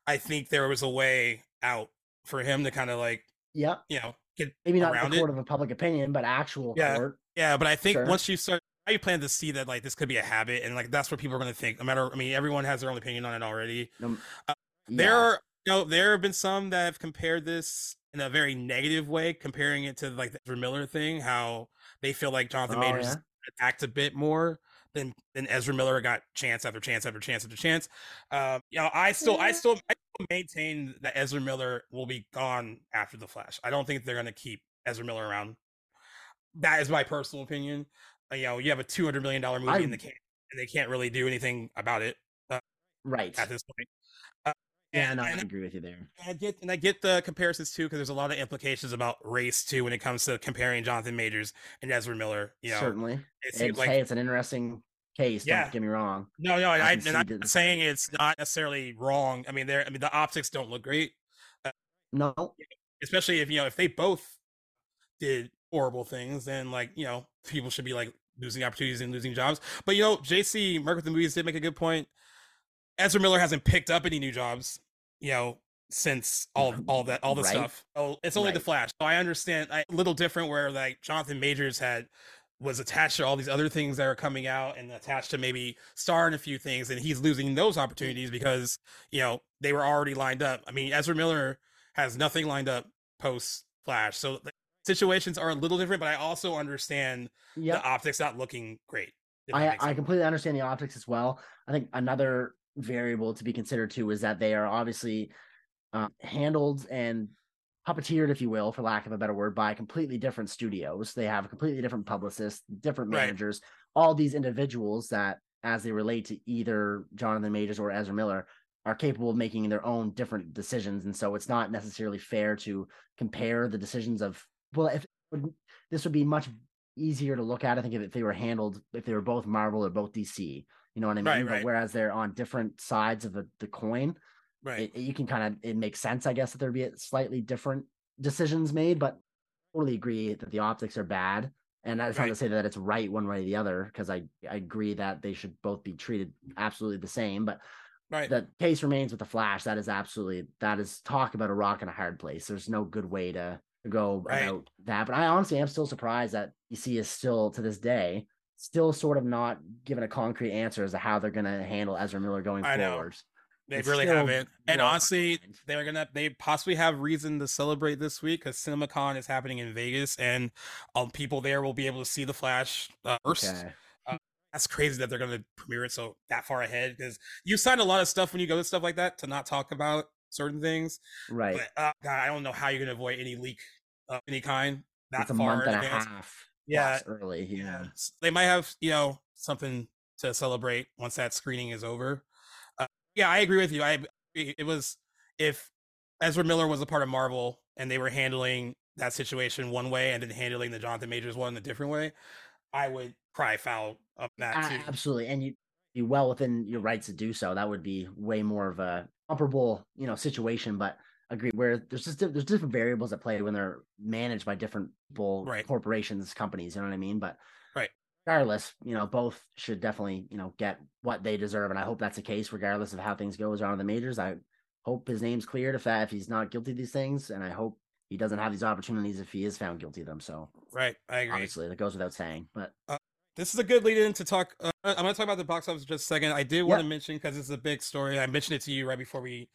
I think there was a way out for him to kind of like,
yeah,
you know, get
maybe not the court it. of a public opinion, but actual
yeah,
court.
Yeah, but I think sure. once you start, I plan to see that like this could be a habit, and like that's what people are going to think. No matter, I mean, everyone has their own opinion on it already. Um, uh, yeah. There are, you know, there have been some that have compared this in a very negative way, comparing it to like the Miller thing, how they feel like Jonathan oh, Majors yeah? attacked a bit more than than Ezra Miller got chance after chance after chance after chance. Um, you know, I still, I still, I still maintain that Ezra Miller will be gone after the Flash. I don't think they're going to keep Ezra Miller around. That is my personal opinion. Uh, you know, you have a two hundred million dollar movie I, in the can, and they can't really do anything about it. Uh,
right
at this point.
Yeah, no, I agree with you there.
I get and I get the comparisons too because there's a lot of implications about race too when it comes to comparing Jonathan Majors and Ezra Miller. You know,
certainly. It seems like hey, it's an interesting case. Yeah. Don't get me wrong.
No, no, I, I and I'm the... saying it's not necessarily wrong. I mean, they're I mean the optics don't look great.
Uh, no,
especially if you know if they both did horrible things, then like you know people should be like losing opportunities and losing jobs. But you know, JC Merk with the movies did make a good point. Ezra Miller hasn't picked up any new jobs, you know, since all all that all the right. stuff. Oh, it's only right. the Flash. So I understand a little different where like Jonathan Majors had was attached to all these other things that are coming out and attached to maybe star in a few things and he's losing those opportunities because you know they were already lined up. I mean, Ezra Miller has nothing lined up post Flash. So the situations are a little different, but I also understand yep. the optics not looking great.
I, I completely understand the optics as well. I think another variable to be considered too is that they are obviously uh, handled and puppeteered, if you will, for lack of a better word, by completely different studios. They have completely different publicists, different managers, right. all these individuals that, as they relate to either Jonathan Majors or Ezra Miller, are capable of making their own different decisions. And so it's not necessarily fair to compare the decisions of, well, if this would be much easier to look at, I think, if they were handled, if they were both Marvel or both DC. You know what I mean? Right, right. Whereas they're on different sides of the, the coin.
Right.
It, you can kind of it makes sense, I guess, that there'd be slightly different decisions made, but totally agree that the optics are bad. And that's right. not to say that it's right one way or the other, because I, I agree that they should both be treated absolutely the same. But
right.
the case remains with the Flash. That is absolutely that is talk about a rock in a hard place. There's no good way to, go right. about that. But I honestly am still surprised that DC is still to this day still sort of not given a concrete answer as to how they're going to handle Ezra Miller going I forward.
Know. They it's really haven't. And honestly, they're gonna they possibly have reason to celebrate this week because CinemaCon is happening in Vegas, and um, people there will be able to see the Flash uh, first. Okay. Uh, that's crazy that they're gonna premiere it so that far ahead because you sign a lot of stuff when you go to stuff like that to not talk about certain things.
Right.
But uh, God, I don't know how you're gonna avoid any leak of any kind.
That it's a far month and a half
yeah
early yeah
they might have you know something to celebrate once that screening is over uh, yeah i agree with you i it was if ezra miller was a part of marvel and they were handling that situation one way and then handling the jonathan majors one a different way i would cry foul of that too.
absolutely and you be well within your rights to do so that would be way more of a comparable you know situation but agree where there's just there's different variables at play when they're managed by different people
right.
corporations companies you know what i mean but
right
regardless, you know, both should definitely, you know, get what they deserve. And I hope that's the case, regardless of how things goes around the majors. I hope his name's cleared if that if he's not guilty of these things. And I hope he doesn't have these opportunities if he is found guilty of them. So
right, I agree.
Obviously, that goes without saying. But
uh, this is a good lead in to talk. Uh, I'm going to talk about the box office just a second. I did want to mention because it's a big story. I mentioned it to you right before we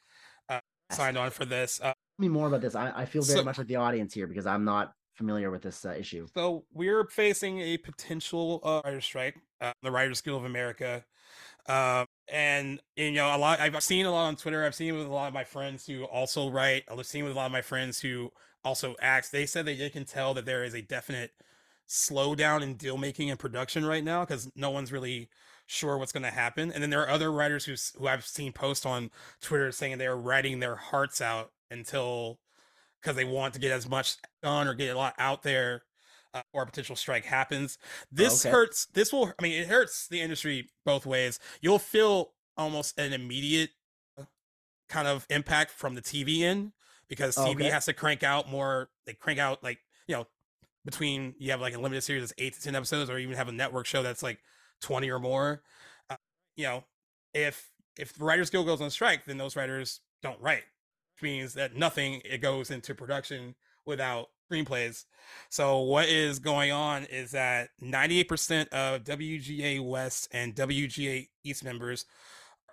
signed on for this. Uh,
Tell me more about this. I, I feel very so, much like the audience here because I'm not familiar with this uh, issue.
So we're facing a potential uh, writer strike, uh, the Writers Guild of America, uh, and you know a lot. I've seen a lot on Twitter. I've seen with a lot of my friends who also write. I've seen with a lot of my friends who also act. They said that they can tell that there is a definite slowdown in deal making and production right now because no one's really sure what's going to happen. And then there are other writers who who I've seen post on Twitter saying they're writing their hearts out until because they want to get as much done or get a lot out there uh, or a potential strike happens. This okay. hurts. This will. I mean, it hurts the industry both ways. You'll feel almost an immediate uh, kind of impact from the TV end because TV okay. has to crank out more. They crank out like you know between you have like a limited series that's eight to ten episodes, or even have a network show that's like twenty or more. Uh, you know, if if the Writers Guild goes on strike, then those writers don't write which means that nothing it goes into production without screenplays. So what is going on is that 98% of WGA West and WGA East members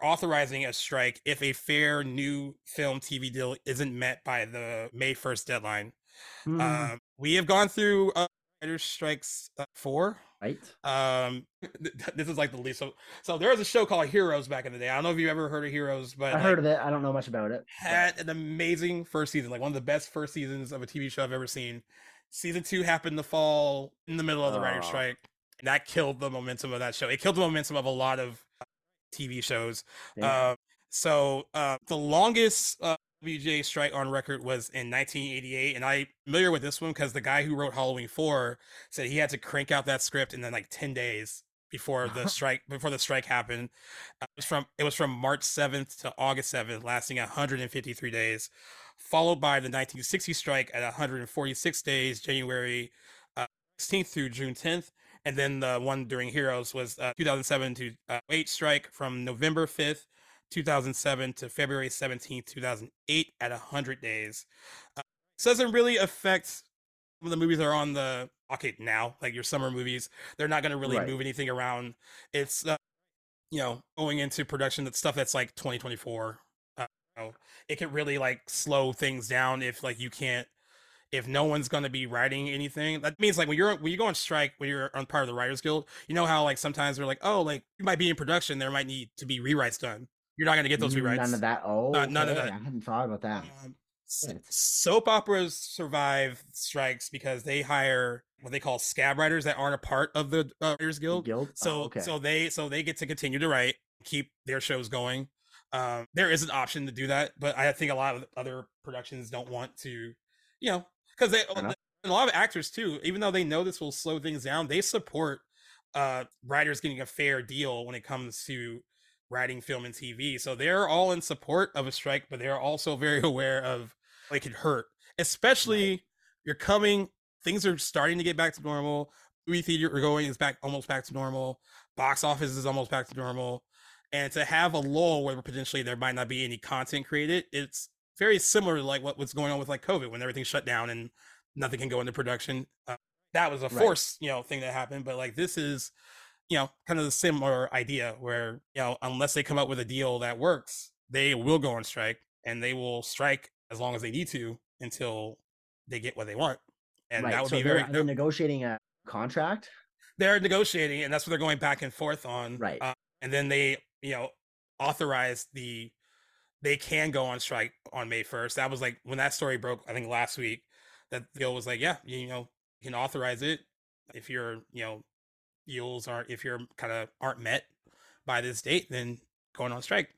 are authorizing a strike if a fair new film TV deal isn't met by the May 1st deadline. Mm. we have gone through uh, writers strikes uh, four
right?
Um this is like the least so so there was a show called heroes back in the day. I don't know if you ever heard of heroes but
i like, heard of it. I don't know much about it
had an amazing first season like one of the best first seasons of a tv show i've ever seen. Season two happened to fall in the middle of the oh. writer's strike and that killed the momentum of that show. It killed the momentum of a lot of tv shows. Yeah. uh, so uh, the longest uh, WGA strike on record was in 1988, and I'm familiar with this one because the guy who wrote Halloween 4 said he had to crank out that script in then like 10 days before the strike before the strike happened. Uh, it was from it was from March 7th to August 7th, lasting 153 days, followed by the 1960 strike at 146 days, January uh, 16th through June 10th. And then the one during Heroes was uh, 2007 to uh, 8 strike from November 5th 2007 to February 17th, 2008 at 100 days. Uh, this doesn't really affect some of the movies that are on the okay now, like your summer movies. They're not going to really right. move anything around. It's, uh, you know, going into production, that stuff that's like 2024. Uh, you know, it can really like slow things down if like you can't if no one's going to be writing anything that means like when you're when you go on strike when you're on part of the writers guild you know how like sometimes they're like oh like you might be in production there might need to be rewrites done you're not going to get those rewrites.
None of that. Oh, uh, none of that. I hadn't thought about that. Um,
soap operas survive strikes because they hire what they call scab writers that aren't a part of the uh, Writers Guild.
Guild?
So, oh, okay. so they so they get to continue to write, keep their shows going. Um, there is an option to do that, but I think a lot of other productions don't want to, you know, because they and a lot of actors too, even though they know this will slow things down, they support uh writers getting a fair deal when it comes to writing film and TV. So they're all in support of a strike, but they're also very aware of like it hurt, especially right. you're coming, things are starting to get back to normal. Movie theater are going is back almost back to normal. Box office is almost back to normal. And to have a lull where potentially there might not be any content created, it's very similar to like what was going on with like COVID when everything shut down and nothing can go into production. Uh, that was a force, right. you know, thing that happened. But like this is you know, kind of the similar idea where, you know, unless they come up with a deal that works, they will go on strike and they will strike as long as they need to until they get what they want. And right. that would so be
they're,
very
they're negotiating a contract.
They're negotiating, and that's what they're going back and forth on.
Right. Uh,
and then they, you know, authorize the they can go on strike on May 1st. That was like when that story broke, I think last week, that deal was like, yeah, you know, you can authorize it if you're, you know, deals aren't if you're kind of aren't met by this date, then going on strike.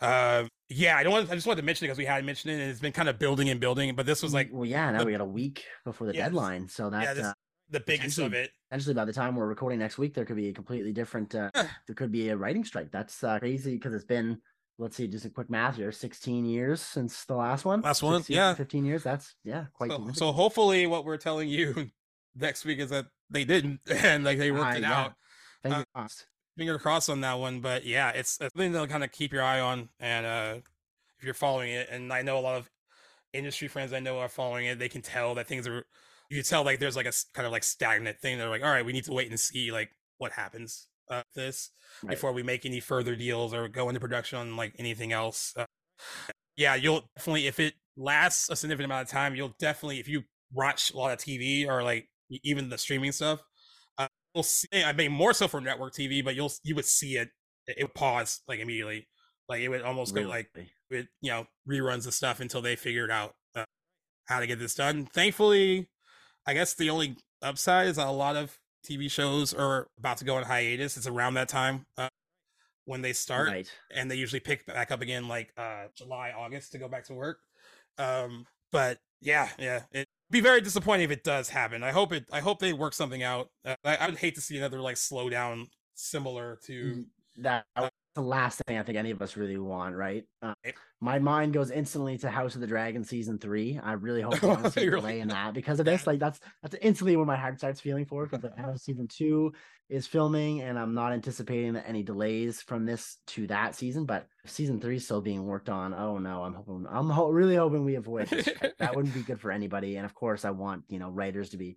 Uh, yeah, I don't want. I just wanted to mention it because we had mentioned it, and it's been kind of building and building. But this was like,
well, yeah. Now the, we got a week before the deadline, so that's yeah, this, uh,
the biggest of it.
Essentially, by the time we're recording next week, there could be a completely different. Uh, there could be a writing strike. That's uh, crazy because it's been. Let's see, just a quick math here. Sixteen years since the last one.
Last one, 16, yeah.
Fifteen years. That's yeah, quite.
So, so hopefully, what we're telling you next week is that they didn't, and like they worked
Uh,
it
yeah.
out.
Fingers
Uh,
crossed.
Finger crossed on that one, but yeah, it's a thing to kind of keep your eye on, and uh if you're following it, and I know a lot of industry friends I know are following it, they can tell that things are. You can tell like there's like a kind of like stagnant thing. They're like, all right, we need to wait and see like what happens uh, this
Right.
before we make any further deals or go into production on like anything else. Uh, yeah, you'll definitely if it lasts a significant amount of time, you'll definitely if you watch a lot of TV or like even the streaming stuff, uh, you'll see. I mean, more so for network TV, but you'll you would see it. It would pause like immediately, like it would almost go like
Really.
with you know reruns of stuff until they figured out uh, how to get this done. Thankfully, I guess the only upside is a lot of TV shows are about to go on hiatus. It's around that time uh, when they start,
Right.
and they usually pick back up again like uh, July, August to go back to work. Um, but yeah, yeah, it'd be very disappointing if it does happen. I hope it. I hope they work something out. Uh, I, I would hate to see another like slowdown similar to.
Mm, That that's the last thing I think any of us really want, right? Uh, my mind goes instantly to House of the Dragon season three. I really hope we don't see delay in that because of this. Like that's that's instantly when my heart starts feeling for. Because like, House season two is filming, and I'm not anticipating that any delays from this to that season. But season three is still being worked on. Oh no, I'm hoping I'm ho- really hoping we avoid this. that wouldn't be good for anybody. And of course, I want you know writers to be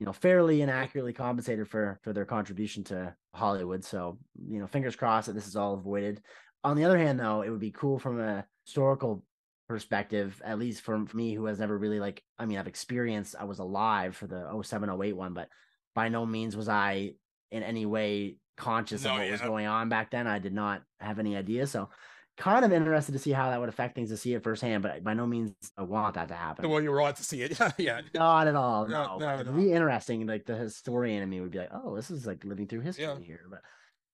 you know fairly and accurately compensated for for their contribution to Hollywood. So you know, fingers crossed that this is all avoided. On the other hand, though, it would be cool from a historical perspective, at least for me, who has never really like. I mean, I've experienced. I was alive for the 0708 one, but by no means was I in any way conscious
No,
of what was going on back then. I did not have any idea. So. Kind of interested to see how that would affect things to see it firsthand, but by no means I want that to happen.
Well, you were on to see it. yeah.
Not at all.
No,
No,
no,
It'd
no.
be interesting. Like the historian in me would be like, "Oh, this is like living through history
Yeah.
here." But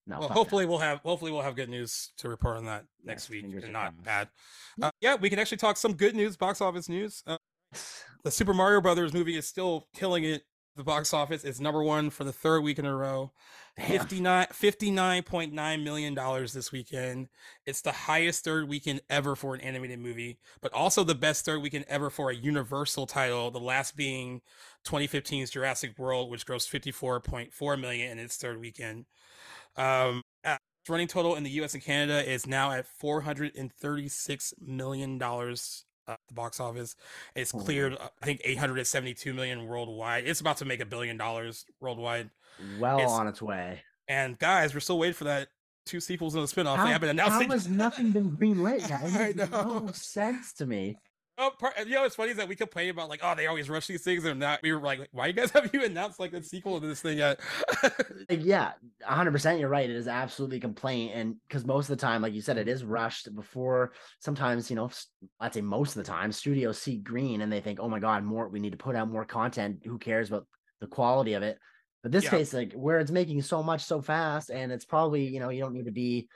no,
well,
fuck that.
hopefully we'll have hopefully we'll have good news to report on that next week and not
crossed.
bad. Uh, yeah, we can actually talk some good news, box office news. Uh, the Super Mario Brothers movie is still killing it. The box office It's number one for the third week in a row.
Damn.
59 $59.9 million this weekend. It's the highest third weekend ever for an animated movie, but also the best third weekend ever for a Universal title. The last being 2015's Jurassic World, which grossed 54.4 million in its third weekend. Um, its running total in the U.S. and Canada is now at 436 million dollars. Uh, at the box office, it's cleared. uh, I think 872 million worldwide. It's about to make a billion dollars worldwide.
Well
it's-
on its way.
And guys, we're still waiting for that two sequels and a spinoff.
How,
they haven't announced
how
it.
has nothing been greenlit? Guys?
I know.
no sense to me.
Oh, part, you know, what's funny is that we complain about like, oh, they always rush these things, and not. We were like, why you guys have you announced like a sequel to this thing yet?
Like, yeah, hundred percent. You're right. It is absolutely complaint, and because most of the time, like you said, it is rushed before. Sometimes, you know, I'd say most of the time, studios see green and they think, "Oh my god, more! We need to put out more content. Who cares about the quality of it?" But this
Yeah.
case, like where it's making so much so fast, and it's probably you know you don't need to be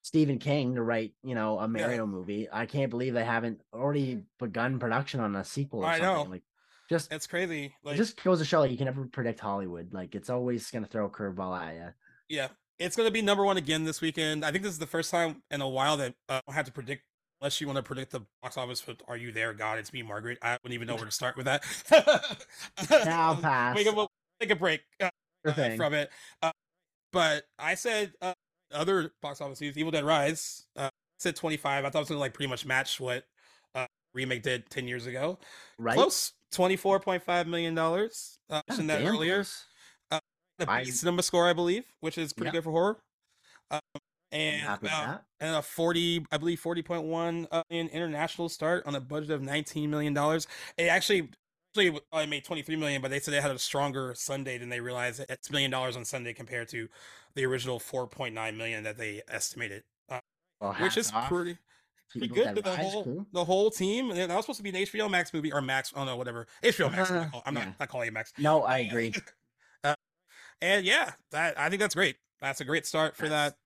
Stephen King to write you know a Mario movie. I can't believe they haven't already begun production on a sequel. Or
I
something.
know.
Like, just
it's crazy.
it
Like,
just goes to show like you can never predict Hollywood. Like it's always gonna throw a curveball at you.
yeah, it's gonna be number one again this weekend. I think this is the first time in a while that uh, I have to predict. Unless you want to predict the box office for "Are You There, God?" It's me, Margaret. I wouldn't even know where to start with that.
Now pass.
We can we'll take a break. Uh, uh, from it. Uh, but I said uh, other box office news, Evil Dead Rise. Uh, said 25. I thought it was gonna like pretty much match what uh, remake did 10 years ago.
right?
Close, 24.5 million dollars. Uh, mentioned that earlier. The
I-
B cinema score, I believe, which is pretty
Yeah.
good for horror. Um, and and a 40 i believe 40.1 uh, in international start on a budget of 19 million dollars it actually actually I made 23 million but they said they had a stronger sunday than they realized it's million dollars on sunday compared to the original 4.9 million that they estimated uh,
Well,
which is
off
pretty pretty good to the whole
crew.
the whole team that was supposed to be an hbo max movie or max oh no whatever hbo max I'm not i'm not,
Yeah.
not calling it max
No, I agree.
and yeah that i think that's great that's a great start for that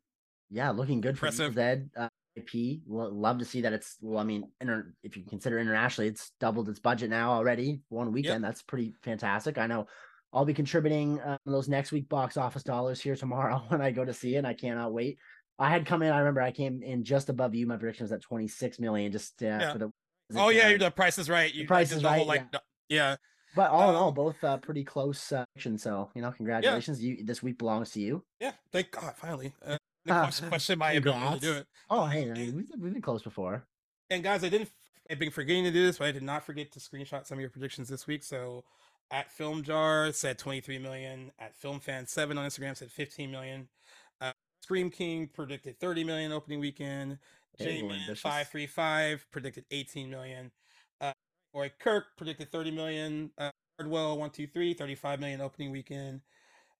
Yeah, looking good for Evil
Impressive.
Dead uh, IP. Lo- love to see that it's. Well, I mean, inter- if you consider internationally, it's doubled its budget now already. One weekend, that's pretty fantastic. I know. I'll be contributing uh, those next week box office dollars here tomorrow when I go to see it. And I cannot wait. I had come in. I remember I came in just above you. My prediction was at twenty six million. Just uh,
Yeah.
for the.
oh yeah
uh,
the price is right you
Price is
the whole,
Right,
like the- yeah
But all in all,
Um,
both uh, pretty close uh, action. So you know, congratulations. You this week belongs to you.
Yeah, thank God, finally. Uh, the
Ah,
question, question my ability to do it.
Oh, hey, I we've, we've been close before.
And guys, I didn't. I've been forgetting to do this, but I did not forget to screenshot some of your predictions this week. So, at Film Jar said 23 million. At Film Fan Seven on Instagram said 15 million. Uh, Scream King predicted 30 million opening weekend.
Hey,
J-Man
ambitious.
535 predicted 18 million. Uh, Roy Kirk predicted 30 million. Uh, Hardwell 123 35 million opening weekend.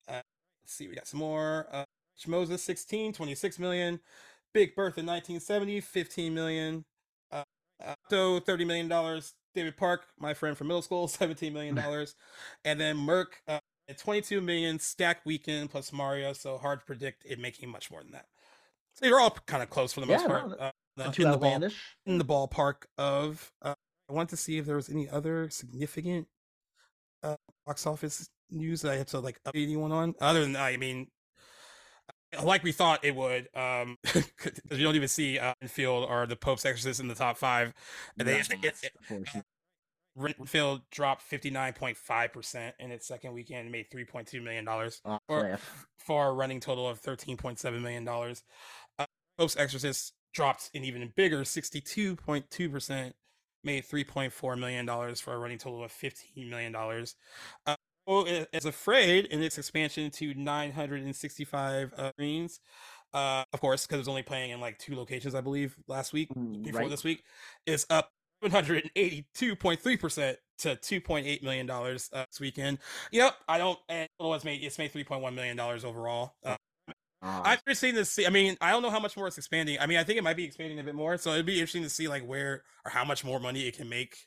Uh, let's see, we got some more. Uh, Moses 16 26 million. Big Bertha 1970 15 million. Uh, Octo 30 million dollars. David Park, my friend from middle school, 17 million dollars. and then Merck uh, at 22 million. Stack Weekend plus Mario. So hard to predict it making much more than that. So you're all kind of close for the most
Yeah,
part.
no,
uh, in the ball, in the ballpark of. Uh, I want to see if there was any other significant uh, box office news that I had to like update anyone on. Other than I mean, like we thought it would, um, you don't even see uh, Renfield or the Pope's Exorcist in the top five. And they, it, it. Renfield dropped fifty nine point five percent in its second weekend, and made three point two million dollars
Off
for, for a running total of thirteen point seven million dollars. Uh, Pope's Exorcist dropped an even bigger sixty two point two percent, made three point four million dollars for a running total of fifteen million dollars. Uh, is afraid in its expansion to nine hundred and sixty five uh, screens. Uh, of course, because it was only playing in like two locations, I believe, last week
Mm,
before
right.
this week, is up 182.3% to 2.8 million dollars uh, this weekend. Yep, I don't. And total it's made it's made 3.1 million dollars overall. Uh, I've just seen this. I mean, I don't know how much more it's expanding. I mean, I think it might be expanding a bit more. So it'd be interesting to see like where or how much more money it can make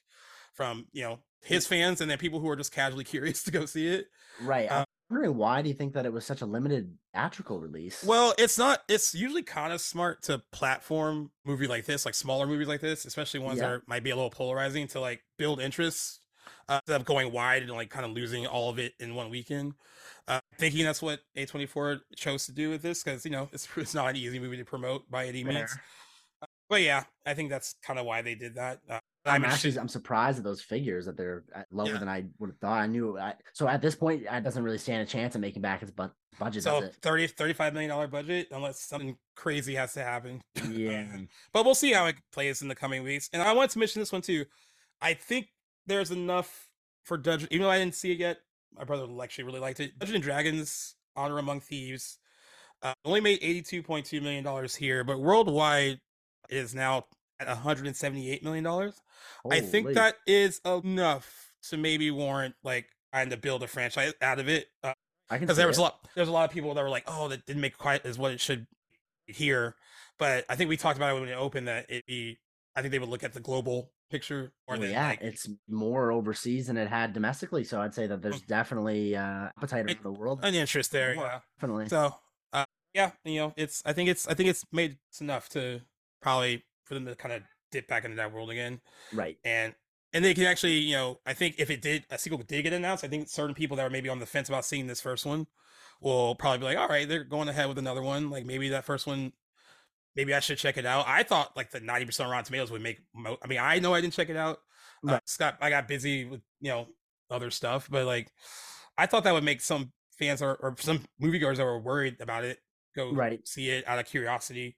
from you know his fans and then people who are just casually curious to go see it.
right.
uh,
I'm wondering why do you think that it was such a limited theatrical release?
Well, it's not. It's usually kind of smart to platform movie like this, like smaller movies like this, especially ones
Yeah.
that are, might be a little polarizing to like build interest uh, instead of going wide and like kind of losing all of it in one weekend. Uh, thinking that's what A24 chose to do with this because you know it's it's not an easy movie to promote by any means.
Fair.
But yeah, I think that's kind of why they did that. Uh,
I'm actually I'm surprised at those figures that they're lower
Yeah.
than I would have thought. I knew I, so at this point it doesn't really stand a chance of making back its bu- budget.
so
does
30 35 million dollar budget unless something crazy has to happen.
Yeah.
But we'll see how it plays in the coming weeks. And I wanted to mention this one too. I think there's enough for Dungeon, even though I didn't see it yet. My brother actually really liked it. Dungeons and Dragons: Honor Among Thieves uh, only made 82.2 million dollars here, but worldwide it is now at 178 million dollars. I think that is enough to maybe warrant like trying to build a franchise out of it. Uh,
I can
because there was
it.
a lot there's a lot of people that were like oh that didn't make quite as what it should here but i think we talked about it when it opened that it be i think they would look at the global picture more
Well,
than
yeah,
like
it's more overseas than it had domestically. So I'd say that there's definitely uh, appetite
It-
around the world.
an interest there
More,
yeah
Definitely.
so uh yeah you know it's i think it's i think it's made it's enough to probably for them to kind of dip back into that world again
right.
and and they can actually you know i think if it did a sequel did get announced i think certain people that are maybe on the fence about seeing this first one will probably be like all right they're going ahead with another one like maybe that first one maybe i should check it out i thought like the 90% rotten tomatoes would make mo- i mean i know i didn't check it out uh, scott i got busy with you know other stuff but like i thought that would make some fans or, or some moviegoers that were worried about it go
Right.
see it out of curiosity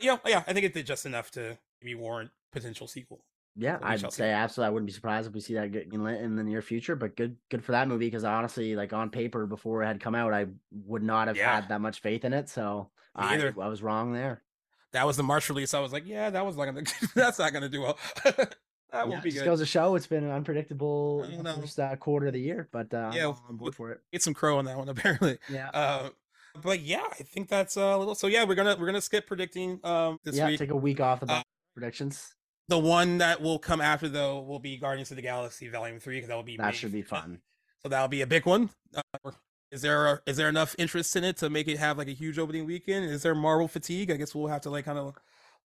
uh, yeah yeah i think it did just enough to maybe warrant potential sequel
Yeah, I'd say absolutely. I wouldn't be surprised if we see that getting lit in the near future. But good, good for that movie because honestly, like on paper before it had come out, I would not have
Yeah.
had that much faith in it. So I. I was wrong there.
that was the March release. I was like, yeah, that was not gonna. that's not gonna do well. that
Yeah,
won't be good.
goes to show it's been an unpredictable first uh, quarter of the year, but uh,
Yeah,
I'm board for it.
Get some crow on that one, apparently.
Yeah,
Uh, but yeah, I think that's a little. So yeah, we're gonna we're gonna skip predicting um this
yeah.
week.
Take a week off about
Uh,
predictions.
The one that will come after though will be Guardians of the Galaxy Volume Three because that will be
That
May
should be fun.
So that'll be a big one. Uh, is there is there enough interest in it to make it have like a huge opening weekend? Is there Marvel fatigue? I guess we'll have to like kind of.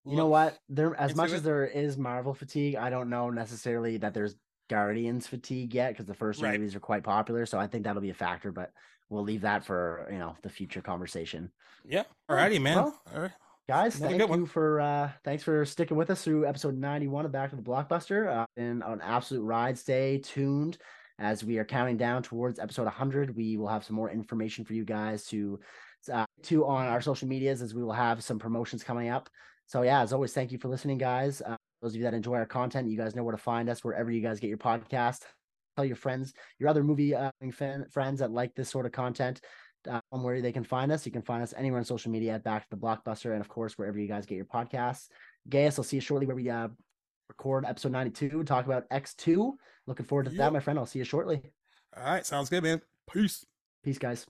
You know what? There, as much
it?
as there is Marvel fatigue, I don't know necessarily that there's Guardians fatigue yet because the first two
Right.
movies are quite popular. So I think that'll be a factor, but we'll leave that for you know the future conversation.
Yeah. Alrighty, man.
well,
All right.
Guys,
Another
thank
one.
you for uh thanks for sticking with us through episode 91 of Back to the Blockbuster. Uh, been an absolute ride. Stay tuned as we are counting down towards episode 100. We will have some more information for you guys to uh, to on our social medias as we will have some promotions coming up. So yeah, as always, thank you for listening, guys. Uh, those of you that enjoy our content, you guys know where to find us wherever you guys get your podcast. Tell your friends, your other movie uh, fan, friends that like this sort of content, um, where they can find us. You can find us anywhere on social media at Back to the Blockbuster, and of course wherever you guys get your podcasts. Gaius, I'll see you shortly where we uh, record episode 92 talk about X2. Looking forward to that, my friend. I'll see you shortly.
All right, sounds good, man. Peace.
Peace, guys.